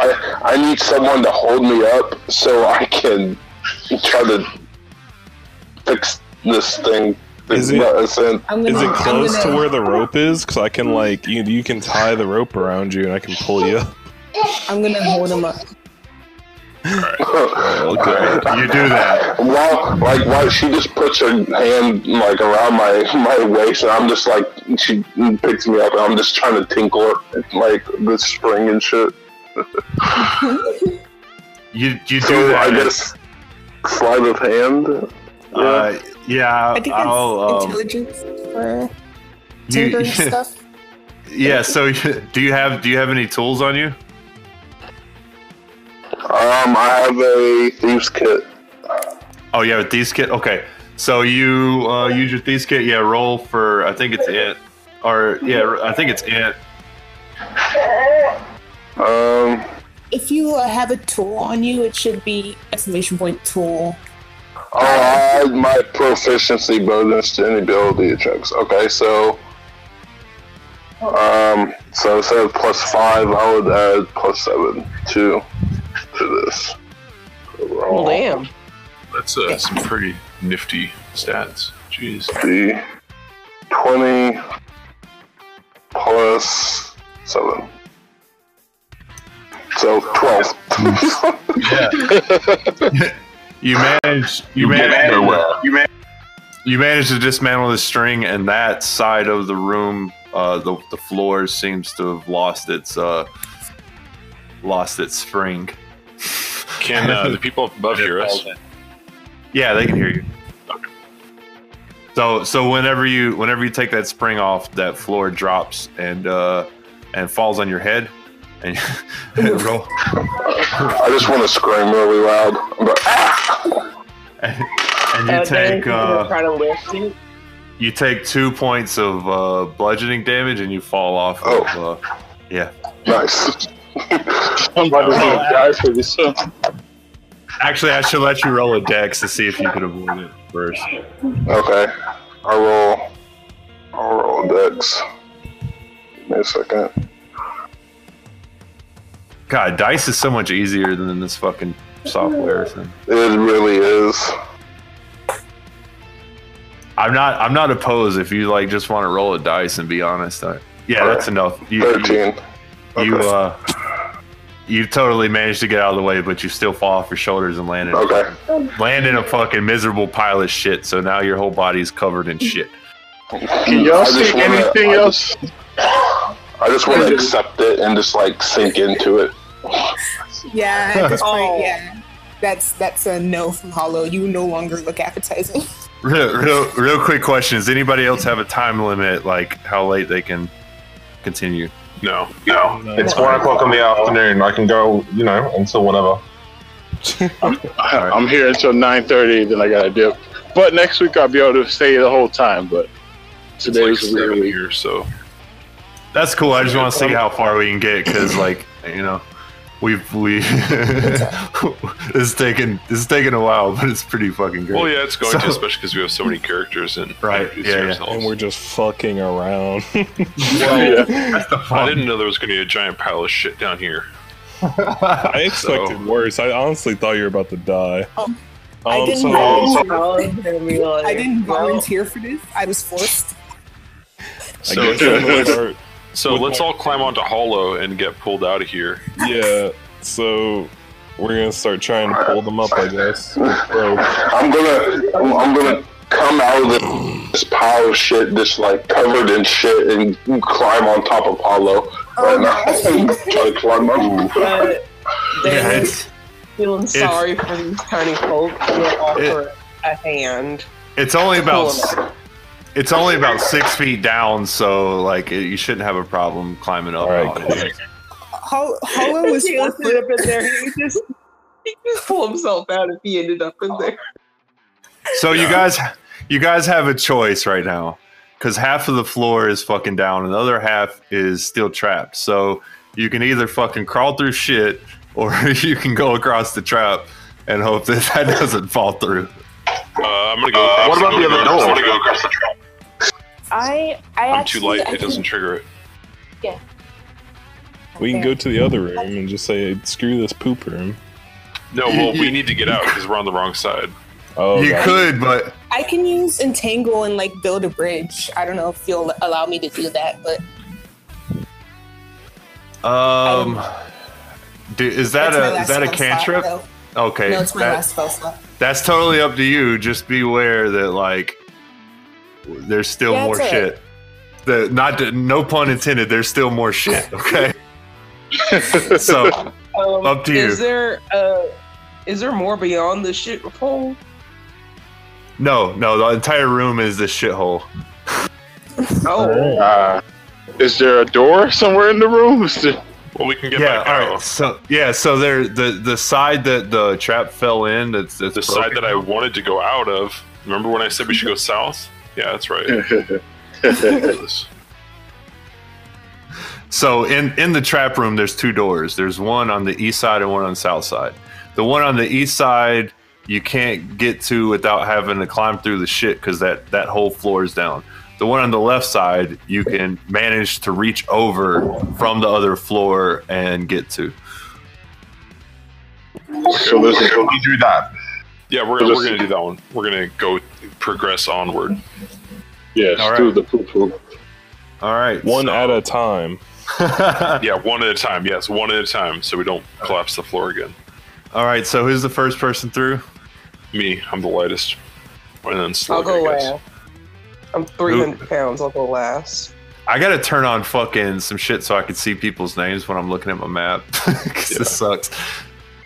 I I need someone to hold me up so I can try to fix this thing. Is it- gonna. is it close to gonna- where the rope is? Because I can like you, you can tie the rope around you and I can pull you up. I'm gonna hold him up. Okay. You do that. While like while she just puts her hand like around my my waist, and I'm just like she picks me up, and I'm just trying to tinkle it like the spring and shit. You you do So that. I guess sleight of hand. Uh, yeah, I think that's I'll. Um, intelligence for you- tinkering stuff. yeah. So, do you have do you have any tools on you? Um, I have a thieves kit. Oh, yeah, a these kit. Okay, so you uh, use your thieves kit. Yeah, roll for. I think it's it, or yeah, I think it's it. Um, If you uh, have a tool on you, it should be exclamation point tool. oh, I add my proficiency bonus to any ability checks. Okay, so um, so instead of plus five, I would add plus seven to to this. Well, damn. That's uh, some pretty nifty stats. Jeez. The 20 plus 7. So 12. You manage. You, You manage. get nowhere. You, man- you manage to dismantle the string, and that side of the room, uh, the the floor seems to have lost its uh, lost its spring. Can uh, the people above hear us? Yeah, they can hear you. So so whenever you whenever you take that spring off, that floor drops and uh, and falls on your head, and roll. I just want to scream really loud. I'm ah! and you Uh, take uh, to you. you take two points of uh, bludgeoning damage, and you fall off. Of, uh, yeah. Nice. I'm about to die for this. Actually, I should let you roll a dex to see if you could avoid it first. Okay. I roll. I'll roll dex. Give me a second. God, dice is so much easier than this fucking software. So. It really is. I'm not. I'm not opposed if you like just want to roll a dice and be honest. I, yeah, that's enough. You, you, Thirteen. you Okay. uh, you totally managed to get out of the way, but you still fall off your shoulders and land in, Okay. land in a fucking miserable pile of shit. So now your whole body's covered in shit. Can y'all see wanna- anything I else? I just want to accept it and just like sink into it. Yeah, at this Oh. point, yeah. That's that's a no from Hollow. You no longer look appetizing. Real, real, real quick question: Does anybody else have a time limit, like how late they can continue? No. No, it's one o'clock in the afternoon. I can go, you know, until whenever. I'm here until 9:30, then I gotta dip. But next week I'll be able to stay the whole time. But It's today like was a weird week. here, so That's cool. I just want to see how far we can get because, like, you know, we've we this is taking this is taking a while, but it's pretty fucking great. well, yeah, it's going So- to, especially because we have so many characters and Right, yeah, yeah. And we're just fucking around. Yeah. That's the I didn't know there was going to be a giant pile of shit down here. I expected So- worse. I honestly thought you were about to die. Oh, I Um, didn't so- know. I I didn't volunteer for this. I was forced. I So, guess I'm gonna start- so with let's all climb onto Hollow and get pulled out of here. yeah. So we're gonna start trying to pull them up, I guess. Bro, I'm gonna, I'm, I'm gonna come out of this, this pile of shit, just like covered in shit, and climb on top of Hollow. Oh, and no. try to climb up. But Yeah, then it's feeling sorry for these tiny folk, we'll offer a hand. it's only about Pull 'em s- it's only about six feet down, so like it, you shouldn't have a problem climbing up. All right, cool. it. Hol- Hollow was he was forced. put up in there. He just he just pull himself out if he ended up in there. So you guys, you guys have a choice right now, because half of the floor is fucking down, and the other half is still trapped. So you can either fucking crawl through shit, or you can go across the trap and hope that that doesn't fall through. Uh, I'm gonna go. Across what about the other door? I'm gonna go across the trap. I I I'm actually too light. I It can- doesn't trigger it. Yeah. We can go to the other room and just say, "Screw this poop room." No, well, we need to get out because we're on the wrong side. Oh, you God. could, but I can use entangle and like build a bridge. I don't know if you'll allow me to do that, but um, do, is that a is that a spell slot, cantrip? though. Okay, No, it's my that- last spell slot. that's totally up to you. Just be aware that like there's still Yeah, more it's shit. The not to, no pun intended. There's still more shit. Okay, so Um, Up to you. Is there uh, is there more beyond the shit hole? no, no, the entire room is this shithole. Oh, Uh, is there a door somewhere in the room? There- Well, we can get yeah, back all out. right. So yeah, so there the the side that the trap fell in. That's, that's The side that I wanted to go out of. Remember when I said we should go south? Yeah, that's right. So in in the trap room, there's two doors. There's one on the east side and one on the south side. The one on the east side you can't get to without having to climb through the shit because that that whole floor is down. The one on the left side you can manage to reach over from the other floor and get to. so there's a, We do that. Yeah, we're, we're gonna do that one. We're gonna go progress onward. yes, All right. through the poo poo. All right, one at a time. Yeah, one at a time. Yes, one at a time, so we don't collapse the floor again. All right. So who's the first person through? Me, I'm the lightest, and then I'll go I last. I'm 300 pounds. I'll go last. I gotta turn on fucking some shit so I can see people's names when I'm looking at my map because this sucks.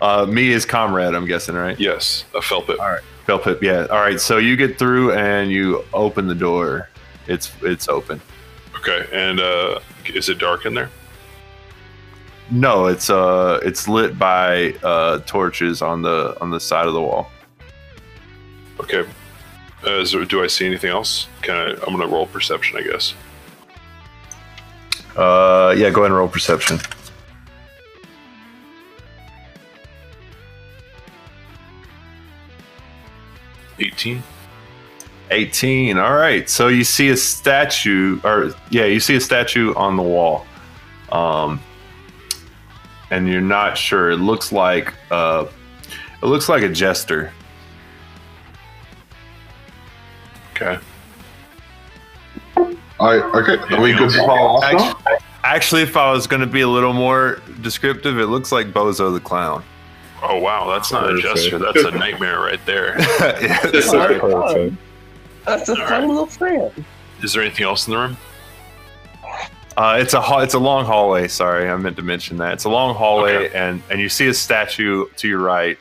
Uh, me is comrade. I'm guessing, right? Yes, a felt it. All right, Felpip. Yeah. All right. So you get through and you open the door. It's it's open. Okay, and uh, is it dark in there? No, it's uh it's lit by uh torches on the on the side of the wall. Okay. Uh, is there, do I see anything else? Can I? I'm gonna roll perception, I guess. Uh, yeah. Go ahead and roll perception. Eighteen. 18 all right so you see a statue or yeah you see a statue on the wall um and you're not sure. It looks like uh, it looks like a jester. Okay. I okay. Are we good to follow after? Actually, actually, if I was going to be a little more descriptive, it looks like Bozo the clown. Oh wow, that's not a gesture. That's a nightmare right there. Yes. Perfect. That's a fun little friend. Is there anything else in the room? Uh, it's a ha- it's a long hallway. Sorry, I meant to mention that. It's a long hallway, Okay. and and you see a statue to your right,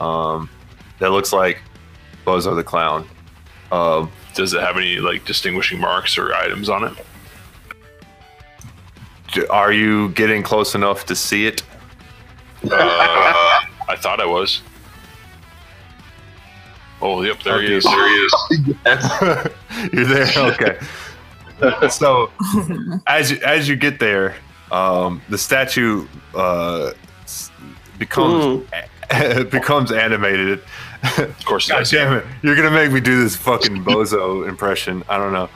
um, that looks like Bozo the clown. Um, Does it have any like distinguishing marks or items on it? are you getting close enough to see it? Uh, I thought I was. Oh, yep, there he is. There he is. You're there. Okay. so as you, as you get there, um, the statue uh, s- becomes becomes animated. Of course, it God damn it! You're gonna make me do this fucking bozo impression. I don't know.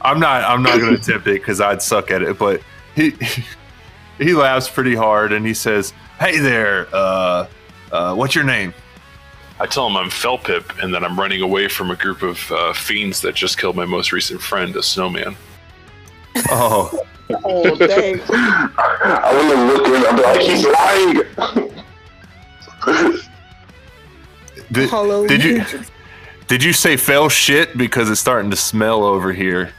I'm not. I'm not gonna attempt it because I'd suck at it. But he he laughs pretty hard and he says, "Hey there. Uh, uh, what's your name?" I tell him I'm Felpip and that I'm running away from a group of uh, fiends that just killed my most recent friend, a snowman. Oh, Oh, dang. I want to look in. I'm like, he's lying. did, did you did you say fell shit because it's starting to smell over here?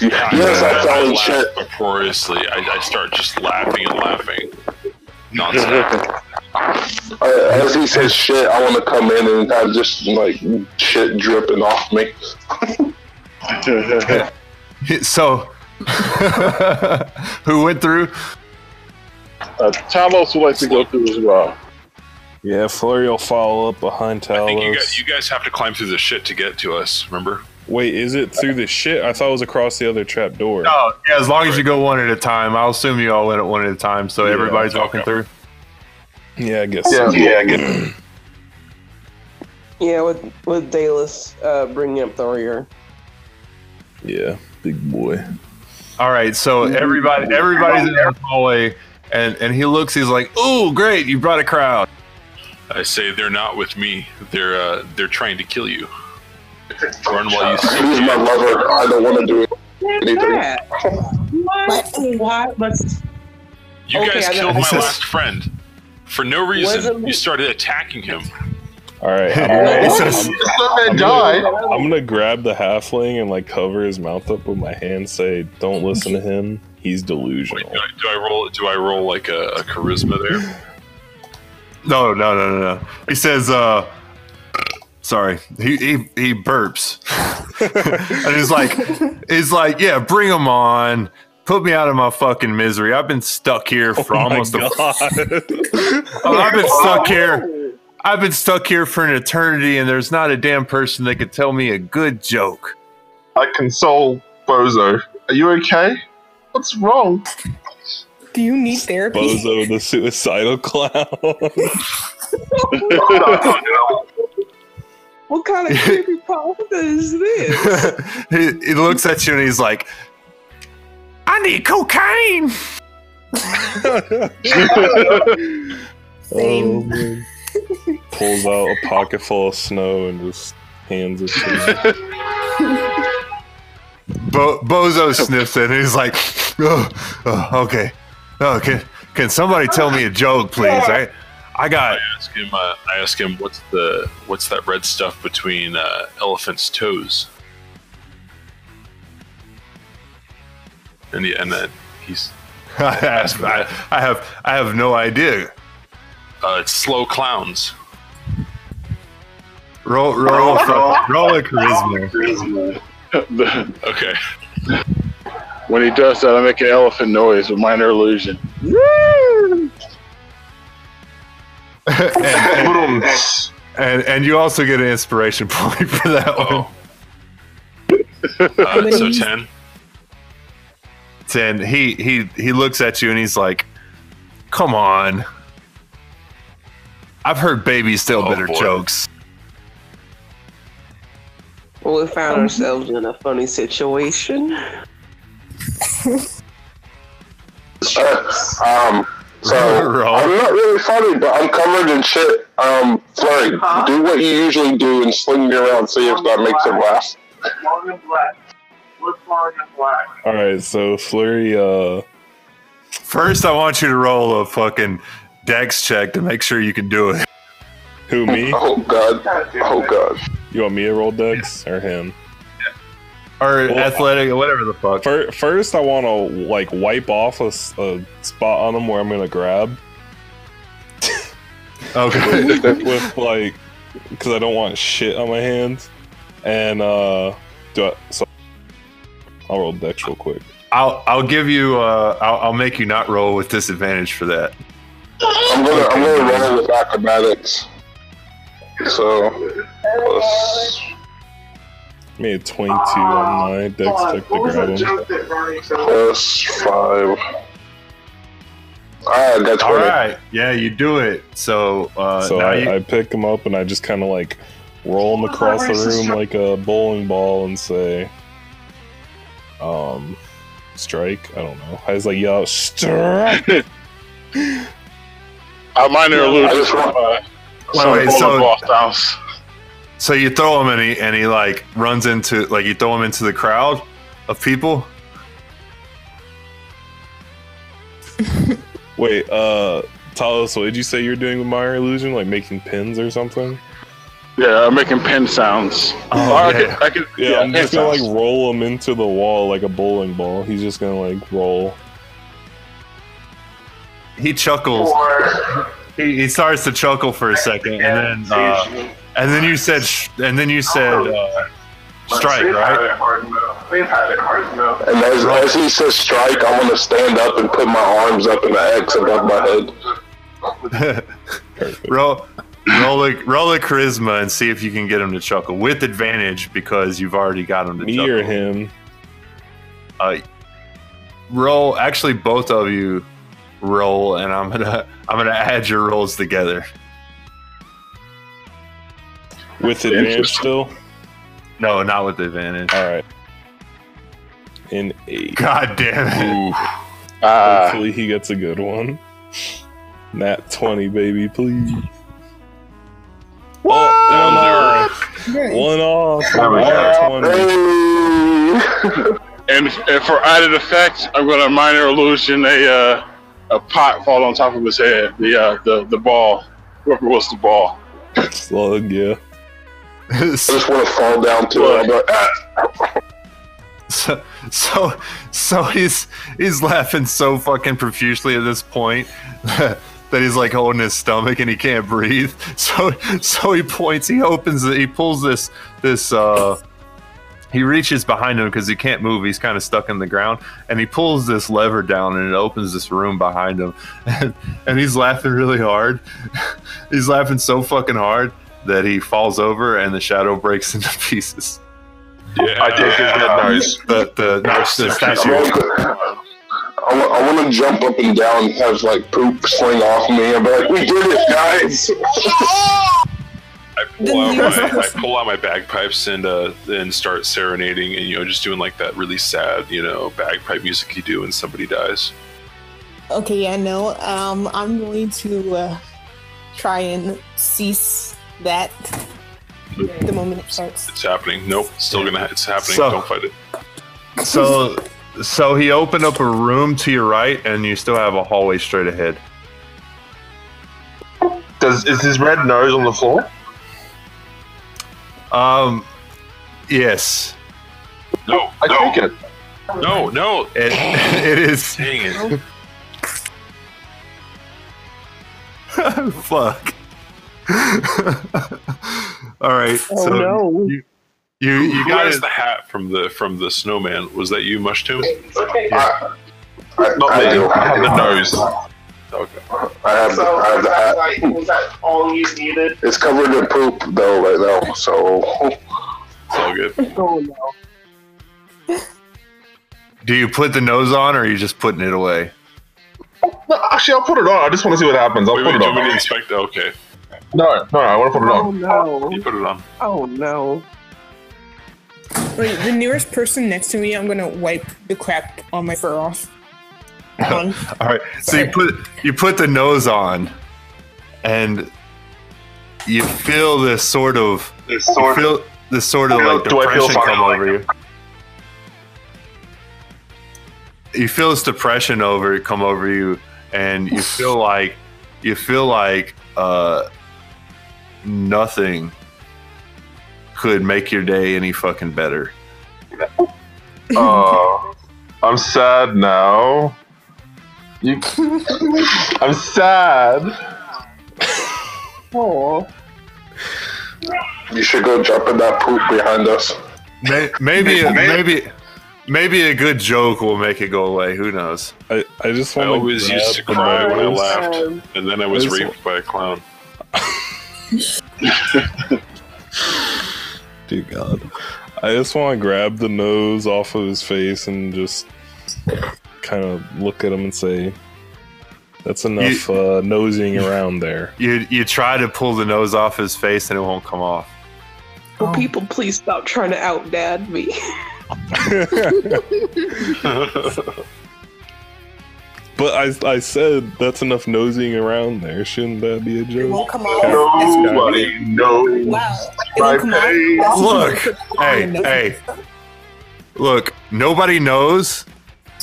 Yes, I found laugh uproariously. I, I start just laughing and laughing. Nonstop. Uh, as he says shit, I want to come in and have just like shit dripping off me. So, who went through? Uh, Talos would like to go through as well. Yeah, Flurry will follow up behind I think you Talos. guys, you guys have to climb through the shit to get to us, remember? Wait, is it through the shit? I thought it was across the other trap door. Oh, yeah. As long as you go one at a time, I'll assume you all went at one at a time, so Yeah, everybody's walking okay. through. Yeah, I guess. Yeah. so. Yeah, I get Yeah, with with Talos uh, bringing up the rear. Yeah, big boy. All right, so everybody, everybody's in the hallway, and and he looks. He's like, "Oh, great! You brought a crowd." I say they're not with me. They're uh, they're trying to kill you. Run while you see. He's my lover. I don't want to do anything. Yeah. What? Why? Let's. You Okay, guys killed my says- last friend for no reason. You started attacking him. All right, I'm He gonna, says, That man died. I'm gonna grab the halfling and like cover his mouth up with my hand. Say, "Don't listen to him. He's Wait, delusional." do I, do I roll? Do I roll like a, a charisma there? "No, no, no, no, no." He says, "Uh, sorry." He he he burps, and he's like, "He's like, yeah, bring him on." Put me out of my fucking misery. I've been stuck here oh for Oh my almost a God. I've been stuck here. I've been stuck here for an eternity, and there's not a damn person that could tell me a good joke. I console Bozo. Are you okay? What's wrong? Do you need therapy? Bozo, the suicidal clown. What kind of creepy pasta is this? he, he looks at you and he's like, "I need cocaine." Oh, man. Pulls out a pocket full of snow and just hands it to me. Bo- Bozo sniffs it and he's like, oh, oh, "Okay, oh, can can somebody tell me a joke, please? I I got I ask him. Uh, I ask him what's the what's that red stuff between uh, elephant's toes? And he, and then he's I, asked, I, I have I have no idea. uh, it's slow clowns. Roll roll a, roll a charisma. Okay. when he does that, I make an elephant noise with minor illusion. And, and, and and you also get an inspiration point for that one. Oh. Uh, so ten. Ten. He he he looks at you and he's like, "Come on." I've heard babies tell Oh, better boy. jokes. well, we found ourselves in a funny situation. Uh, Um, so I'm not really funny, but I'm covered in shit. Um, Flurry, do what you usually do and sling me around, see if that makes him laugh. Long and black. What's long and black? All right, so Flurry. Uh, First, I want you to roll a fucking dex check to make sure you can do it. who me? Oh god. Oh god. You want me to roll Dex or him? Or Well, athletic, or whatever the fuck. Fir- First, I want to like wipe off a spot on him where I'm gonna grab. Okay. with, with like, because I don't want shit on my hands. And uh, do I? So I'll roll Dex real quick. I'll I'll give you uh I'll, I'll make you not roll with disadvantage for that. I'm gonna, I'm gonna roll with acrobatics. So, plus, Made a 22 on my Dex check to grab him. plus five. Alright, I got 20. All right, yeah, you do it. So uh, so I, you I pick him up and I just kind of like roll him across the room like a bowling ball and say, um, strike. I don't know. I was like, yo, strike. A minor I illusion just from want- uh, Wait, wait, bowling so- ball styles. So you throw him and he and he like runs into like you throw him into the crowd of people. Wait, uh, Talos, what did you say you're doing with Minor Illusion? Like making pins or something? Yeah, I'm making pin sounds. Oh, Or I yeah. could, I could, Yeah, yeah, I'm just gonna like roll him into the wall like a bowling ball. He's just gonna like roll. He chuckles. Or He, he starts to chuckle for a second, and then uh, and then you said and then you said uh, strike, right? it hard enough. We've had it hard enough. And as, as he says strike, I'm gonna stand up and put my arms up in the X above my head. Roll roll a, roll a charisma and see if you can get him to chuckle with advantage because you've already got him to Me chuckle. or him? Uh, roll. Actually, both of you roll, and I'm gonna I'm gonna add your rolls together. With advantage still? No, not with advantage. All right. In eight. God damn it! Ah, Hopefully he gets a good one. Nat 20, baby, please. Oh, one off. One off. There we go. Nat 20. And, and for added effect, I'm gonna minor illusion a uh, a pot fall on top of his head. The uh, the the ball, whoever was the ball. Slug, yeah. I just want to fall down to it. I'm like, ah. so, so so he's he's laughing so fucking profusely at this point that he's like holding his stomach and he can't breathe. So so he points, he opens it, he pulls this this uh he reaches behind him because he can't move. He's kind of stuck in the ground, and he pulls this lever down, and it opens this room behind him. And, and he's laughing really hard. he's laughing so fucking hard that he falls over, and the shadow breaks into pieces. Yeah. I take his red nose. The the, the, the statue. I, I want to jump up and down and have like poop sling off me. I'm like, we did it, guys! I pull out my I pull out my bagpipes and uh and start serenading and you know just doing like that really sad you know bagpipe music you do when somebody dies. Okay, yeah, no. Um, I'm going to uh, try and cease that the moment it starts. It's happening. Nope, still gonna. It's happening. So- Don't fight it. So so he opened up a room to your right, and you still have a hallway straight ahead. Does is his red nose on the floor? Um, yes, No, I no, take it. no, no. it it is. Dang it. Fuck. All right. Oh so no. you you, you Who got has the hat from the from the snowman? Was that you, Mushtoon? Okay. I, I, Not I me. do. I have the nose. Okay. I have, the, I have the hat. like, was that all you needed? It's covered in poop though right now, so It's all good. Oh no. Do you put the nose on, or are you just putting it away? No, actually, I'll put it on. I just want to see what happens. I'll Wait, put wait, it do on. we need to inspect? Okay, No, no, I want to put it Oh on. no. you put it on. Oh no. Wait, the nearest person next to me, I'm gonna wipe the crap on my fur off. On. All right. So you put you put the nose on, and you feel this sort of This you sort of- feel this sort of Feel- like do I feel depression come fine? over you. You feel this depression over come over you, and you feel like you feel like uh, nothing could make your day any fucking better. Oh, I'm sad now. You, I'm sad. Oh. You should go jump in that poop behind us. May- Maybe, maybe, maybe a good joke will make it go away. Who knows? I, I just I want always used to cry when I laughed, and then I was raped by a clown. Dear God. I just want to grab the nose off of his face and just kind of look at him and say, "That's enough uh, nosing around there." You you try to pull the nose off his face and it won't come off. Will people please stop trying to out dad me? But I, I said that's enough nosing around there. Shouldn't that be a joke? It joke? won't come off. Nobody knows Wow. It my won't come pain. off. Look, hey, hey, look. Nobody knows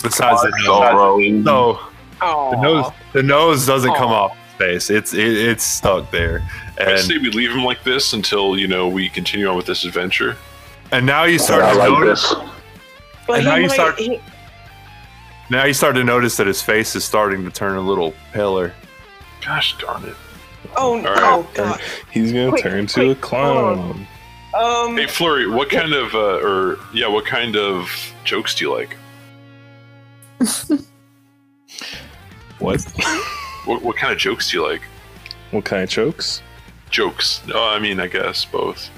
besides the nose. Sorrow. So Oh, the nose, the nose doesn't come off his face. It's it, it's stuck there, I say we leave him like this until you know we continue on with this adventure. and now you start I to like notice. this. But And he now you might- start- he- Now you start to notice that his face is starting to turn a little paler. Gosh darn it! oh, right. oh god. He's gonna Quick, turn to quick, a clown. Um, Hey Flurry, what kind of uh, or yeah, what kind of jokes do you like? What? What, what kind of jokes do you like? What kind of jokes? Jokes? No, I mean I guess both.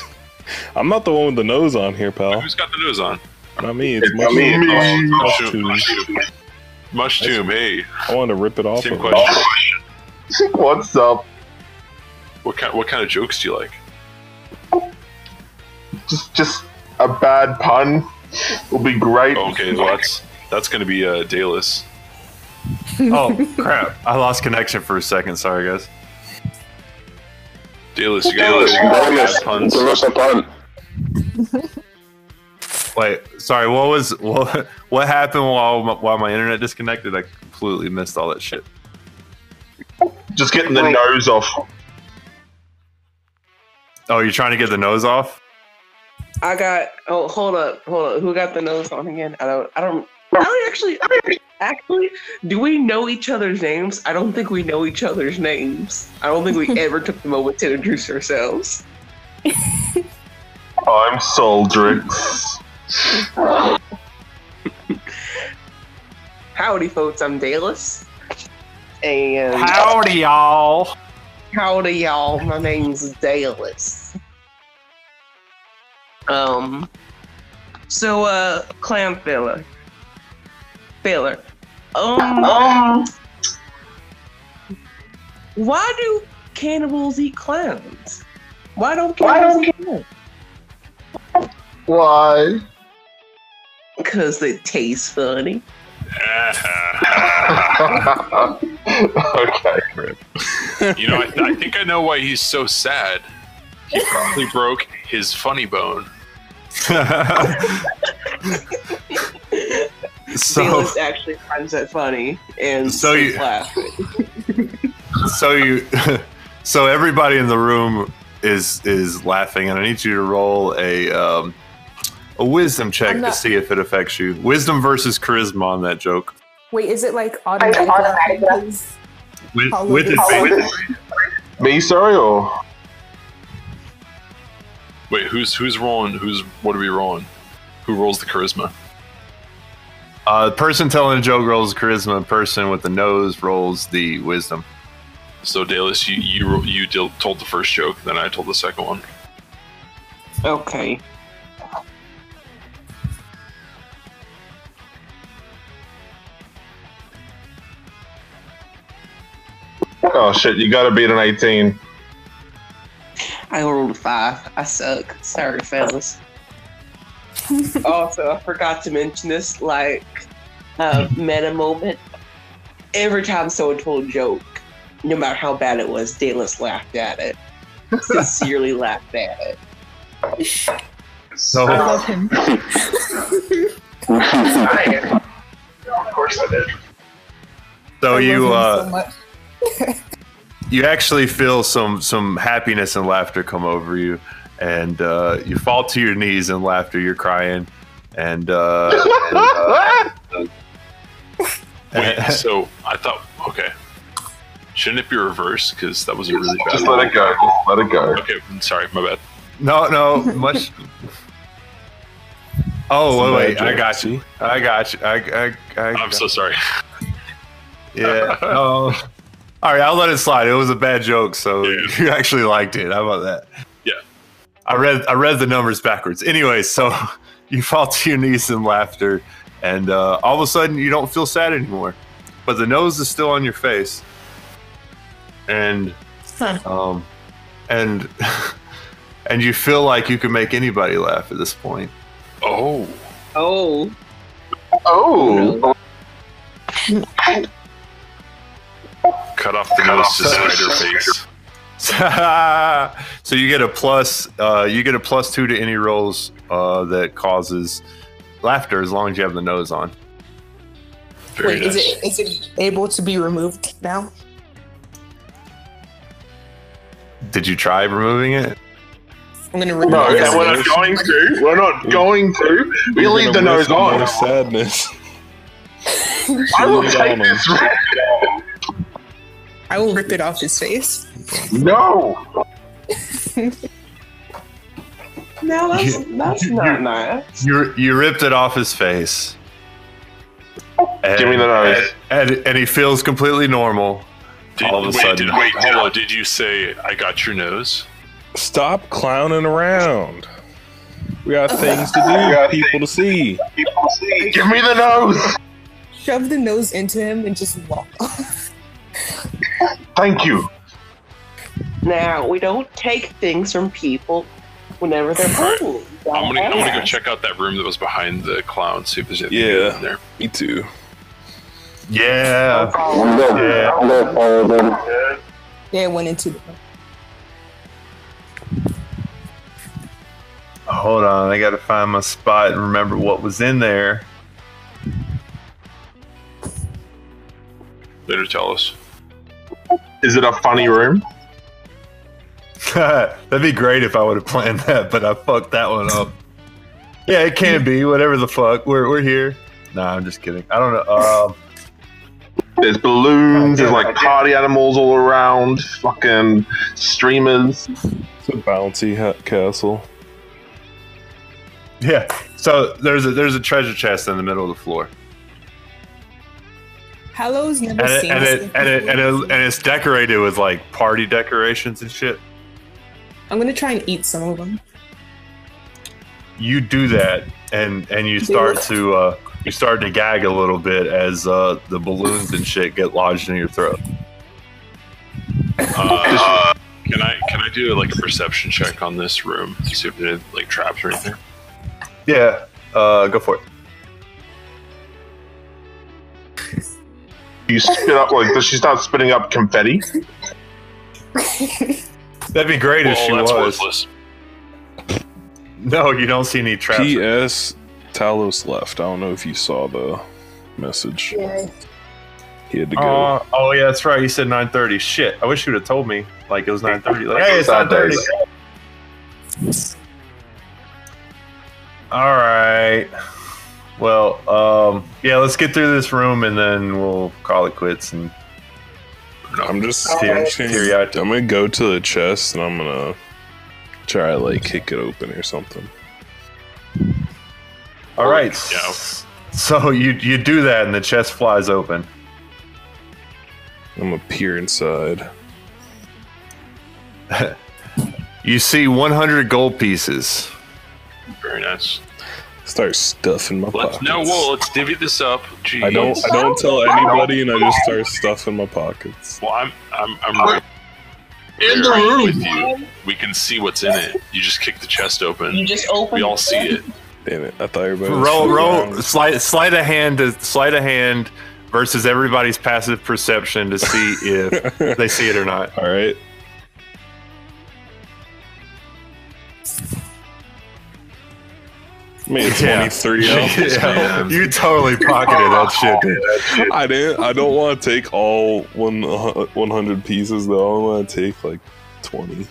I'm not the one with the nose on here, pal. Who's got the nose on? Not me. It's It's mushroom. me. Oh, Mushroom. mushroom. Mushroom. Mushroom. Hey, I want to rip it off. same of him. question. What's up? What kind? What kind of jokes do you like? Just, just a bad pun will be great. Okay, well that's that's gonna be uh, Dalus. Oh crap! I lost connection for a second. Sorry, guys. Dalus, you got Dallas, any bad puns? give us a pun. Wait, sorry. What was what? What happened while my, while my internet disconnected? I completely missed all that shit. Just getting the nose off. Oh, you're trying to get the nose off? I got. Oh, hold up, hold up. Who got the nose on again? I don't. I don't. I don't actually. Actually, do we know each other's names? I don't think we know each other's names. I don't think we ever took the moment to introduce ourselves. I'm Soldrix. Howdy, folks. I'm Dallas. And Howdy, y'all. howdy, y'all. My name's Dallas. Um. So, uh, clam filler. Filler. Um. Um, Why do cannibals eat clowns? Why don't Why cannibals don't eat clowns? Why? Because they taste funny. okay. you know, I, I think I know why he's so sad. He probably broke his funny bone. so Felix actually finds that funny and So so you- laughing. so you so everybody in the room is is laughing, and I need you to roll a um, a wisdom check I'm to see if it affects you. Wisdom versus charisma on that joke. Wait, is it like automatic? automatic. Because- With, with it- advantage. Me, sorry, or Wait, who's who's rolling? Who's what are we rolling? Who rolls the charisma? Uh, person telling a joke rolls charisma. Person with the nose rolls the wisdom. So Dallas, you you you told the first joke, then I told the second one. Okay. Oh shit, you gotta beat an 18. I rolled a five. I suck. Sorry, fellas. also, I forgot to mention this. Like, uh, meta moment. Every time someone told a joke, no matter how bad it was, Dallas laughed at it. Sincerely laughed at it. So I love him. of course I did. So I you love uh, so much. you actually feel some some happiness and laughter come over you, and uh, you fall to your knees in laughter. You're crying, and, uh, and, uh, Wait, so I thought, okay. Shouldn't it be reversed? Because that was a really bad Just let it go. Just let it go. Okay, I'm sorry, my bad. no, no, much. Oh wait, wait, I got you. I got you. I, I, I I'm so sorry. Yeah. No. All right, I'll let it slide. It was a bad joke, so you actually liked it. How about that? Yeah. I read I read the numbers backwards. Anyway, so you fall to your knees in laughter, and uh, all of a sudden you don't feel sad anymore, but the nose is still on your face, and um, and and you feel like you can make anybody laugh at this point. Oh. Oh. Oh. Cut off the nose to spider face. so you get a plus uh, you get a plus two to any rolls uh, that causes laughter as long as you have the nose on Wait, is it is it able to be removed now? did you try removing it I'm gonna remove No, it. and we're not going to. We're not going to. We You're leave the nose on. sadness. I will Leave it take on this. I will rip it off his face. No. No, that's that's not nice. you you ripped it off his face and, Give me the nose. and, and, and he feels completely normal Did, all of a wait, sudden did, wait, hold on. Did you say I got your nose? Stop clowning around. We got things to do, we got do, people to see. Give me the nose. Shove the nose into him and just walk off. Thank you. Now we don't take things from people whenever they're hungry. I'm gonna, I'm gonna go check out that room that was behind the clown, see if there's anything Yeah. in there. Me too. yeah I'm gonna, Yeah. I'm gonna follow them. Yeah, it went into the. hold on i gotta find my spot and remember what was in there Later, tell us. Is it a funny room? That'd be great if I would have planned that, but I fucked that one up. Yeah, it can be whatever the fuck. We're we're here. Nah, I'm just kidding. I don't know. Um, There's balloons. There's like party animals all around. Fucking streamers. It's a bouncy ha- castle. yeah. So there's a there's a treasure chest in the middle of the floor, Hallow's never and it, seen and it, and it, and it and it's decorated with like party decorations and shit. I'm gonna try and eat some of them. You do that, and and you start to uh, you start to gag a little bit as uh, the balloons and shit get lodged in your throat. Uh, can I can I do like a perception check on this room? See if there's like traps or anything. Yeah, uh, go for it. You spit up like does she start spitting up confetti? That'd be great if oh, she that's was. worthless. No, you don't see any traps. P.S. Talos left. I don't know if you saw the message. Yeah. He had to go. Oh, oh yeah, that's right. He said 9:30. Shit, I wish you would have told me. Like it was 9:30. Like, hey, it's 9:30. days. All right. Well, um, yeah, let's get through this room and then we'll call it quits. And I'm just, I'm, just gonna. I'm gonna go to the chest and I'm gonna try to like kick it open or something. all right. Yeah. So you you do that and the chest flies open. I'm gonna peer inside. You see 100 gold pieces. Very nice. Start stuffing my Let's pockets. no. Well, let's divvy this up. Jeez. I don't. I don't tell anybody, and I just start stuffing my pockets. Well, I'm I'm I'm right In the room. with you. We can see what's in it. You just kick the chest open. You just open. We all see it. Damn it! I thought everybody was roll shooting roll around. sleight sleight of hand to sleight of hand versus everybody's passive perception to see if they see it or not. All right. Made Yeah. 23 off this Yeah. You totally pocketed that shit, dude. I didn't. I don't want to take all one uh, 100 pieces though. I want to take like 20.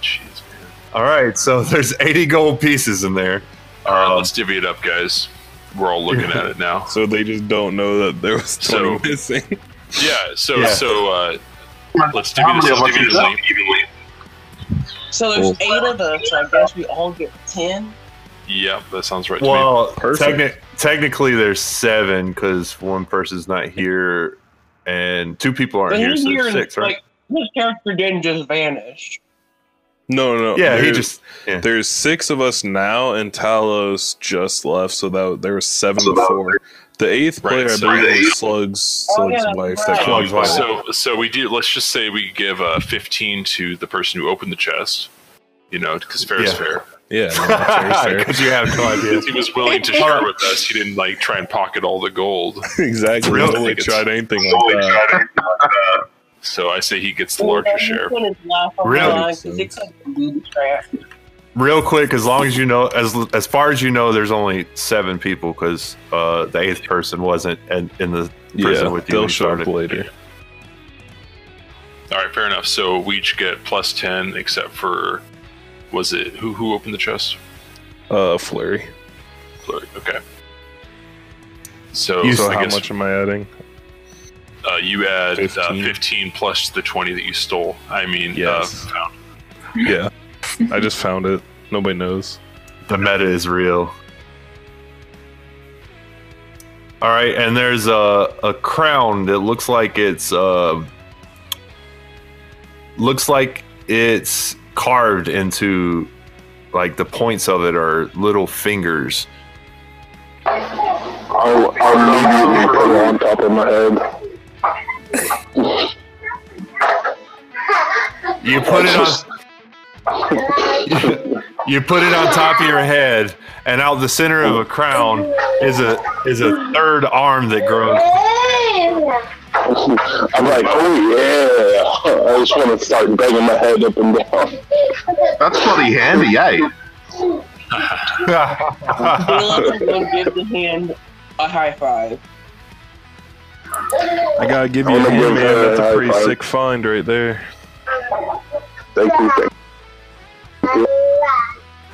Jeez, man. All right, so there's 80 gold pieces in there. All right, Um, let's divvy it up, guys. We're all looking at it now. So they just don't know that there was 20 So- missing. Yeah. So Yeah. so uh, let's divvy this up evenly. So there's eight of us. I guess we all get ten. Yep, that sounds right to me. Well, Perfect. techni- technically there's seven because one person's not here and two people aren't But here, so here, there's six, right? like his character didn't just vanish. No, no. no. yeah, he just yeah. There's six of us now, and Talos just left, so that there was seven before. The eighth Right, player, I so- believe, was Slug's, Oh, Slug's yeah, wife. right. That Slug's came wife. So so we do. Let's just say we give uh, 15 to the person who opened the chest. You know, because fair is fair. Yeah, no, fair, fair. Because you have no idea. He was willing to share with us. He didn't like try and pocket all the gold. exactly. Really? Nobody tried anything like that. So I say he gets the larger share. Really? Because Real quick, as long as you know, as as far as you know, there's only seven people because uh, the eighth person wasn't in, in the prison Yeah, with you. they'll show up started. later. All right, fair enough. So we each get plus 10, except for was it who who opened the chest? Uh, Flurry. Flurry. Okay. So, You- So I how guess much am I adding? uh, you add 15. 15. Uh, 15 plus the 20 that you stole. I mean, Yes. uh, found. Yeah, I just found it. Nobody knows. The meta is real. All right, and there's a a crown that looks like it's uh looks like it's carved into like the points of it are little fingers. I'll, I'll immediately put it on top of my head. You put it on you put it on top of your head, and out the center of a crown is a is a third arm that grows. I'm like, oh yeah. I just want to start banging my head up and down. That's pretty handy, eh? Caleb is to give the hand a high five. I gotta give you a gonna hand, man. That's a a pretty sick find right there. Thank you. Thank you.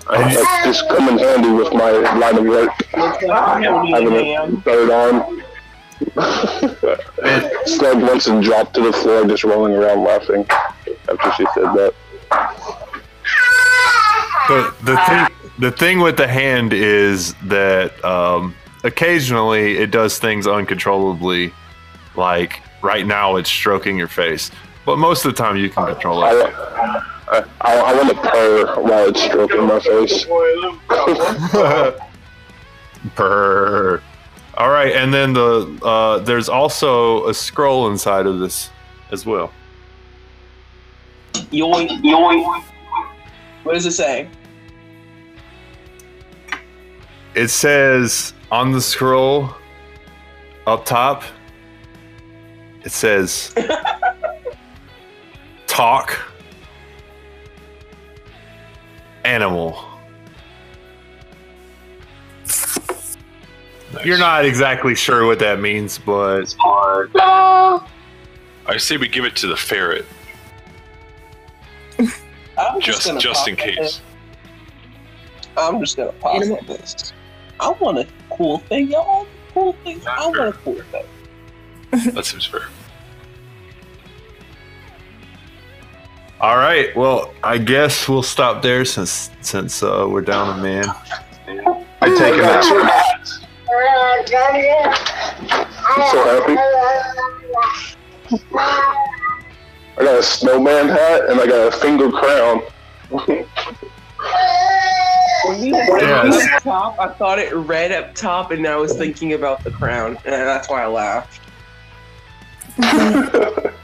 That just come in handy with my line of work. Looks like you don't need Having a a third arm. Slug once and dropped to the floor, just rolling around laughing after she said that. the the thing the thing with the hand is that um, occasionally it does things uncontrollably. Like right now, it's stroking your face, but most of the time you can control I, it. I, I, I want to purr while it's stroking my face. Purr. All right, and then the uh, there's also a scroll inside of this as well. Yoink, yoink. What does it say? It says on the scroll up top. It says talk animal. You're not exactly sure what that means, but I say we give it to the ferret I'm just, just just in pop it. case. I'm just gonna pause on this. I want a cool thing, y'all. Cool thing. I want a cool thing. That seems fair. All right. Well, I guess we'll stop there since since uh, we're down a man. I take it as I'm so happy. I got a snowman hat and I got a finger crown. When you Yes. up top, I thought it read up top, and I was thinking about the crown, and that's why I laughed.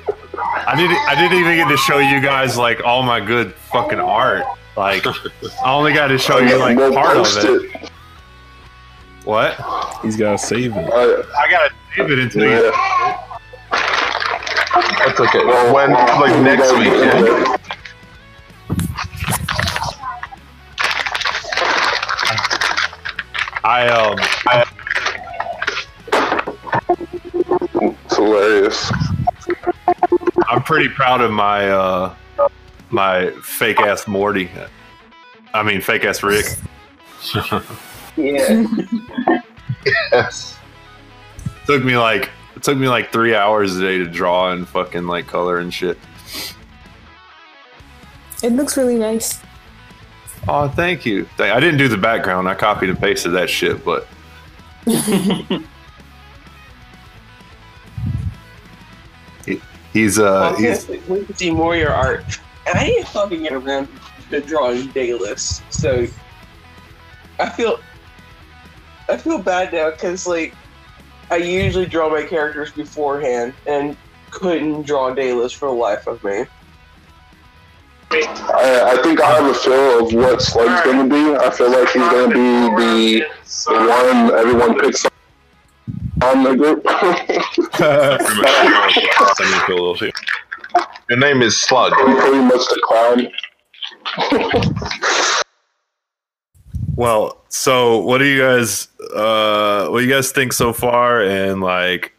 I didn't I didn't even get to show you guys like all my good fucking art. Like, I only got to show you like part of post it. What? He's gotta save it. Uh, I gotta save it until you. yeah. That's okay. When like next week. yeah? I um. I, It's hilarious. I'm pretty proud of my uh my fake ass Morty. I mean, fake ass Rick. Yeah. Yes. took me like it took me like three hours a day to draw and fucking like color and shit. It looks really nice. Oh, thank you. I didn't do the background. I copied and pasted that shit, but he's uh he's Okay, we can see more of your art. And I didn't fucking get around to drawing Dayless, so I feel I feel bad now because like I usually draw my characters beforehand and couldn't draw Dayless for the life of me. I, I think I have a feel of what Slug's gonna be. I feel like he's gonna be the, the one everyone picks on the group. Pretty much semi-Philadelphia. Your name is Slug. I'm pretty much the clown. well. So, what do you guys uh what do you guys think so far? And like,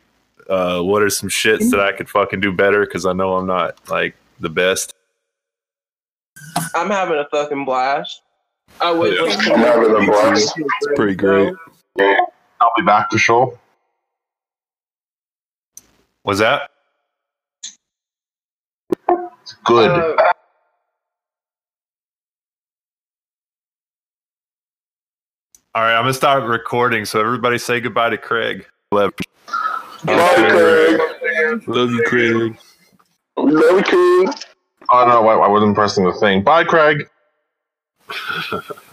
uh, what are some shits that I could fucking do better? Because I know I'm not like the best. I'm having a fucking blast. I would Yeah. like I'm having a blast. It's pretty great. I'll be back to show. Was that? It's good. Uh, All right, I'm gonna start recording. So everybody say goodbye to Craig. Love. Bye, Craig. Love you, Craig. Love you, Craig. oh no, I, I wasn't pressing the thing. Bye, Craig.